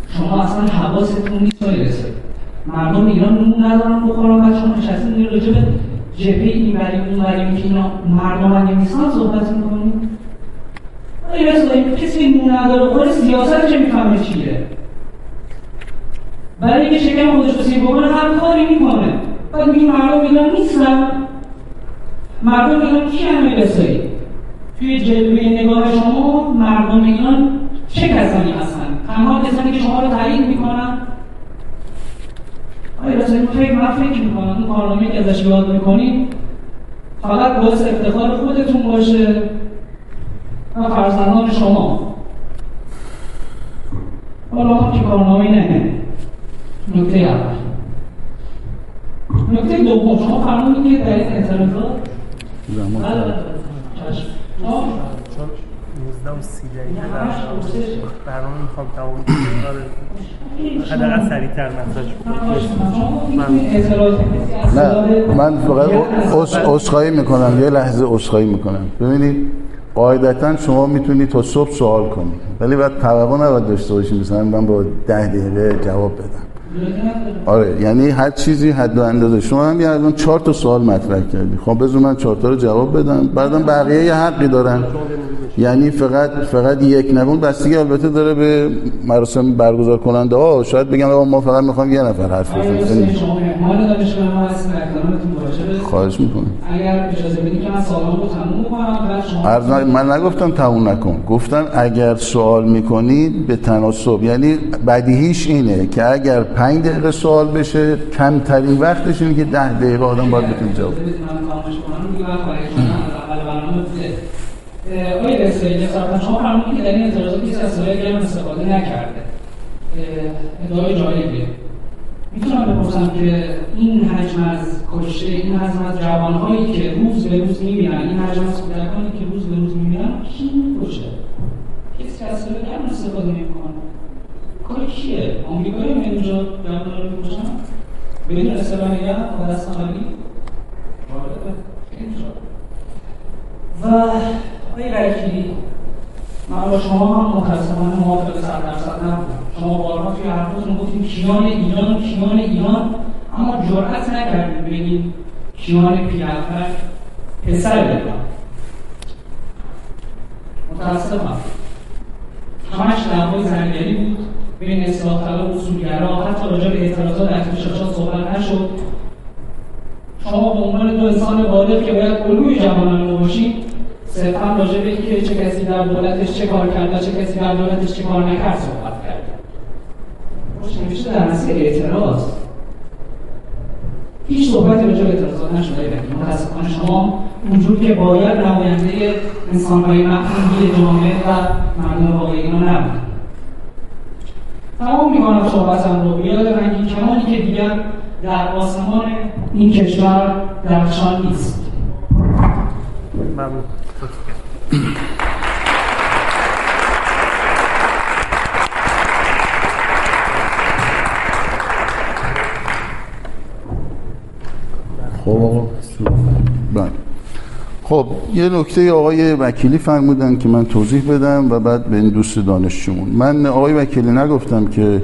شما اصلا حواستون نیست مردم ایران نون ندارن بخورن بعد شما نشستین راجع به جبهه این وری اون وری که اینا مردم نیستن صحبت می‌کنید آقای رسایی کسی نون نداره. خود سیاست چه می‌فهمه چیه. برای اینکه شکم خودش رو سیر بکنه هر کاری می‌کنه. بعد میگه مردم ایران نیستن. مردم ایران کی همه رسایی توی جلوه نگاه شما مردم ایران چه کسانی هستن؟ تنها کسانی که شما رو تایید می‌کنن؟ رسایی فکر من فکر می‌کنم اون کارنامه که ازش یاد می‌کنید فقط باعث افتخار خودتون باشه. و فرزندان شما. حالا هم که کارنامه نه نکته اول. نکته دوم. شما فرمودید که در این اعتراضات زمان. بله، چشم. 19 و 30 نه، دقیقه. برنامه می‌خوام تمام. حداقل سریعتر مساج نه من فقط عذ- عذرخواهی می‌کنم یه لحظه عذرخواهی می‌کنم. ببینید قاعدتا شما می‌تونید تا صبح سوال کنید ولی بعد توقع نباید داشته باشید. مثلا من با ده دقیقه جواب بدم. آره یعنی هر چیزی حد و اندازه. شما هم یه الان چهار تا سوال مطرح کردی. خب بذار من چهار تا رو جواب بدم. بعدم بقیه یه حقی دارن. یعنی فقط فقط یک نفر. بستگی البته داره به مراسم برگزار کننده ها. شاید بگن آقا ما فقط می‌خوام یه نفر حرف حسین شما مهمان دانشگاه ما واجبه خواهش می‌کنم. اگر اجازه بدید که من سوالامو رو تموم کنم شما من نگفتم تموم نکن. گفتم اگر سوال می‌کنید به تناسب. یعنی بدیهیش اینه که اگر پنج دقیقه سوال بشه کمترین وقتش اینه که ده دقیقه آدم باید بتونه جواب بده. بدید من خاموش کنم دیگه من خارج شدم از اول برنامه بوده اه، آقای رسایی نسبتا شما فرمودید که در این اعتراضات کسی از صدای گرم استفاده نکرده. ادعای جالبیه می‌تونم بپرسم که این حجم از کشته این حجم از جوانهایی که روز به روز میمیرن این حجم از کودکانی که روز به روز میمیرن کی می‌کشه کسی از صدای گرم استفاده نمی‌کنه کار کیه؟ آمریکایی هم اینجا جوانها رو می‌کشن بدون اصطلاح نگه با دست. و آقای وکیلی من با شما هم متاسفانه موافق صد درصد نبودم. شما بارها توی حرفتون گفتیم کیان ایران کیان ایران اما جرأت نکردید بگید کیان پیرفر پسر ایران. متاسفم. همش دعوای زنگری بود. بین اصلاح طلب و اصولگرا حتی راجع به اعتراضات اختصاصات صحبت نشد. شما به عنوان دو انسان بالغ که باید الگوی جوانان باشید صرفا راجع به اینکه چه کسی در دولتش چه کار کرد و چه کسی در دولتش چه کار نکرد صحبت کرد. روش نوشته در اصل اعتراض. هیچ صحبتی راجع به اعتراضات نشده وکیل. متاسفانه شما اونجور که باید نماینده انسانهای محدودی جامعه و مردم واقعی اینا نبود. تمام می‌کنم صحبتم رو به یاد رنگین کمانی که دیگر در آسمان این کشور درخشان نیست. ممنون. خب بله. خب یه نکته آقای وکیلی فرمودن که من توضیح بدم و بعد به این دوست دانشجومون. من آقای وکیلی نگفتم که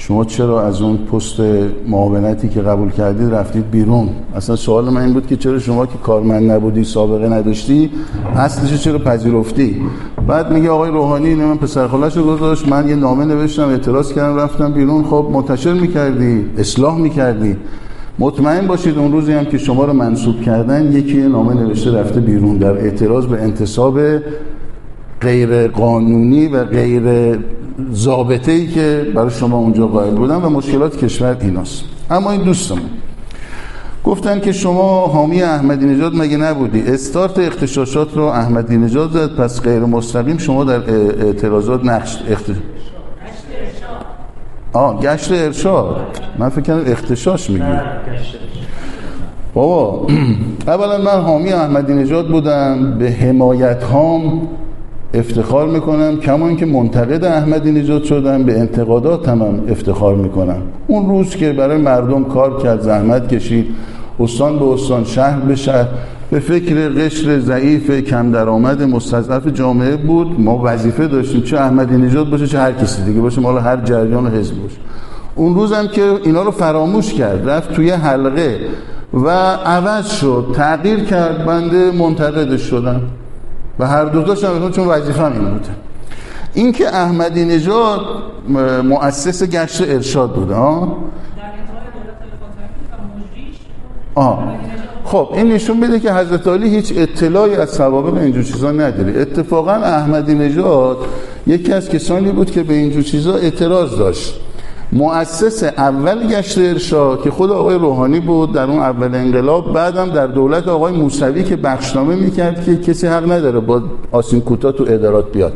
شما چرا از اون پست معاونتی که قبول کردید رفتید بیرون؟ اصلا سوال من این بود که چرا شما که کارمند نبودی سابقه نداشتی اصلش چرا پذیرفتی؟ بعد میگه آقای روحانی اینه من پسر خالش رو گذاشت من یه نامه نوشتم اعتراض کردم رفتم بیرون. خب منتشر می‌کردی اصلاح می‌کردی. مطمئن باشید اون روزی هم که شما رو منصوب کردن یکی نامه نوشته رفته بیرون در اعتراض به انتصاب غیر قانونی و غیر ضابطه ای که برای شما اونجا قائل بودن و مشکلات کشور ایناست. اما این دوستمون. گفتن که شما حامی احمدی نژاد مگه نبودی؟ استارت اختشاشات رو احمدی نژاد زد پس غیر مستقیم شما در اعتراضات نقش اخت... آه گشت ارشاد. من فکر کردم اختشاش میگی. بابا (clears throat) اولا من حامی احمدی نژاد بودم به حمایت هام افتخار می‌کنم کما اینکه منتقد احمدی نژاد شدم به انتقادات هم, هم افتخار می‌کنم. اون روز که برای مردم کار کرد زحمت کشید استان به استان شهر به شهر به فکر قشر ضعیف کم درآمد مستضعف جامعه بود. ما وظیفه داشتیم چه احمدی نژاد باشه چه هر کسی دیگه باشه مال هر جریان و حزب باشه. اون روزم که اینا رو فراموش کرد رفت توی حلقه و عوض شد تغییر کرد بنده منتقدش شدم. و هر دو تاشم چون وظیفه این بوده این که احمدی نژاد مؤسس گشت ارشاد بوده ها آه. خب این نشون میده که حضرت علی هیچ اطلاعی از سوابق اینجور چیزا نداره. اتفاقا احمدی نژاد یکی از کسانی بود که به اینجور چیزا اعتراض داشت. مؤسس اول گشت ارشاد که خود آقای روحانی بود در اون اول انقلاب. بعدم در دولت آقای موسوی که بخشنامه می‌کرد که کسی حق نداره با آسین کوتا تو ادارات بیاد.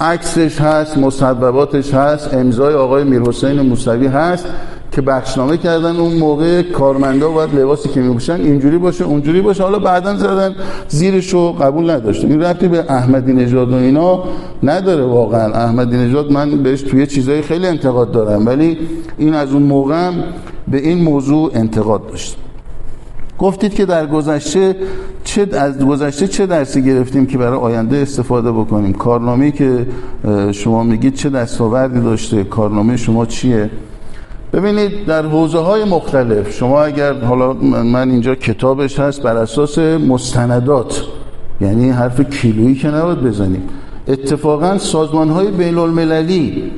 عکسش هست مصوباتش هست امضای آقای میرحسین موسوی هست. که بخشنامه کردن اون موقع کارمندا باید لباسی که میپوشن اینجوری باشه اونجوری باشه. حالا بعدا زدن زیرشو قبول نداشت این ربطی به احمدی نژاد و اینا نداره واقعا. احمدی نژاد من بهش توی چیزای خیلی انتقاد دارم ولی این از اون موقع به این موضوع انتقاد داشت. گفتید که در گذشته چه از گذشته چه درسی گرفتیم که برای آینده استفاده بکنیم؟ کارنامه‌ای که شما میگید چه دستاوردی داشته؟ کارنامه شما چیه؟ ببینید در حوزه های مختلف شما اگر حالا من اینجا کتابش هست بر اساس مستندات یعنی حرف کیلویی که نباید بزنیم. اتفاقا سازمان های بین المللی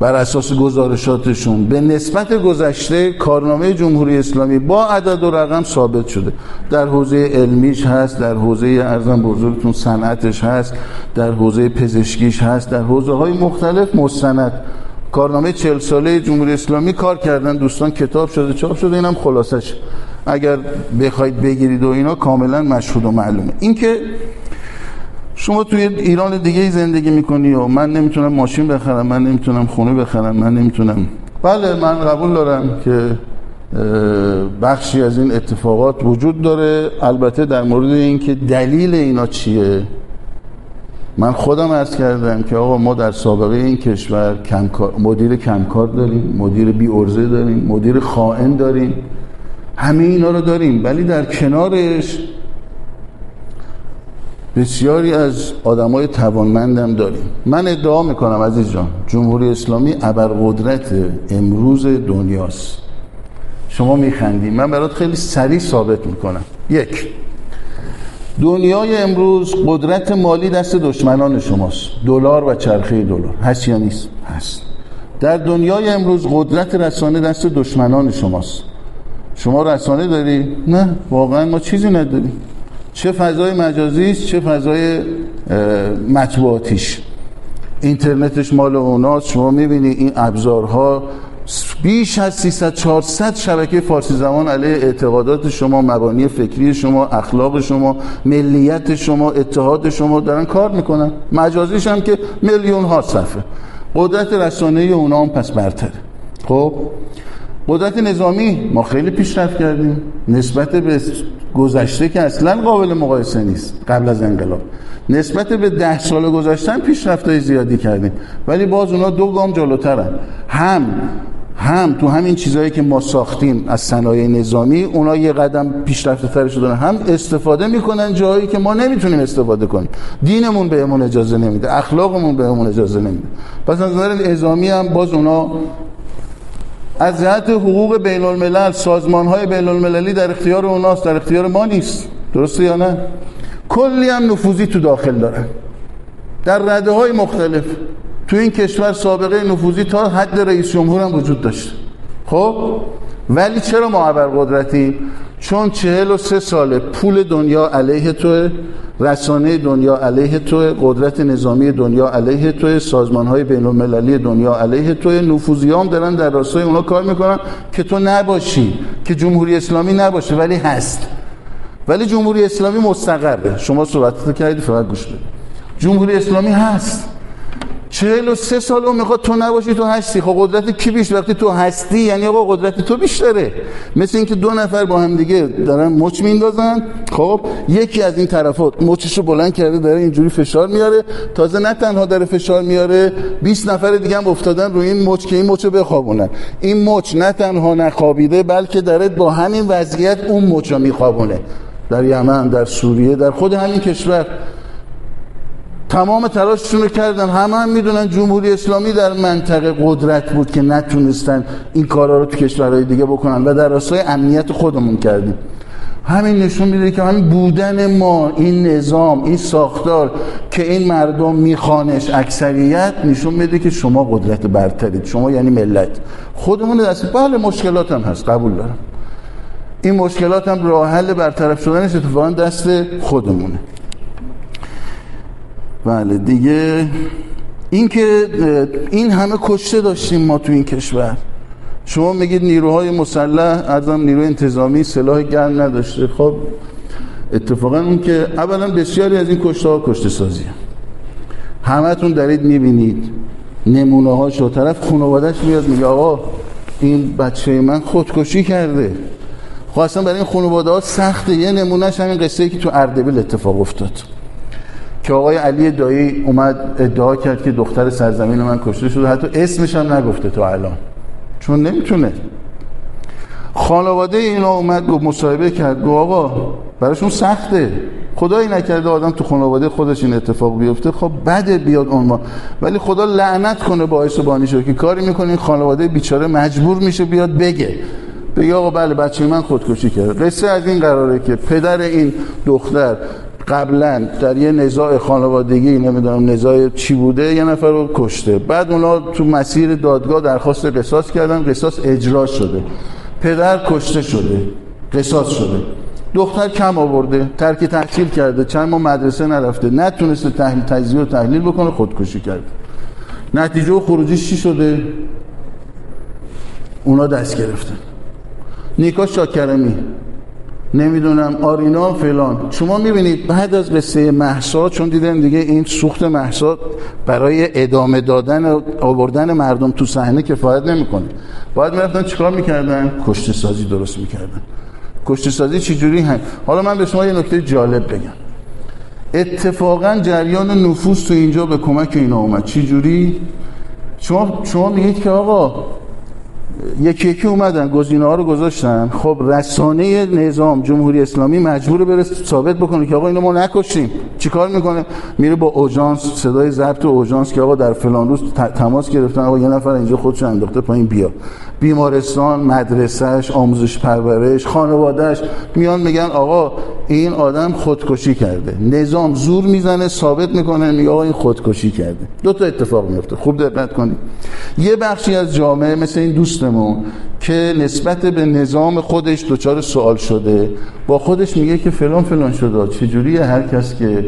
بر اساس گزارشاتشون به نسبت گذشته کارنامه جمهوری اسلامی با عدد و رقم ثابت شده. در حوزه علمیش هست در حوزه ارزم بزرگتون صنعتش هست در حوزه پزشکیش هست در حوزه های مختلف مستند. کارنامه چل ساله جمهوری اسلامی کار کردن دوستان کتاب شده چاپ شده اینم خلاصش. اگر بخواید بگیرید و اینا کاملا مشهود و معلومه. اینکه شما توی ایران دیگه زندگی می‌کنی و من نمی‌تونم ماشین بخرم من نمی‌تونم خونه بخرم من نمی‌تونم. بله من قبول دارم که بخشی از این اتفاقات وجود داره. البته در مورد اینکه دلیل اینا چیه؟ من خودم عرض کردم که آقا ما در سابقه این کشور کمکار، مدیر کمکار داریم مدیر بی ارزه داریم مدیر خائن داریم. همه اینا رو داریم. ولی در کنارش بسیاری از آدمای توانمندم داریم. من ادعا می‌کنم عزیز جان جمهوری اسلامی ابرقدرت امروز دنیاست. شما میخندیم من برات خیلی سریع ثابت می‌کنم. یک دنیای امروز قدرت مالی دست دشمنان شماست. دلار و چرخه دلار. هست یا نیست؟ هست. در دنیای امروز قدرت رسانه دست دشمنان شماست. شما رسانه داری؟ نه. واقعا ما چیزی نداریم. چه فضای مجازی است چه فضای مطبوعاتیش. اینترنتش مال اوناست. شما می‌بینی این ابزارها بیش از 300 400 شبکه فارسی زبان علیه اعتقادات شما مبانی فکری شما اخلاق شما ملیت شما اتحاد شما دارن کار می‌کنن. مجازیش هم که میلیون ها صفحه. قدرت رسانه اونا هم پس برتره. خب؟ قدرت نظامی ما خیلی پیشرفت کردیم. نسبت به گذشته که اصلا قابل مقایسه نیست قبل از انقلاب. نسبت به ده سال گذشتن پیشرفت های زیادی کردیم. ولی باز اونا دو گام جلوترن. هم هم تو همین چیزهایی که ما ساختیم از صنایع نظامی اونا یه قدم پیشرفته تر شدن هم استفاده می‌کنن جایی که ما نمی‌تونیم استفاده کنیم. دینمون بهمون اجازه نمیده. اخلاقمون بهمون اجازه نمیده. پس از نظر نظامی هم باز اونا از جهت حقوق بین الملل سازمان های بین المللی در اختیار اوناست در اختیار ما نیست. درسته یا نه؟ کلی هم نفوذی تو داخل دارن در رده های مختلف. تو این کشور سابقه نفوذی تا حد رئیس جمهور هم وجود داشت. خب؟ ولی چرا ما قدرتی چون چهل و سه ساله پول دنیا علیه توه رسانه دنیا علیه توه قدرت نظامی دنیا علیه توه سازمان های بین المللی دنیا علیه توه نفوذی هم دارن در راستای اونا کار می‌کنن که تو نباشی که جمهوری اسلامی نباشه ولی هست. ولی جمهوری اسلامی مستقره. شما صحبت کردید فقط گوش بدید جمهوری اسلامی هست. چهل و سه سال اون می‌خواد تو نباشی تو هستی. خب قدرت کی بیش؟ وقتی تو هستی یعنی آقا قدرت تو بیشتره مثل اینکه دو نفر با هم دیگه دارن مچ میندازن. خب یکی از این طرفات مچشو بلند کرده داره اینجوری فشار میاره. تازه نه تنها داره فشار میاره 20 نفر دیگه هم افتادن روی این مچ که این مچو بخوابونن. این مچ نه تنها نخوابیده بلکه داره با همین وضعیت اون مچو میخوابونه. در یمن در سوریه در خود همین کشور. تمام تلاششون رو کردن. همه هم می‌دونن جمهوری اسلامی در منطقه قدرت بود که نتونستن این کارا رو تو کشورهای دیگه بکنن و در راستای امنیت خودمون کردیم. همین نشون میده که همین بودن ما این نظام این ساختار که این مردم میخوانش اکثریت نشون میده که شما قدرت برترید. شما یعنی ملت. خودمون دست بله مشکلات هم هست. قبول دارم. این مشکلات هم راه حل برطرف شدنش اتفاقا دست خودمونه. بله دیگه این که این همه کشته داشتیم ما تو این کشور. شما میگید نیروهای مسلح ارزم نیروی انتظامی سلاح گرم نداشته. خب اتفاقا اون که اولا بسیاری از این کشته ها کشته سازی همتون دارید می‌بینید. نمونه ها شو طرف خانوادش میاد میگه آقا این بچه من خودکشی کرده. خب برای این خانواده ها سخته. یه نمونهش همین قصه ای که تو اردبیل اتفاق افتاد. که آقای علی دایی اومد ادعا کرد که دختر سرزمین من کشته شده. حتی اسمش هم نگفته تو الان. چون نمی‌تونه. خانواده اینا اومد گفت مصاحبه کرد. گفت آقا براشون سخته. خدایی نکرده آدم تو خانواده خودش این اتفاق بیفته. خب بده بیاد اون ولی خدا لعنت کنه باعث بانی شده که کاری می‌کنه. خانواده بیچاره مجبور میشه بیاد بگه. بگه آقا بله بچه من خودکشی کرد قصه از این قراره که پدر این دختر قبلا در یه نزاع خانوادگی نمی‌دونم نزاع چی بوده یه نفر رو کشته. بعد اونا تو مسیر دادگاه درخواست قصاص کردن قصاص اجرا شده. پدر کشته شده قصاص شده. دختر کم آورده ترک تحصیل کرده چند ما مدرسه نرفته نتونسته تحلیل تجزیه و تحلیل بکنه خودکشی کرده. نتیجه و خروجیش چی شده؟ اونا دست گرفتن. نیکا شاکرمی. نمی‌دونم آرینا فلان. شما می‌بینید بعد از قصه محسا چون دیدن دیگه این سوخت محسا برای ادامه دادن و آوردن مردم تو صحنه کفایت نمی‌کنه. باید می‌رفتن چیکار می‌کردن؟ کشته سازی درست می‌کردن. کشته سازی چجوری هم؟ حالا من به شما یه نکته جالب بگم. اتفاقا جریان نفوذ تو اینجا به کمک اینا اومد. چجوری؟ شما شما میگید که آقا یکی یکی اومدن گزینه ها رو گذاشتن. خب رسانه نظام جمهوری اسلامی مجبور بره ثابت بکنه که آقا اینو ما نکشتیم. چیکار می‌کنه؟ میره با اوژانس صدای ضبط اوژانس که آقا در فلان روز تماس گرفتن. آقا یه نفر اینجا خودش انداخته پایین بیا. بیمارستان مدرسهش آموزش پرورش خانوادهش میان میگن آقا این آدم خودکشی کرده. نظام زور می‌زنه ثابت می‌کنه میگه آقا این خودکشی کرده. دو تا اتفاق میفته خوب دقت کنید. یه بخشی از جامعه مثل این دوستمون که نسبت به نظام خودش دچار سوال شده. با خودش میگه که فلان فلان شده. چجوری هر کس که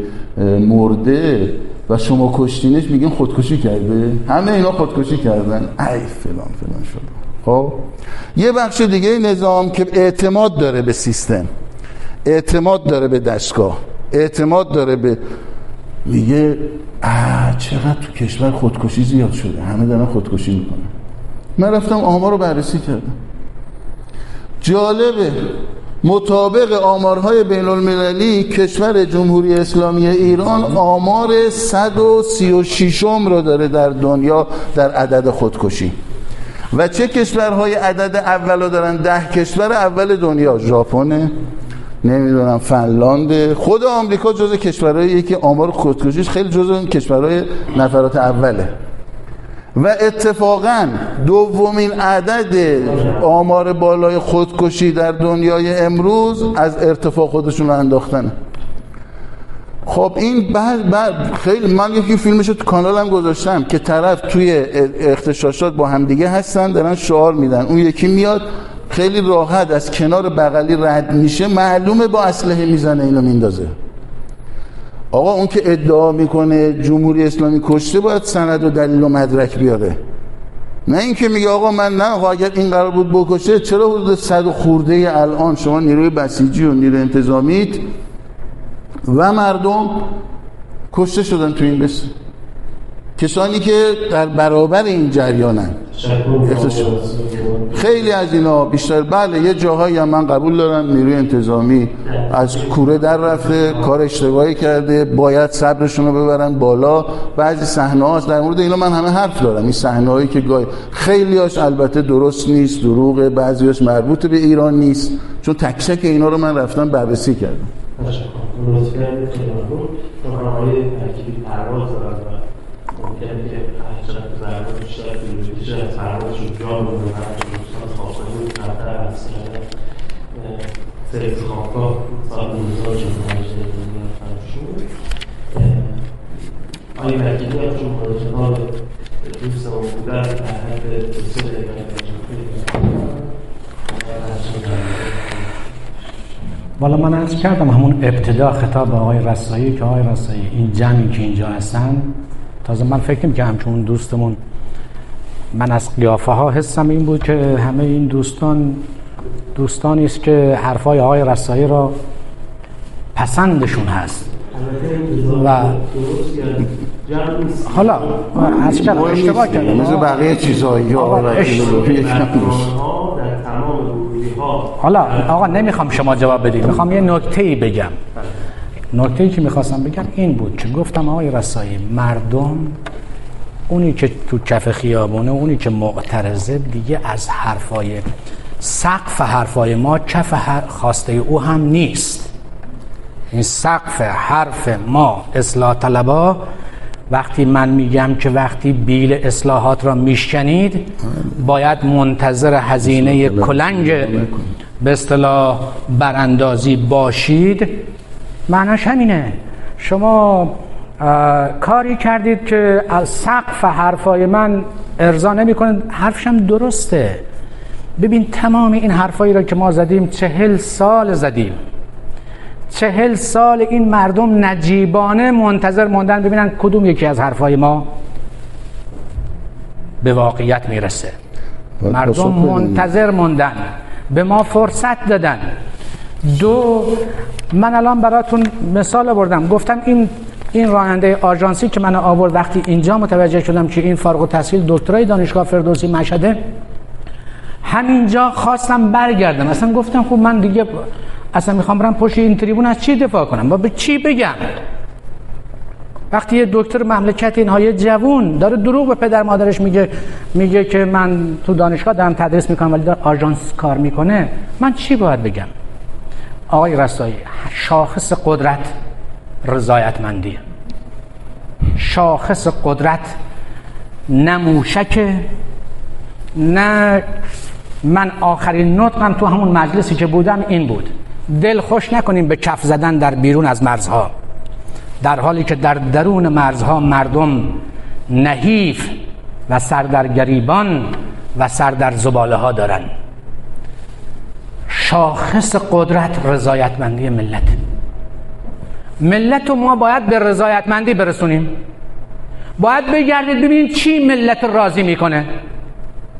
مرده و شما کشتینش میگن خودکشی کرده؟ همه اینا خودکشی کردن. ای فلان فلان شده. خب؟ یه بخش دیگه نظام که اعتماد داره به سیستم. اعتماد داره به دستگاه. اعتماد داره به میگه چقدر تو کشور خودکشی زیاد شده. همه دارن خودکشی می‌کنن. من رفتم آمار رو بررسی کردم. جالبه مطابق آمارهای بین المللی کشور جمهوری اسلامی ایران آمار 136 رو داره در دنیا در عدد خودکشی. و چه کشورهای عدد اول رو دارن؟ ده کشور اول دنیا. ژاپن نمی‌دونم فنلاند. خود آمریکا جز کشورهایی که آمار خودکشیش خیلی جز اون کشورهای نفرات اوله. و اتفاقا دومین عدد آمار بالای خودکشی در دنیای امروز از ارتفاع خودشون رو خب این بعد, بعد خیلی من یکی فیلمش تو کانالم گذاشتم که طرف توی اختشاشات با همدیگه هستن دارن شعار میدن. اون یکی میاد خیلی راحت از کنار بغلی رد میشه معلومه با اسلحه می‌زنه اینو میندازه. آقا اون که ادعا می‌کنه جمهوری اسلامی کشته باید سند و دلیل و مدرک بیاره. نه اینکه میگه آقا من نه آقا اگر این قرار بود بکشه چرا حدود صد خورده الان شما نیروی بسیجی و نیروی انتظامیت و مردم کشته شدن تو این قصه؟ کسانی که در برابر این جریانن. خیلی از اینا بیشتر بله یه جاهایی هم من قبول دارم نیروی انتظامی از کوره در رفته کار اشتباهی کرده باید صبرشون رو ببرن بالا. بعضی صحنه هاست در مورد اینا من همه حرف دارم. این صحنه هایی که گاهی خیلی هاش البته درست نیست دروغه بعضی هاش مربوط به ایران نیست. چون تک اینا رو من رفتم بررسی کردم. ممکنه که حجرت ضربه بیشتر بیشتر از پروازشون جا بمونه و دوستان خواستگی قطر از سرز خوابگاه سال 1948 فرمشون آقای ترکیبی هم چون مراجعان دوستمون بودن در حد دقیقه والا من از کردم همون ابتدا خطاب آقای رسایی که آقای رسایی این جمعی که اینجا هستن تازه من فکر که همچون دوستمون من از قیافه ها حسم این بود که همه این دوستان دوستانی است که حرفای آقای رسایی را پسندشون هست. و حالا از کردم اشتباه کردم. مثل بقیه چیزایی حالا آقا نمی‌خوام شما جواب بدید می‌خوام یه نکته ای بگم. نکته که می‌خواستم بگم این بود که گفتم آقای رسایی مردم اونی که تو کف خیابونه اونی که معترضه دیگه از حرفای سقف حرفای ما کف خواسته او هم نیست. این سقف حرف ما اصلاح طلبا وقتی من میگم که وقتی بیل اصلاحات را میشکنید باید منتظر هزینه کلنگ به اصطلاح براندازی باشید. معناش همینه. شما کاری کردید که از سقف حرفای من ارضا نمی کنید حرفشم درسته. ببین تمام این حرفایی را که ما زدیم چهل سال زدیم. چهل سال این مردم نجیبانه منتظر موندن ببینن کدوم یکی از حرفای ما به واقعیت می‌رسه. مردم منتظر موندن به ما فرصت دادن. دو من الان براتون مثال بردم گفتم این این راننده آژانسی که من آورد وقتی اینجا متوجه شدم که این فارغ التحصیل دکترای دانشگاه فردوسی مشهده همینجا خواستم برگردم. اصلا گفتم خب من دیگه اصلا می‌خوام برم پشت این تریبون از چی دفاع کنم؟ با به چی بگم؟ وقتی یه دکتر مملکت اینها یه جوون داره دروغ به پدر مادرش میگه میگه که من تو دانشگاه دارم تدریس می‌کنم ولی داره آژانس کار می‌کنه من چی باید بگم؟ آقای رسایی شاخص قدرت رضایتمندی شاخص قدرت نه موشک نه من آخرین نطقم تو همون مجلسی که بودم این بود. دل خوش نکنیم به کف زدن در بیرون از مرزها. در حالی که در درون مرزها مردم نحیف و سر در گریبان و سر در زباله ها دارن. شاخص قدرت رضایتمندی ملت. ملت ما باید به رضایتمندی برسونیم. باید بگردید ببینید چی ملت راضی می‌کنه.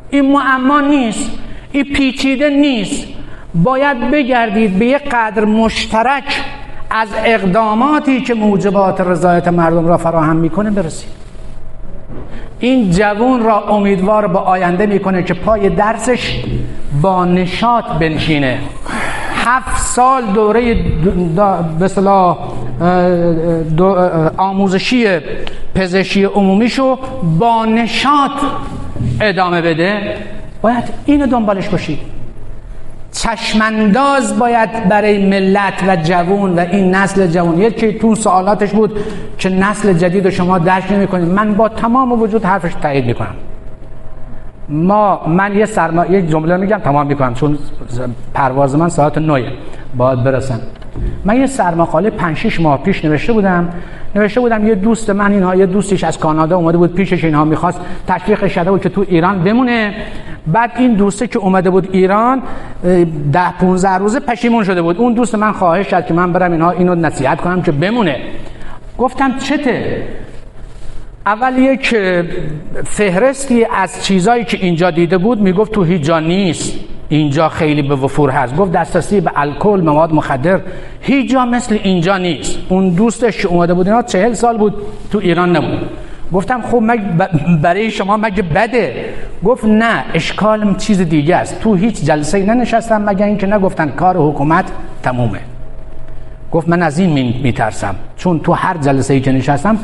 این معما نیست این پیچیده نیست. باید بگردید به یک قدر مشترک از اقداماتی که موجبات رضایت مردم را فراهم می‌کنه برسید. این جوون را امیدوار به آینده می‌کنه که پای درسش با نشاط بنشینه. هفت سال دوره به آموزشی پزشکی عمومیشو با نشاط ادامه بده. باید اینو دنبالش باشید چشمنداز باید برای ملت و جوون و این نسل جوون یکی تو سوالاتش بود که نسل جدید رو شما درک نمی کنید من با تمام وجود حرفش تایید می‌کنم. ما من یه سرما یک جمله میگم تمام می‌کنم چون پرواز من ساعت 9 باید برسم. من یه سرمقاله 5 6 ماه پیش نوشته بودم. نوشته بودم یه دوست من اینها یه دوستش از کانادا اومده بود پیشش اینها می‌خواست تشویق شده بود که تو ایران بمونه. بعد این دوسته که اومده بود ایران ده 15 روزه پشیمون شده بود. اون دوست من خواهش کرد که من برم اینها اینو نصیحت کنم که بمونه. گفتم چته؟ اول یک فهرستی از چیزایی که اینجا دیده بود می‌گفت تو هیچ جا نیست. اینجا خیلی به وفور هست. گفت دسترسی به الکل مواد مخدر هیچ جا مثل اینجا نیست. اون دوستش اومده بود اینا چهل سال بود تو ایران نبود. گفتم خب مگ برای شما مگه بده؟ گفت نه اشکالم چیز دیگه است. تو هیچ جلسه ننشستم مگه اینکه نگفتن کار حکومت تمومه. گفت من از این میترسم. چون تو هر جلسه ای که نشستم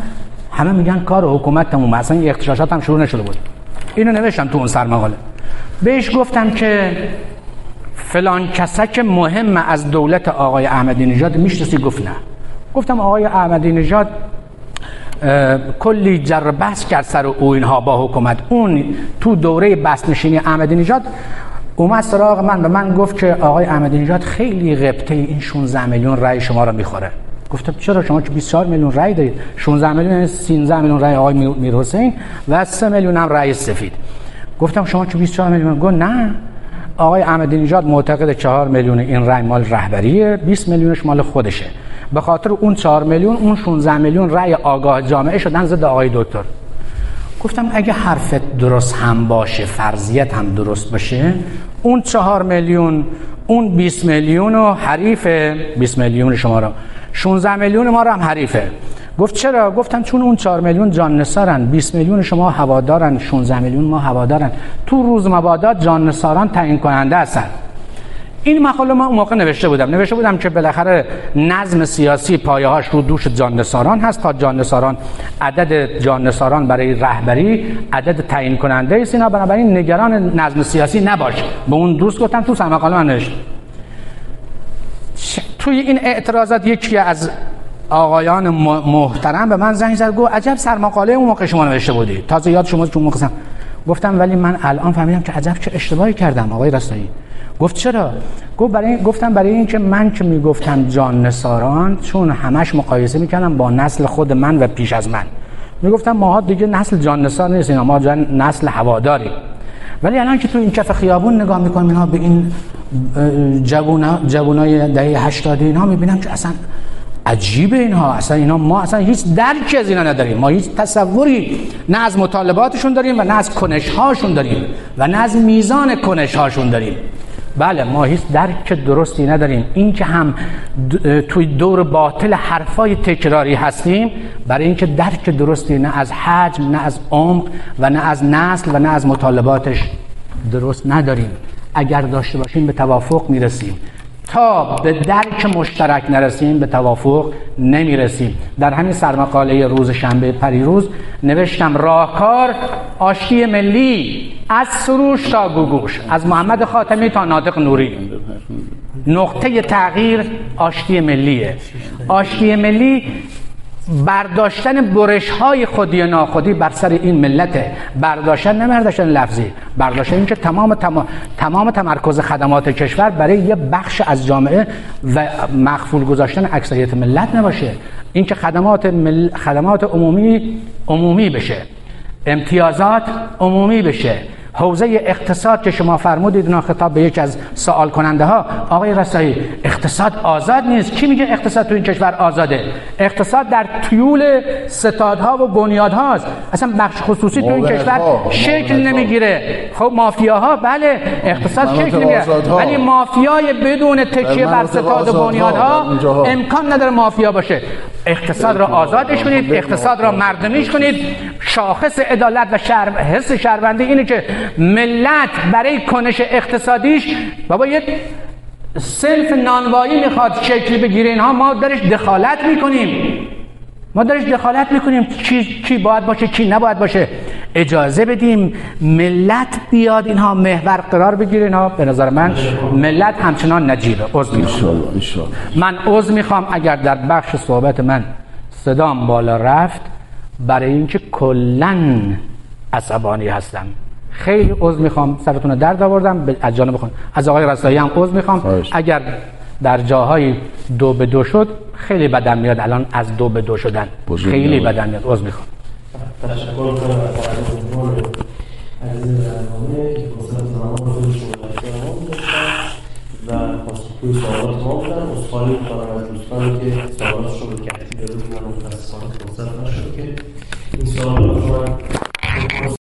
همه میگن کار حکومت تمومه. اصلا اختشاشات هم شروع نشده بود. اینو نوشتم تو اون سرمقاله. بهش گفتم که فلان کسک مهم از دولت آقای احمدی نژاد. می‌شناسی؟ گفت نه. گفتم آقای احمدی نژاد کلی جر بحث کرد سر او اینها با حکومت. اون تو دوره بس نشینی احمدی نژاد اومد سراغ من به من گفت که آقای احمدی نژاد خیلی غبطه این 16 میلیون رای شما را می‌خوره. گفتم چرا شما که 24 میلیون رای دارید؟ 16 میلیون 13 میلیون رای آقای میر حسین و 3 میلیون هم رای سفید. گفتم شما که 24 میلیون؟ گفت نه. آقای احمدی نژاد معتقد 4 میلیون این رای مال رهبریه 20 میلیونش مال خودشه. به خاطر اون 4 میلیون اون 16 میلیون رای آگاه جامعه شدن ضد آقای دکتر. گفتم اگه حرفت درست هم باشه فرضیت هم درست باشه اون 4 میلیون اون 20 میلیون و حریف 20 میلیون شما رو. 16 میلیون ما رو هم حریفه. گفت چرا؟ گفتم چون اون 4 میلیون جان نسارن 20 میلیون شما هوادارن 16 میلیون ما هوادارن. تو روز مبادات جان نساران تعیین کننده هستن. این مقاله ما اون موقع نوشته بودم. نوشته بودم که بالاخره نظم سیاسی پایه‌هاش رو دوش جان نساران هست تا جان نساران عدد جان نساران برای رهبری عدد تعیین کننده است اینا بنابراین نگران نظم سیاسی نباش. به اون دوست گفتم تو مقاله من نوشته توی این اعتراضات یکی از آقایان محترم به من زنگ زد گفت عجب سرمقاله اون موقع شما نوشته بودی. تازه یاد شما اون موقع گفتم ولی من الان فهمیدم که عجب چه اشتباهی کردم آقای رستایی. گفت چرا؟ گفت برای گفتم برای اینکه من که می‌گفتم جان نساران چون همش مقایسه می‌کردم با نسل خود من و پیش از من. می‌گفتم ماها دیگه نسل جان نسار نیستیم ما جان نسل هواداری ولی الان که تو این کف خیابون نگاه می‌کنم اینا به این جوونا جوونای دهه 80 اینها می‌بینم که اصلا عجیبه اینها. اصلا اینا ما اصلا هیچ درکی از اینا نداریم. ما هیچ تصوری نه از مطالباتشون داریم و نه از کنش هاشون داریم و نه از میزان کنش هاشون داریم. بله ما هیچ درک درستی نداریم. این که هم توی دور باطل حرفای تکراری هستیم برای اینکه درک درستی نه از حجم نه از عمق و نه از نسل و نه از مطالباتش درست نداریم. اگر داشته باشیم به توافق می‌رسیم. تا به درک مشترک نرسیم به توافق نمی‌رسیم. در همین سرمقاله روز شنبه پریروز نوشتم راهکار آشتی ملی از سروش تا گوگوش از محمد خاتمی تا ناطق نوری. نقطه تغییر آشتی ملیه. آشتی ملی برداشتن برش های خودی و ناخودی بر سر این ملت. برداشتن نه برداشتن لفظی. برداشتن اینکه تمام تمام تمام تمرکز خدمات کشور برای یه بخش از جامعه و مخفول گذاشتن اکثریت ملت نباشه. اینکه خدمات مل... خدمات عمومی عمومی بشه. امتیازات عمومی بشه. حوزه اقتصاد که شما فرمودید اینا خطاب به یک از سوال کننده ها آقای رسایی اقتصاد آزاد نیست. کی میگه اقتصاد تو این کشور آزاده؟ اقتصاد در طیول ستادها و بنیادهاست. اصلا بخش خصوصی تو این کشور شکل نمی‌گیره. خب مافیاها؟ بله اقتصاد شکل نمی‌گیره ولی مافیای بدون تکیه بر ستاد و بنیادها امکان نداره مافیا باشه. اقتصاد را آزادش کنید اقتصاد را مردمیش کنید. شاخص عدالت و شهر حس شهروندی اینه که ملت برای کنش اقتصادیش بابا یه سلف نانوایی می‌خواد شکل بگیره اینها ما درش دخالت می‌کنیم. ما درش دخالت می‌کنیم کی, کی باید باشه کی نباید باشه. اجازه بدیم ملت بیاد اینها محور قرار بگیره. اینها به نظر من ملت همچنان نجیبه. عضو من عضو می‌خوام اگر در بخش صحبت من صدام بالا رفت برای اینکه کلا عصبانی هستم. خیلی عذر می‌خوام سرتون رو درد آوردم از جانب خون از آقای رسایی هم عذر می‌خوام. اگر در جاهای دو به دو شد خیلی بدم میاد. الان از دو به دو شدن. خیلی بدم میاد. عذر می‌خوام. تشکر کنم از و پاسخگوی سوالات ما بودن. اصخالی می‌کنم از دوستانی که سوالاتشون رو کتی داره من متاسفانه فرصت نشد که این سوالات رو